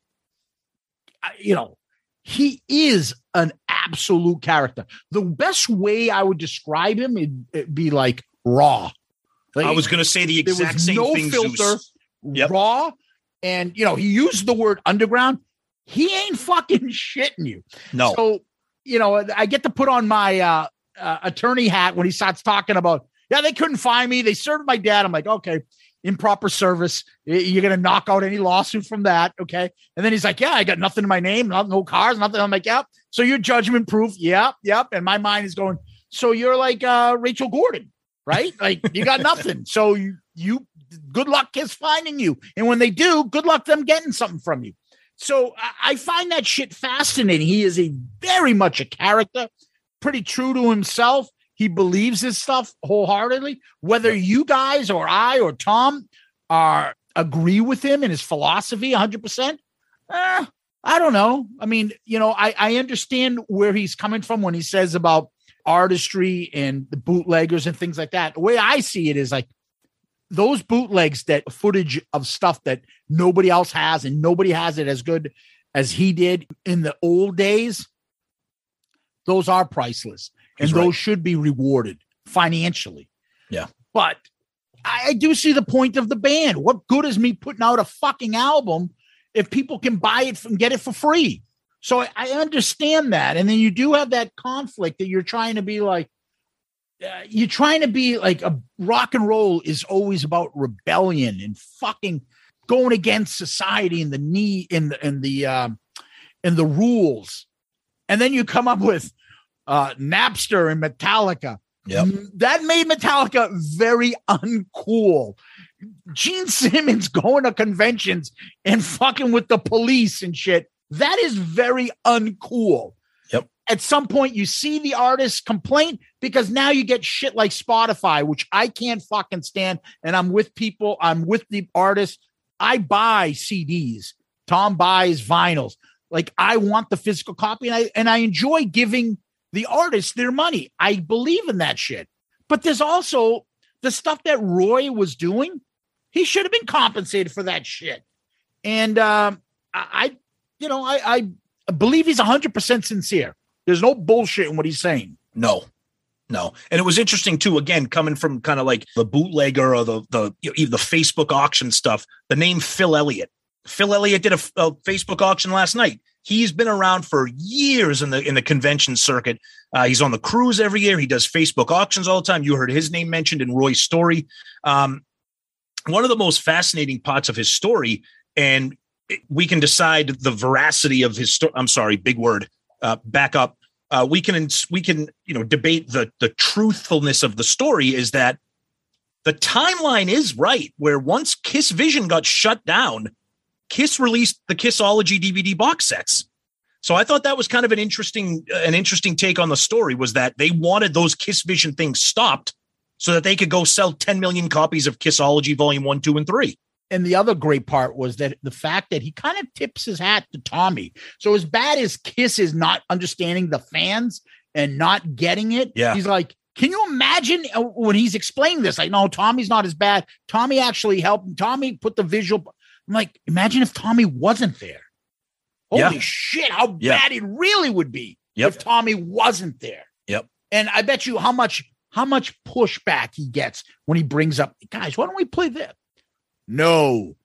you know, he is an absolute character. The best way I would describe him would it'd be like raw. Like, I was going to say the exact same no thing. filter, Yep. raw, and you know he used the word underground. He ain't fucking shitting you. No. So you know I get to put on my uh, uh, attorney hat when he starts talking about. Yeah, they couldn't find me. They served my dad. I'm like, okay, improper service. You're gonna knock out any lawsuit from that, okay? And then he's like, yeah, I got nothing in my name, not, no cars, nothing. I'm like, yep. So you're judgment proof. Yep, yep. And my mind is going. So you're like uh, Rachel Gordon, right? Like you got nothing. So you, you good luck kids finding you. And when they do, good luck them getting something from you. So I, I find that shit fascinating. He is a very much a character, pretty true to himself. He believes his stuff wholeheartedly. Whether you guys or I or Tom are agree with him and his philosophy 100%, eh, I don't know. I mean, you know, I, I understand where he's coming from when he says about artistry and the bootleggers and things like that. The way I see it is like those bootlegs that footage of stuff that nobody else has and nobody has it as good as he did in the old days. Those are priceless and He's those right. should be rewarded financially. Yeah. But I, I do see the point of the band. What good is me putting out a fucking album if people can buy it and get it for free? So I, I understand that. And then you do have that conflict that you're trying to be like, uh, you're trying to be like a rock and roll is always about rebellion and fucking going against society and the knee in the in the um in the rules. And then you come up with uh Napster and Metallica. Yep. Mm, That made Metallica very uncool. Gene Simmons going to conventions and fucking with the police and shit. That is very uncool. Yep. At some point, you see the artist complain because now you get shit like Spotify, which I can't fucking stand. And I'm with people, I'm with the artist. I buy CDs. Tom buys vinyls. Like I want the physical copy, and I and I enjoy giving the artists their money. I believe in that shit. But there's also the stuff that Roy was doing. He should have been compensated for that shit. And um, I, you know, I, I believe he's 100% sincere. There's no bullshit in what he's saying. No, no. And it was interesting too. Again, coming from kind of like the bootlegger or the the you know, the Facebook auction stuff. The name Phil Elliott. Phil Elliott did a, a Facebook auction last night. He's been around for years in the in the convention circuit. Uh, he's on the cruise every year. He does Facebook auctions all the time. You heard his name mentioned in Roy's story. Um, one of the most fascinating parts of his story, and we can decide the veracity of his story. I'm sorry, big word. Uh, back up uh, we can we can you know debate the the truthfulness of the story is that the timeline is right where once kiss vision got shut down kiss released the kissology dvd box sets so i thought that was kind of an interesting an interesting take on the story was that they wanted those kiss vision things stopped so that they could go sell 10 million copies of kissology volume 1 2 and 3 And the other great part was that the fact that he kind of tips his hat to Tommy. So as bad as Kiss is not understanding the fans and not getting it, Yeah. he's like, can you imagine uh, when he's explaining this? Like, no, Tommy's not as bad. Tommy actually helped. Tommy put the visual. I'm like, imagine if Tommy wasn't there. Holy Yeah. shit, how Yeah. bad it really would be. Yep. if Tommy wasn't there. Yep. And I bet you how much how much pushback he gets when he brings up guys, why don't we play this? No.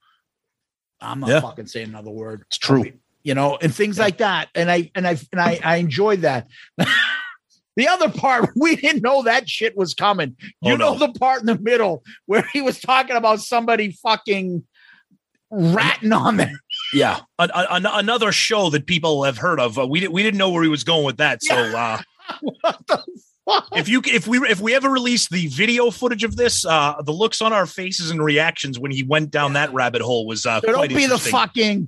I'm not Yeah. fucking saying another word. It's true. You know, and things like that. And I and I and I, I enjoyed that. the other part, we didn't know that shit was coming. You Oh, know no. the part in the middle where he was talking about somebody fucking ratting on them. Yeah, An- an- another show that people have heard of. Uh, we didn't we didn't know where he was going with that. So uh, what the fuck? if you if we if we ever release the video footage of this, uh, the looks on our faces and reactions when he went down that rabbit hole was uh, quite don't be the fucking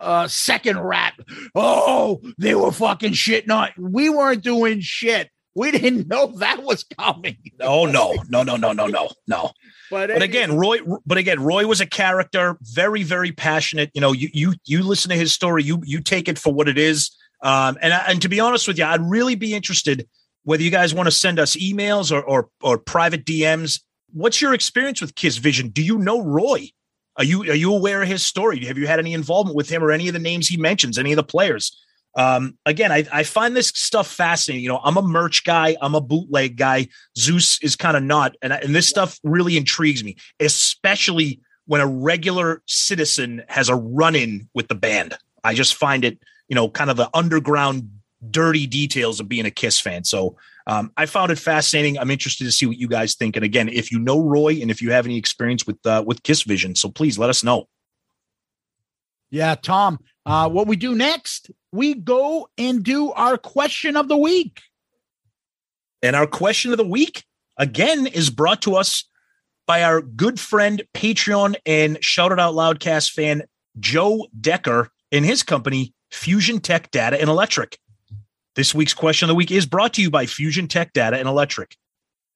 uh second rat. Oh, they were fucking shit. on. We weren't doing shit. We didn't know that was coming. Oh no, no, no, no, no, no, no. But, But again, Roy. But again, Roy was a character, very, very passionate. You know, you you you listen to his story, you you take it for what it is. Um, and and to be honest with you, I'd really be interested whether you guys want to send us emails or or, or private DMs. What's your experience with Kiss Vision? Do you know Roy? Are you are you aware of his story? Have you had any involvement with him or any of the names he mentions, any of the players? Um, again, I, I find this stuff fascinating. You know, I'm a merch guy, I'm a bootleg guy. Zeus is kind of not, and I, and this stuff really intrigues me, especially when a regular citizen has a run in with the band. I just find it, you know, kind of the underground, dirty details of being a Kiss fan. So um, I found it fascinating. I'm interested to see what you guys think. And again, if you know Roy and if you have any experience with uh, with Kiss Vision, so please let us know. yeah, Tom. Uh, what we do next? We go and do our question of the week. And our question of the week, again, is brought to us by our good friend, Patreon and Shout It Out Loudcast fan, Joe Decker, and his company, Fusion Tech Data and Electric. This week's question of the week is brought to you by Fusion Tech Data and Electric.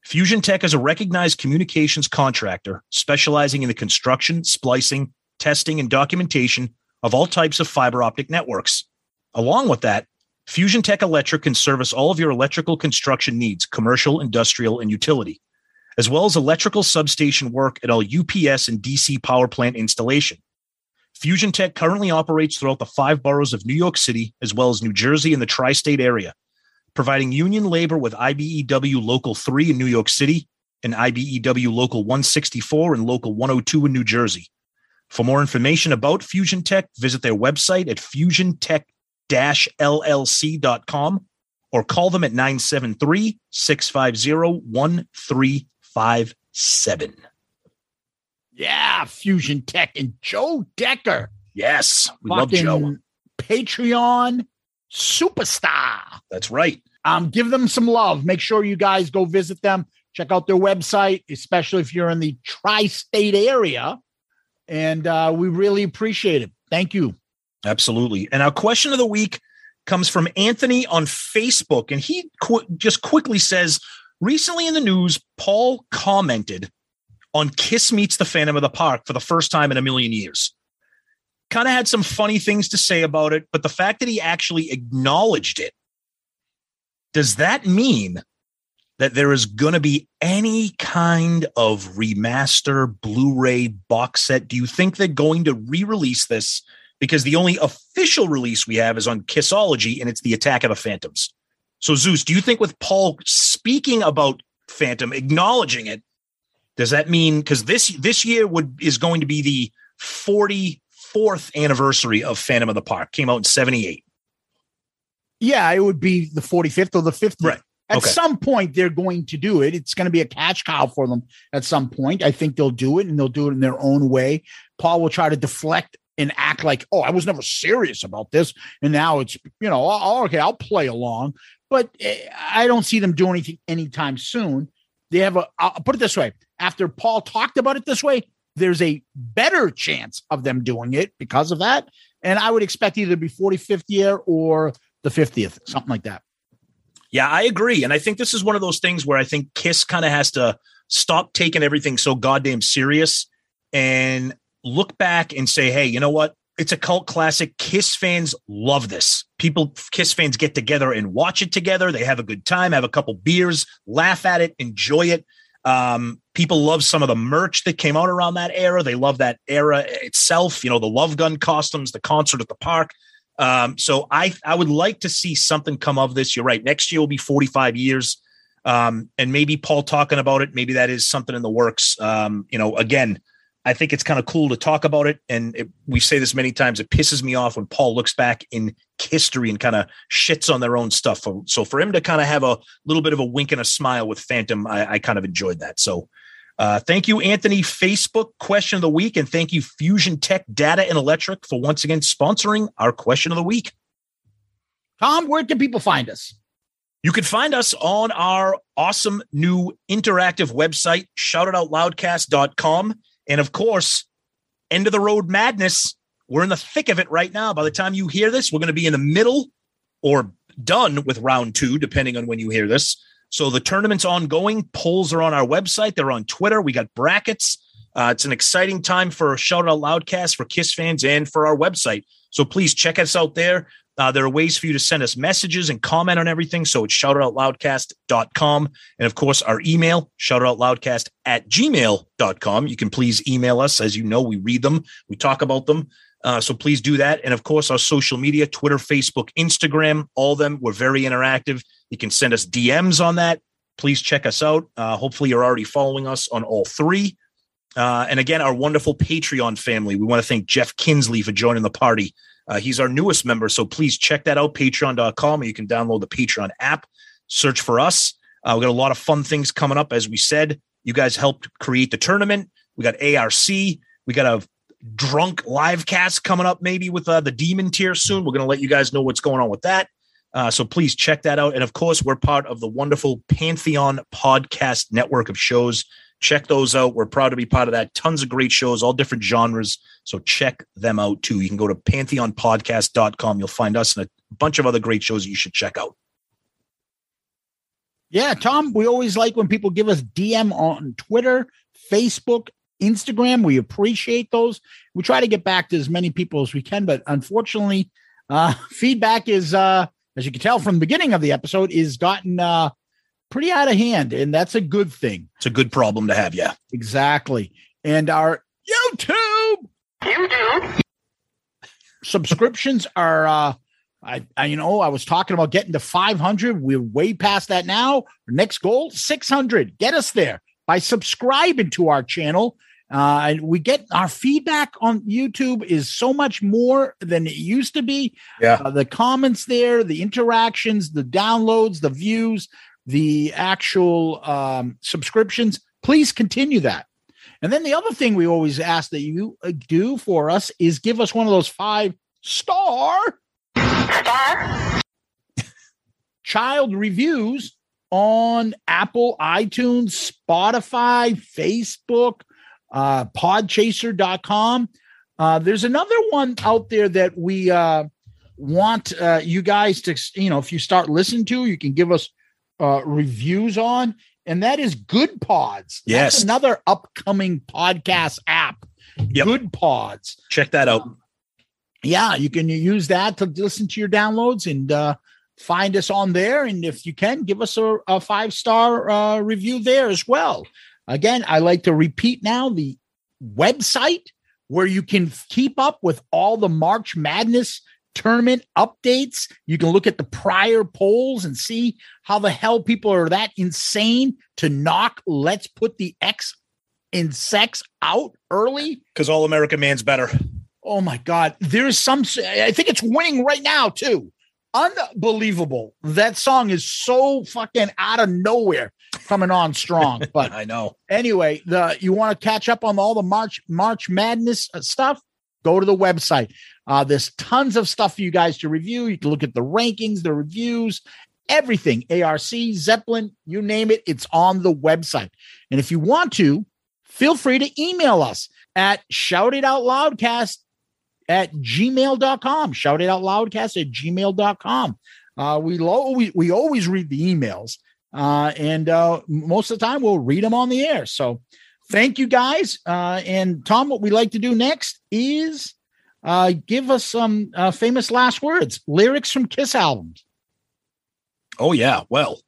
Fusion Tech is a recognized communications contractor specializing in the construction, splicing, testing, and documentation of all types of fiber optic networks. Along with that, Fusion Tech Electric can service all of your electrical construction needs, commercial, industrial, and utility, as well as electrical substation work at all UPS and DC power plant installation. Fusion Tech currently operates throughout the five boroughs of New York City, as well as New Jersey and the tri state area, providing union labor with IBEW Local 3 in New York City and IBEW Local 164 and Local 102 in New Jersey. For more information about Fusion Tech, visit their website at fusiontech llc.com or call them at 973 650 1357. Yeah, Fusion Tech and Joe Decker. Yes, we love Joe. Patreon superstar. That's right. Um, give them some love. Make sure you guys go visit them. Check out their website, especially if you're in the tri-state area. And uh, we really appreciate it. Thank you. Absolutely. And our question of the week comes from Anthony on Facebook. And he qu- just quickly says Recently in the news, Paul commented on Kiss Meets the Phantom of the Park for the first time in a million years. Kind of had some funny things to say about it, but the fact that he actually acknowledged it, does that mean that there is going to be any kind of remaster Blu-ray box set? Do you think they're going to re-release this? Because the only official release we have is on Kissology, and it's the Attack of the Phantoms. So Zeus, do you think with Paul speaking about Phantom, acknowledging it, does that mean because this this year would is going to be the 44th anniversary of Phantom of the Park, came out in 78. Yeah, it would be the 45th or the 50th. Right. At Okay. some point, they're going to do it. It's going to be a cash cow for them at some point. I think they'll do it and they'll do it in their own way. Paul will try to deflect and act like, oh, I was never serious about this. And now it's, you know, oh, okay, I'll play along. But eh, I don't see them doing anything anytime soon. They have a, I'll put it this way after Paul talked about it this way, there's a better chance of them doing it because of that. And I would expect either to be 45th year or the 50th, something like that. Yeah, I agree. And I think this is one of those things where I think Kiss kind of has to stop taking everything so goddamn serious and look back and say, hey, you know what? It's a cult classic. Kiss fans love this. People, Kiss fans get together and watch it together. They have a good time, have a couple beers, laugh at it, enjoy it. Um, people love some of the merch that came out around that era. They love that era itself, you know, the Love Gun costumes, the concert at the park. Um, so I I would like to see something come of this. You're right. Next year will be 45 years. Um, and maybe Paul talking about it, maybe that is something in the works. Um, you know, again, I think it's kind of cool to talk about it. And it, we say this many times, it pisses me off when Paul looks back in history and kind of shits on their own stuff. So for him to kind of have a little bit of a wink and a smile with Phantom, I, I kind of enjoyed that. So uh, thank you, Anthony. Facebook question of the week, and thank you, Fusion Tech Data and Electric, for once again sponsoring our question of the week. Tom, where can people find us? You can find us on our awesome new interactive website, shoutitoutloudcast.com. And of course, end of the road madness. We're in the thick of it right now. By the time you hear this, we're going to be in the middle or done with round two, depending on when you hear this. So the tournament's ongoing. Polls are on our website. They're on Twitter. We got brackets. Uh, it's an exciting time for Shout Out Loudcast for Kiss fans and for our website. So please check us out there. Uh, there are ways for you to send us messages and comment on everything. So it's shoutitoutloudcast.com. And of course, our email, shoutoutloudcast at gmail.com. You can please email us. As you know, we read them, we talk about them. Uh, so please do that. And of course, our social media Twitter, Facebook, Instagram, all of them. We're very interactive. You can send us DMs on that. Please check us out. Uh, hopefully, you're already following us on all three. Uh, and again, our wonderful Patreon family. We want to thank Jeff Kinsley for joining the party. Uh, he's our newest member, so please check that out, patreon.com. You can download the Patreon app, search for us. Uh, we got a lot of fun things coming up. As we said, you guys helped create the tournament. We got ARC. We got a drunk live cast coming up, maybe with uh, the demon tier soon. We're going to let you guys know what's going on with that. Uh, so please check that out. And of course, we're part of the wonderful Pantheon podcast network of shows. Check those out. We're proud to be part of that. Tons of great shows, all different genres. So check them out too. You can go to pantheonpodcast.com. You'll find us and a bunch of other great shows you should check out. Yeah, Tom, we always like when people give us DM on Twitter, Facebook, Instagram. We appreciate those. We try to get back to as many people as we can, but unfortunately, uh, feedback is, uh, as you can tell from the beginning of the episode, is gotten uh, pretty out of hand, and that's a good thing. It's a good problem to have. Yeah, exactly. And our YouTube YouTube. Subscriptions are uh I, I, you know I was talking about getting to 500 we're way past that now our next goal 600 get us there by subscribing to our channel uh and we get our feedback on YouTube is so much more than it used to be yeah uh, the comments there the interactions the downloads the views the actual um subscriptions please continue that and then the other thing we always ask that you uh, do for us is give us one of those five star star child reviews on Apple, iTunes, Spotify, Facebook, uh, podchaser.com. Uh, there's another one out there that we uh, want uh, you guys to, you know, if you start listening to, you can give us uh, reviews on and that is Good Pods. Yes, That's another upcoming podcast app. Yep. Good Pods. Check that out. yeah, you can use that to listen to your downloads and uh, find us on there. And if you can, give us a, a five star uh, review there as well. Again, I like to repeat now the website where you can keep up with all the March Madness tournament updates. You can look at the prior polls and see how the hell people are that insane to knock let's put the X in sex out early. Because All American Man's better. Oh my God. There is some, I think it's winning right now too. Unbelievable. That song is so fucking out of nowhere coming on strong. But I know. Anyway, the you want to catch up on all the March March Madness uh, stuff? Go to the website. Uh, there's tons of stuff for you guys to review. You can look at the rankings, the reviews, everything. ARC, Zeppelin, you name it, it's on the website. And if you want to, feel free to email us at shoutitoutloudcast at gmail.com. Shout it out loudcast at gmail.com. Uh, we, lo- we, we always read the emails. Uh, and uh, most of the time we'll read them on the air. So thank you guys. Uh, and Tom, what we like to do next is uh, give us some uh, famous last words, lyrics from Kiss albums. Oh, yeah. Well,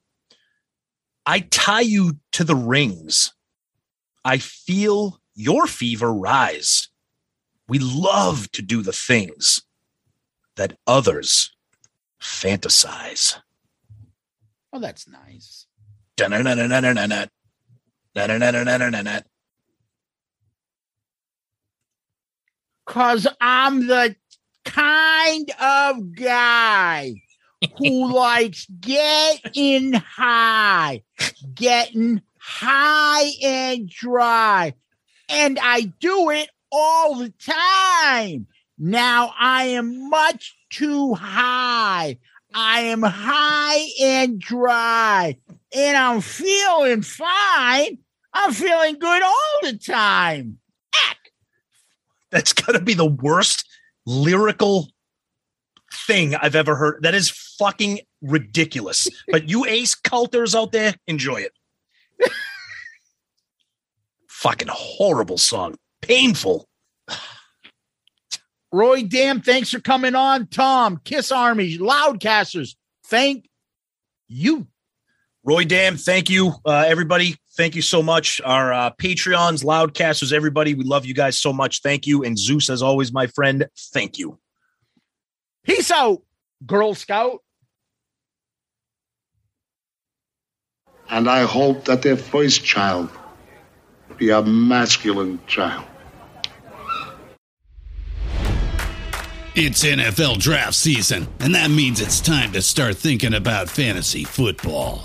I tie you to the rings. I feel your fever rise. We love to do the things that others fantasize. Oh, that's nice. Dun-dun-dun-dun-dun-dun. Dun-dun-dun-dun-dun-dun. Cause I'm the kind of guy who likes getting high, getting high and dry. And I do it all the time. Now I am much too high. I am high and dry. And I'm feeling fine. I'm feeling good all the time. That's got to be the worst lyrical thing I've ever heard. That is fucking ridiculous. but you ace culters out there, enjoy it. fucking horrible song. Painful. Roy Dam, thanks for coming on. Tom, Kiss Army, Loudcasters, thank you. Roy Dam, thank you, uh, everybody. Thank you so much. Our uh, Patreons, Loudcasters, everybody. We love you guys so much. Thank you. And Zeus, as always, my friend, thank you. Peace out, Girl Scout. And I hope that their first child be a masculine child. It's NFL draft season, and that means it's time to start thinking about fantasy football.